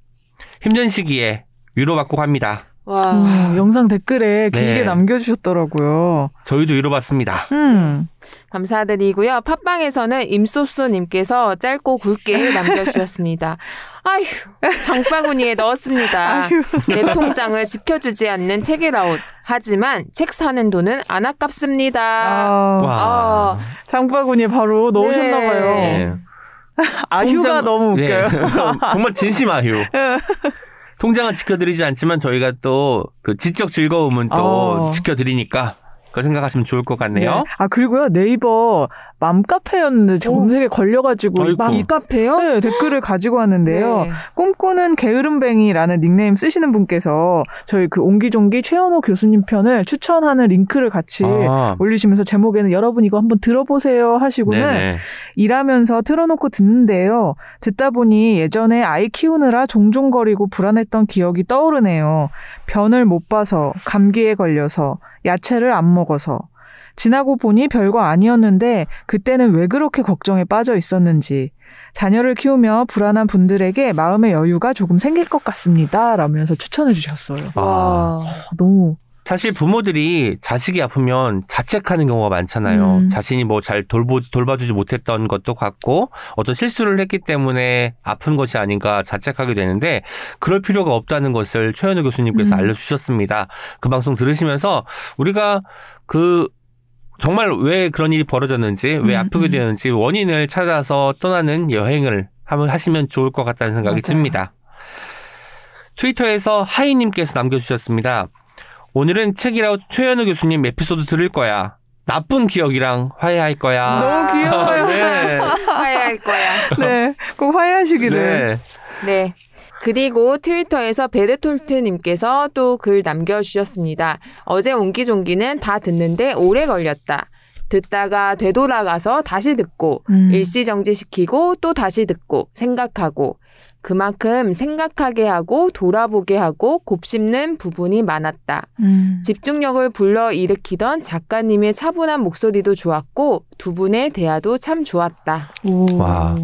Speaker 1: 힘든 시기에 위로받고 갑니다.
Speaker 5: 와,
Speaker 4: 어, 영상 댓글에 길게
Speaker 1: 네.
Speaker 4: 남겨주셨더라고요.
Speaker 1: 저희도 위로받습니다.
Speaker 4: 음,
Speaker 5: 감사드리고요. 팟빵에서는 임소스님께서 짧고 굵게 남겨주셨습니다. 아휴, 장바구니에 넣었습니다.
Speaker 4: 아유.
Speaker 5: 내 통장을 지켜주지 않는 책이라웃. 하지만 책 사는 돈은 안 아깝습니다.
Speaker 4: 아,
Speaker 1: 와.
Speaker 4: 장바구니에 바로 넣으셨나봐요.
Speaker 5: 네.
Speaker 4: 아휴가
Speaker 1: 통장-
Speaker 4: 너무
Speaker 1: 네.
Speaker 4: 웃겨요.
Speaker 1: 정말 진심 아휴. 통장은 지켜드리지 않지만 저희가 또 그 지적 즐거움은 또
Speaker 4: 어.
Speaker 1: 지켜드리니까 그걸 생각하시면 좋을 것 같네요.
Speaker 4: 네. 아 그리고요 네이버 맘카페였는데 제
Speaker 5: 오.
Speaker 4: 검색에 걸려가지고
Speaker 1: 아이고.
Speaker 5: 막이 카페요?
Speaker 4: 네, 댓글을 가지고 왔는데요.
Speaker 5: 네.
Speaker 4: 꿈꾸는 게으름뱅이라는 닉네임 쓰시는 분께서 저희 그 옹기종기 최현호 교수님 편을 추천하는 링크를 같이
Speaker 1: 아.
Speaker 4: 올리시면서 제목에는 여러분 이거 한번 들어보세요 하시고는
Speaker 1: 네네.
Speaker 4: 일하면서 틀어놓고 듣는데요. 듣다 보니 예전에 아이 키우느라 종종 거리고 불안했던 기억이 떠오르네요. 변을 못 봐서, 감기에 걸려서, 야채를 안 먹어서. 지나고 보니 별거 아니었는데 그때는 왜 그렇게 걱정에 빠져 있었는지. 자녀를 키우며 불안한 분들에게 마음의 여유가 조금 생길 것 같습니다. 라면서 추천해 주셨어요.
Speaker 1: 아.
Speaker 5: 와.
Speaker 4: 너무
Speaker 1: 사실 부모들이 자식이 아프면 자책하는 경우가 많잖아요.
Speaker 4: 음.
Speaker 1: 자신이 뭐 잘 돌보, 돌봐주지 못했던 것도 같고 어떤 실수를 했기 때문에 아픈 것이 아닌가 자책하게 되는데 그럴 필요가 없다는 것을 최현우 교수님께서
Speaker 4: 음.
Speaker 1: 알려주셨습니다. 그 방송 들으시면서 우리가 그 정말 왜 그런 일이 벌어졌는지 왜
Speaker 4: 음,
Speaker 1: 아프게
Speaker 4: 음.
Speaker 1: 되는지 원인을 찾아서 떠나는 여행을 한번 하시면 좋을 것 같다는 생각이
Speaker 4: 맞아요.
Speaker 1: 듭니다. 트위터에서 하이님께서 남겨주셨습니다. 오늘은 책이라고 최현우 교수님 에피소드 들을 거야. 나쁜 기억이랑 화해할 거야.
Speaker 4: 너무 귀여워요.
Speaker 1: 네.
Speaker 5: 화해할 거야.
Speaker 4: 네, 꼭 화해하시기를.
Speaker 1: 네.
Speaker 5: 네. 그리고 트위터에서 베르톨트님께서 또 글 남겨주셨습니다. 어제 옹기종기는 다 듣는데 오래 걸렸다. 듣다가 되돌아가서 다시 듣고
Speaker 4: 음.
Speaker 5: 일시정지시키고 또 다시 듣고 생각하고 그만큼 생각하게 하고 돌아보게 하고 곱씹는 부분이 많았다.
Speaker 4: 음.
Speaker 5: 집중력을 불러일으키던 작가님의 차분한 목소리도 좋았고 두 분의 대화도 참 좋았다.
Speaker 4: 오.
Speaker 1: 와.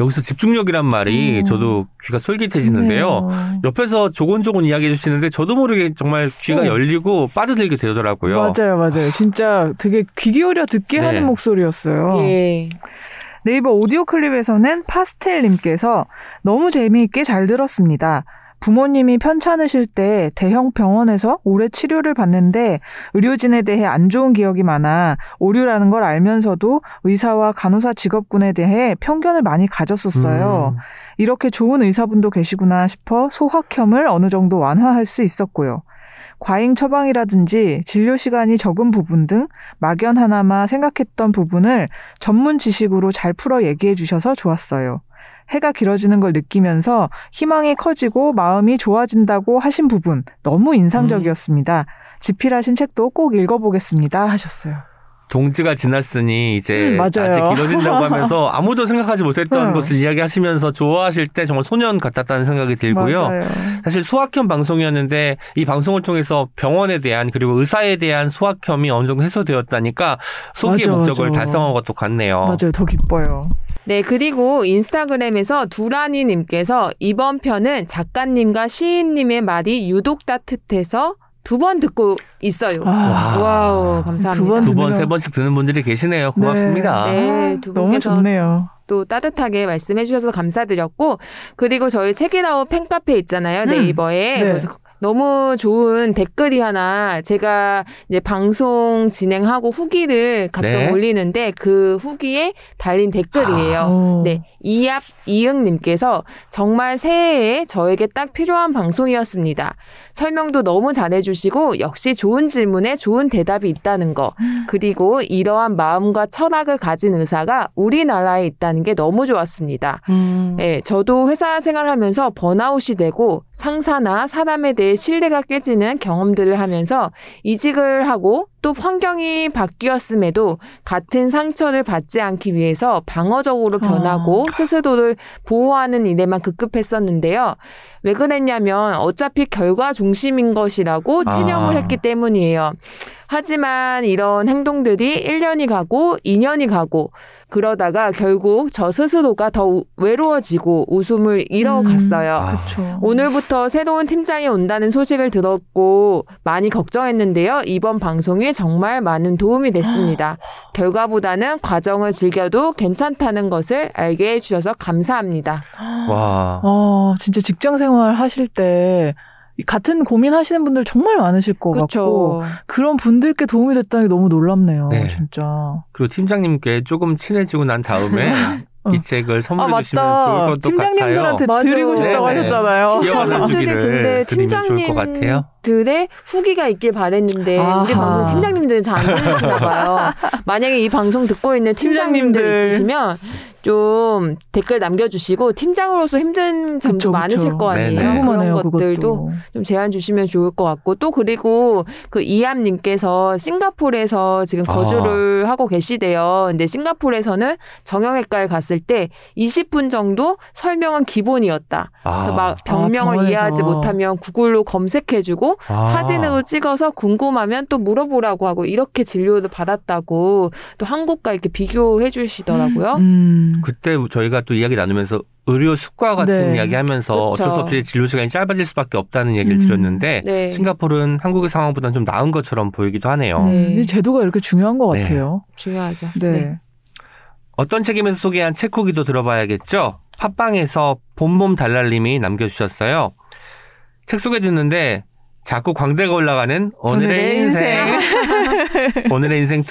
Speaker 1: 여기서 집중력이란 말이
Speaker 4: 음.
Speaker 1: 저도 귀가 솔깃해지는데요.
Speaker 4: 좋네요.
Speaker 1: 옆에서 조곤조곤 이야기해 주시는데 저도 모르게 정말 귀가
Speaker 4: 어.
Speaker 1: 열리고 빠져들게 되더라고요.
Speaker 4: 맞아요, 맞아요. 진짜 되게 귀 기울여 듣게
Speaker 1: 네.
Speaker 4: 하는 목소리였어요.
Speaker 5: 예.
Speaker 4: 네이버 오디오 클립에서는 파스텔님께서 너무 재미있게 잘 들었습니다. 부모님이 편찮으실 때 대형 병원에서 오래 치료를 받는데 의료진에 대해 안 좋은 기억이 많아 오류라는 걸 알면서도 의사와 간호사 직업군에 대해 편견을 많이 가졌었어요.
Speaker 1: 음.
Speaker 4: 이렇게 좋은 의사분도 계시구나 싶어 소확혐을 어느 정도 완화할 수 있었고요. 과잉 처방이라든지 진료 시간이 적은 부분 등 막연 하나마 생각했던 부분을 전문 지식으로 잘 풀어 얘기해 주셔서 좋았어요. 해가 길어지는 걸 느끼면서 희망이 커지고 마음이 좋아진다고 하신 부분 너무 인상적이었습니다. 집필하신 책도 꼭 읽어보겠습니다 하셨어요.
Speaker 1: 동지가 지났으니 이제
Speaker 4: 음.
Speaker 1: 아직 길어진다고 하면서 아무도 생각하지 못했던
Speaker 4: 음.
Speaker 1: 것을 이야기하시면서 좋아하실 때 정말 소년 같았다는 생각이 들고요.
Speaker 4: 맞아요.
Speaker 1: 사실 소확혐 방송이었는데 이 방송을 통해서 병원에 대한 그리고 의사에 대한 소확혐이 어느 정도 해소되었다니까 소기의
Speaker 4: 맞아,
Speaker 1: 목적을
Speaker 4: 맞아.
Speaker 1: 달성한 것도 같네요.
Speaker 4: 맞아요. 더 기뻐요.
Speaker 5: 네, 그리고 인스타그램에서 두라니님께서 이번 편은 작가님과 시인님의 말이 유독 따뜻해서 두 번 듣고 있어요.
Speaker 4: 아,
Speaker 5: wow, 감사합니다.
Speaker 4: 두 번
Speaker 1: 두 번, 세 번씩 듣는 분들이 계시네요. 고맙습니다.
Speaker 5: 네, 두
Speaker 4: 너무
Speaker 5: 분께서
Speaker 4: 좋네요.
Speaker 5: 또 따뜻하게 말씀해 주셔서 감사드렸고 그리고 저희 책이라웃 팬카페 있잖아요
Speaker 4: 음.
Speaker 5: 네이버에
Speaker 4: 네.
Speaker 5: 그래서 너무 좋은 댓글이 하나 제가 이제 방송 진행하고 후기를 가끔
Speaker 1: 네.
Speaker 5: 올리는데 그 후기에 달린 댓글이에요.
Speaker 4: 오.
Speaker 5: 네, 이압 이응님께서 정말 새해에 저에게 딱 필요한 방송이었습니다. 설명도 너무 잘해주시고 역시 좋은 질문에 좋은 대답이 있다는 거 그리고 이러한 마음과 철학을 가진 의사가 우리나라에 있다는 게 너무 좋았습니다.
Speaker 4: 음.
Speaker 5: 네, 저도 회사 생활하면서 번아웃이 되고 상사나 사람에 대해 신뢰가 깨지는 경험들을 하면서 이직을 하고 또 환경이 바뀌었음에도 같은 상처를 받지 않기 위해서 방어적으로 변하고 스스로를 보호하는 일에만 급급했었는데요. 왜 그랬냐면 어차피 결과 중심인 것이라고
Speaker 1: 아.
Speaker 5: 체념을 했기 때문이에요. 하지만 이런 행동들이 1년이 가고 2년이 가고 그러다가 결국 저 스스로가 더 우- 외로워지고 웃음을 잃어갔어요.
Speaker 1: 아.
Speaker 4: 그렇죠.
Speaker 5: 오늘부터 새로운 팀장이 온다는 소식을 들었고 많이 걱정했는데요. 이번 방송이 정말 많은 도움이 됐습니다. 결과보다는 과정을 즐겨도 괜찮다는 것을 알게 해주셔서 감사합니다.
Speaker 1: 와.
Speaker 4: 어, 진짜 직장 생활 하실 때 같은 고민 하시는 분들 정말 많으실 것 같고
Speaker 5: 그렇죠.
Speaker 4: 그런 분들께 도움이 됐다는 게 너무 놀랍네요.
Speaker 1: 네.
Speaker 4: 진짜.
Speaker 1: 그리고 팀장님께 조금 친해지고 난 다음에
Speaker 4: 어.
Speaker 1: 이 책을
Speaker 4: 아
Speaker 1: 선물해 주시면 좋을
Speaker 4: 맞다.
Speaker 1: 것도
Speaker 4: 팀장님들한테
Speaker 1: 같아요.
Speaker 4: 드리고
Speaker 5: 맞아.
Speaker 4: 싶다고
Speaker 1: 네네.
Speaker 4: 하셨잖아요.
Speaker 1: 팀장-
Speaker 5: 팀장님들이
Speaker 1: 나눠주기를
Speaker 5: 근데
Speaker 1: 드리면 좋을 것 같아요.
Speaker 5: 팀장님들의 후기가 있길 바랬는데 우리
Speaker 4: 아하.
Speaker 5: 방송 팀장님들은 잘 안 들으시나 봐요. 만약에 이 방송 듣고 있는 팀장님들
Speaker 4: 팀장님들.
Speaker 5: 있으시면 좀 댓글 남겨주시고 팀장으로서 힘든 점도
Speaker 4: 그쵸, 그쵸.
Speaker 5: 많으실 거 아니에요.
Speaker 1: 네네.
Speaker 5: 그런 것들도
Speaker 4: 그것도.
Speaker 5: 좀 제안 주시면 좋을 것 같고 또 그리고 그 이암님께서 싱가포르에서 지금
Speaker 1: 아.
Speaker 5: 거주를 하고 계시대요. 근데 싱가포르에서는 정형외과에 갔을 때 20분 정도 설명은 기본이었다. 그래서
Speaker 1: 아.
Speaker 5: 막 병명을
Speaker 4: 병원에서.
Speaker 5: 이해하지 못하면 구글로 검색해주고
Speaker 1: 아.
Speaker 5: 사진으로 찍어서 궁금하면 또 물어보라고 하고 이렇게 진료를 받았다고 또 한국과 이렇게 비교해 주시더라고요.
Speaker 4: 음.
Speaker 1: 그때 저희가 또 이야기 나누면서 의료 수과 같은
Speaker 4: 네.
Speaker 1: 이야기 하면서
Speaker 5: 그쵸.
Speaker 1: 어쩔 수 없이 진료 시간이 짧아질 수밖에 없다는 얘기를
Speaker 4: 음.
Speaker 1: 드렸는데
Speaker 5: 네.
Speaker 1: 싱가포르는 한국의 상황보다는 좀 나은 것처럼 보이기도 하네요.
Speaker 5: 네.
Speaker 4: 이 제도가 이렇게 중요한 것
Speaker 1: 네.
Speaker 4: 같아요.
Speaker 5: 중요하죠.
Speaker 4: 네.
Speaker 5: 네.
Speaker 1: 어떤 책임에서 소개한 책 후기도 들어봐야겠죠? 팟빵에서 봄봄 달랄님이 남겨주셨어요. 책 소개 듣는데 자꾸 광대가 올라가는 오늘의,
Speaker 4: 오늘의
Speaker 1: 인생. 오늘의 인생 2,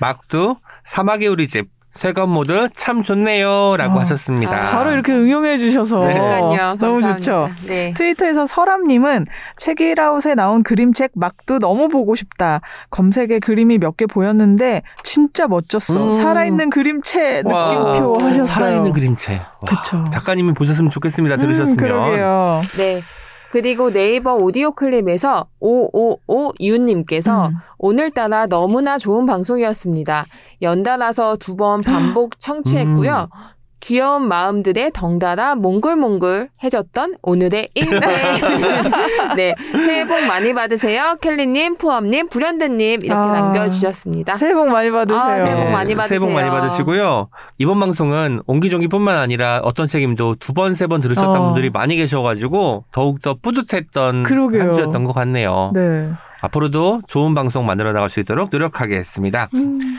Speaker 1: 막두, 사막의 우리 집, 세건 모드 참 좋네요. 라고
Speaker 4: 아,
Speaker 1: 하셨습니다.
Speaker 5: 아,
Speaker 4: 바로 이렇게 응용해 주셔서
Speaker 1: 네.
Speaker 5: 그러니까요.
Speaker 4: 너무. 좋죠.
Speaker 5: 네.
Speaker 4: 트위터에서 설암님은 책이라웃에 나온 그림책 막두 너무 보고 싶다. 검색에 그림이 몇 개 보였는데 진짜 멋졌어.
Speaker 1: 음.
Speaker 4: 살아있는 그림체
Speaker 1: 와,
Speaker 4: 느낌표 하셨어요.
Speaker 1: 살아있는 그림체. 와,
Speaker 4: 그쵸.
Speaker 1: 작가님이 보셨으면 좋겠습니다.
Speaker 4: 음,
Speaker 1: 들으셨으면.
Speaker 4: 그러게요.
Speaker 5: 네. 그리고 네이버 오디오 클립에서 555유님께서
Speaker 4: 음.
Speaker 5: 오늘따라 너무나 좋은 방송이었습니다. 연달아서 두 번 반복 청취했고요. 귀여운 마음들의 덩달아 몽글몽글해졌던 오늘의 인생. 네, 새해 복 많이 받으세요. 켈리님, 푸엄님, 불현듯님 이렇게
Speaker 4: 아,
Speaker 5: 남겨주셨습니다.
Speaker 4: 새해 복 많이 받으세요.
Speaker 5: 아, 새해 복
Speaker 1: 네,
Speaker 5: 많이
Speaker 1: 새해 복 많이
Speaker 5: 받으세요.
Speaker 1: 받으시고요. 이번 방송은 옹기종기뿐만 아니라 어떤 책임도 두 번, 세 번 들으셨던
Speaker 4: 어.
Speaker 1: 분들이 많이 계셔가지고 더욱더 뿌듯했던
Speaker 4: 그러게요.
Speaker 1: 한 주였던 것 같네요.
Speaker 4: 네.
Speaker 1: 앞으로도 좋은 방송 만들어 나갈 수 있도록 노력하겠습니다.
Speaker 4: 음.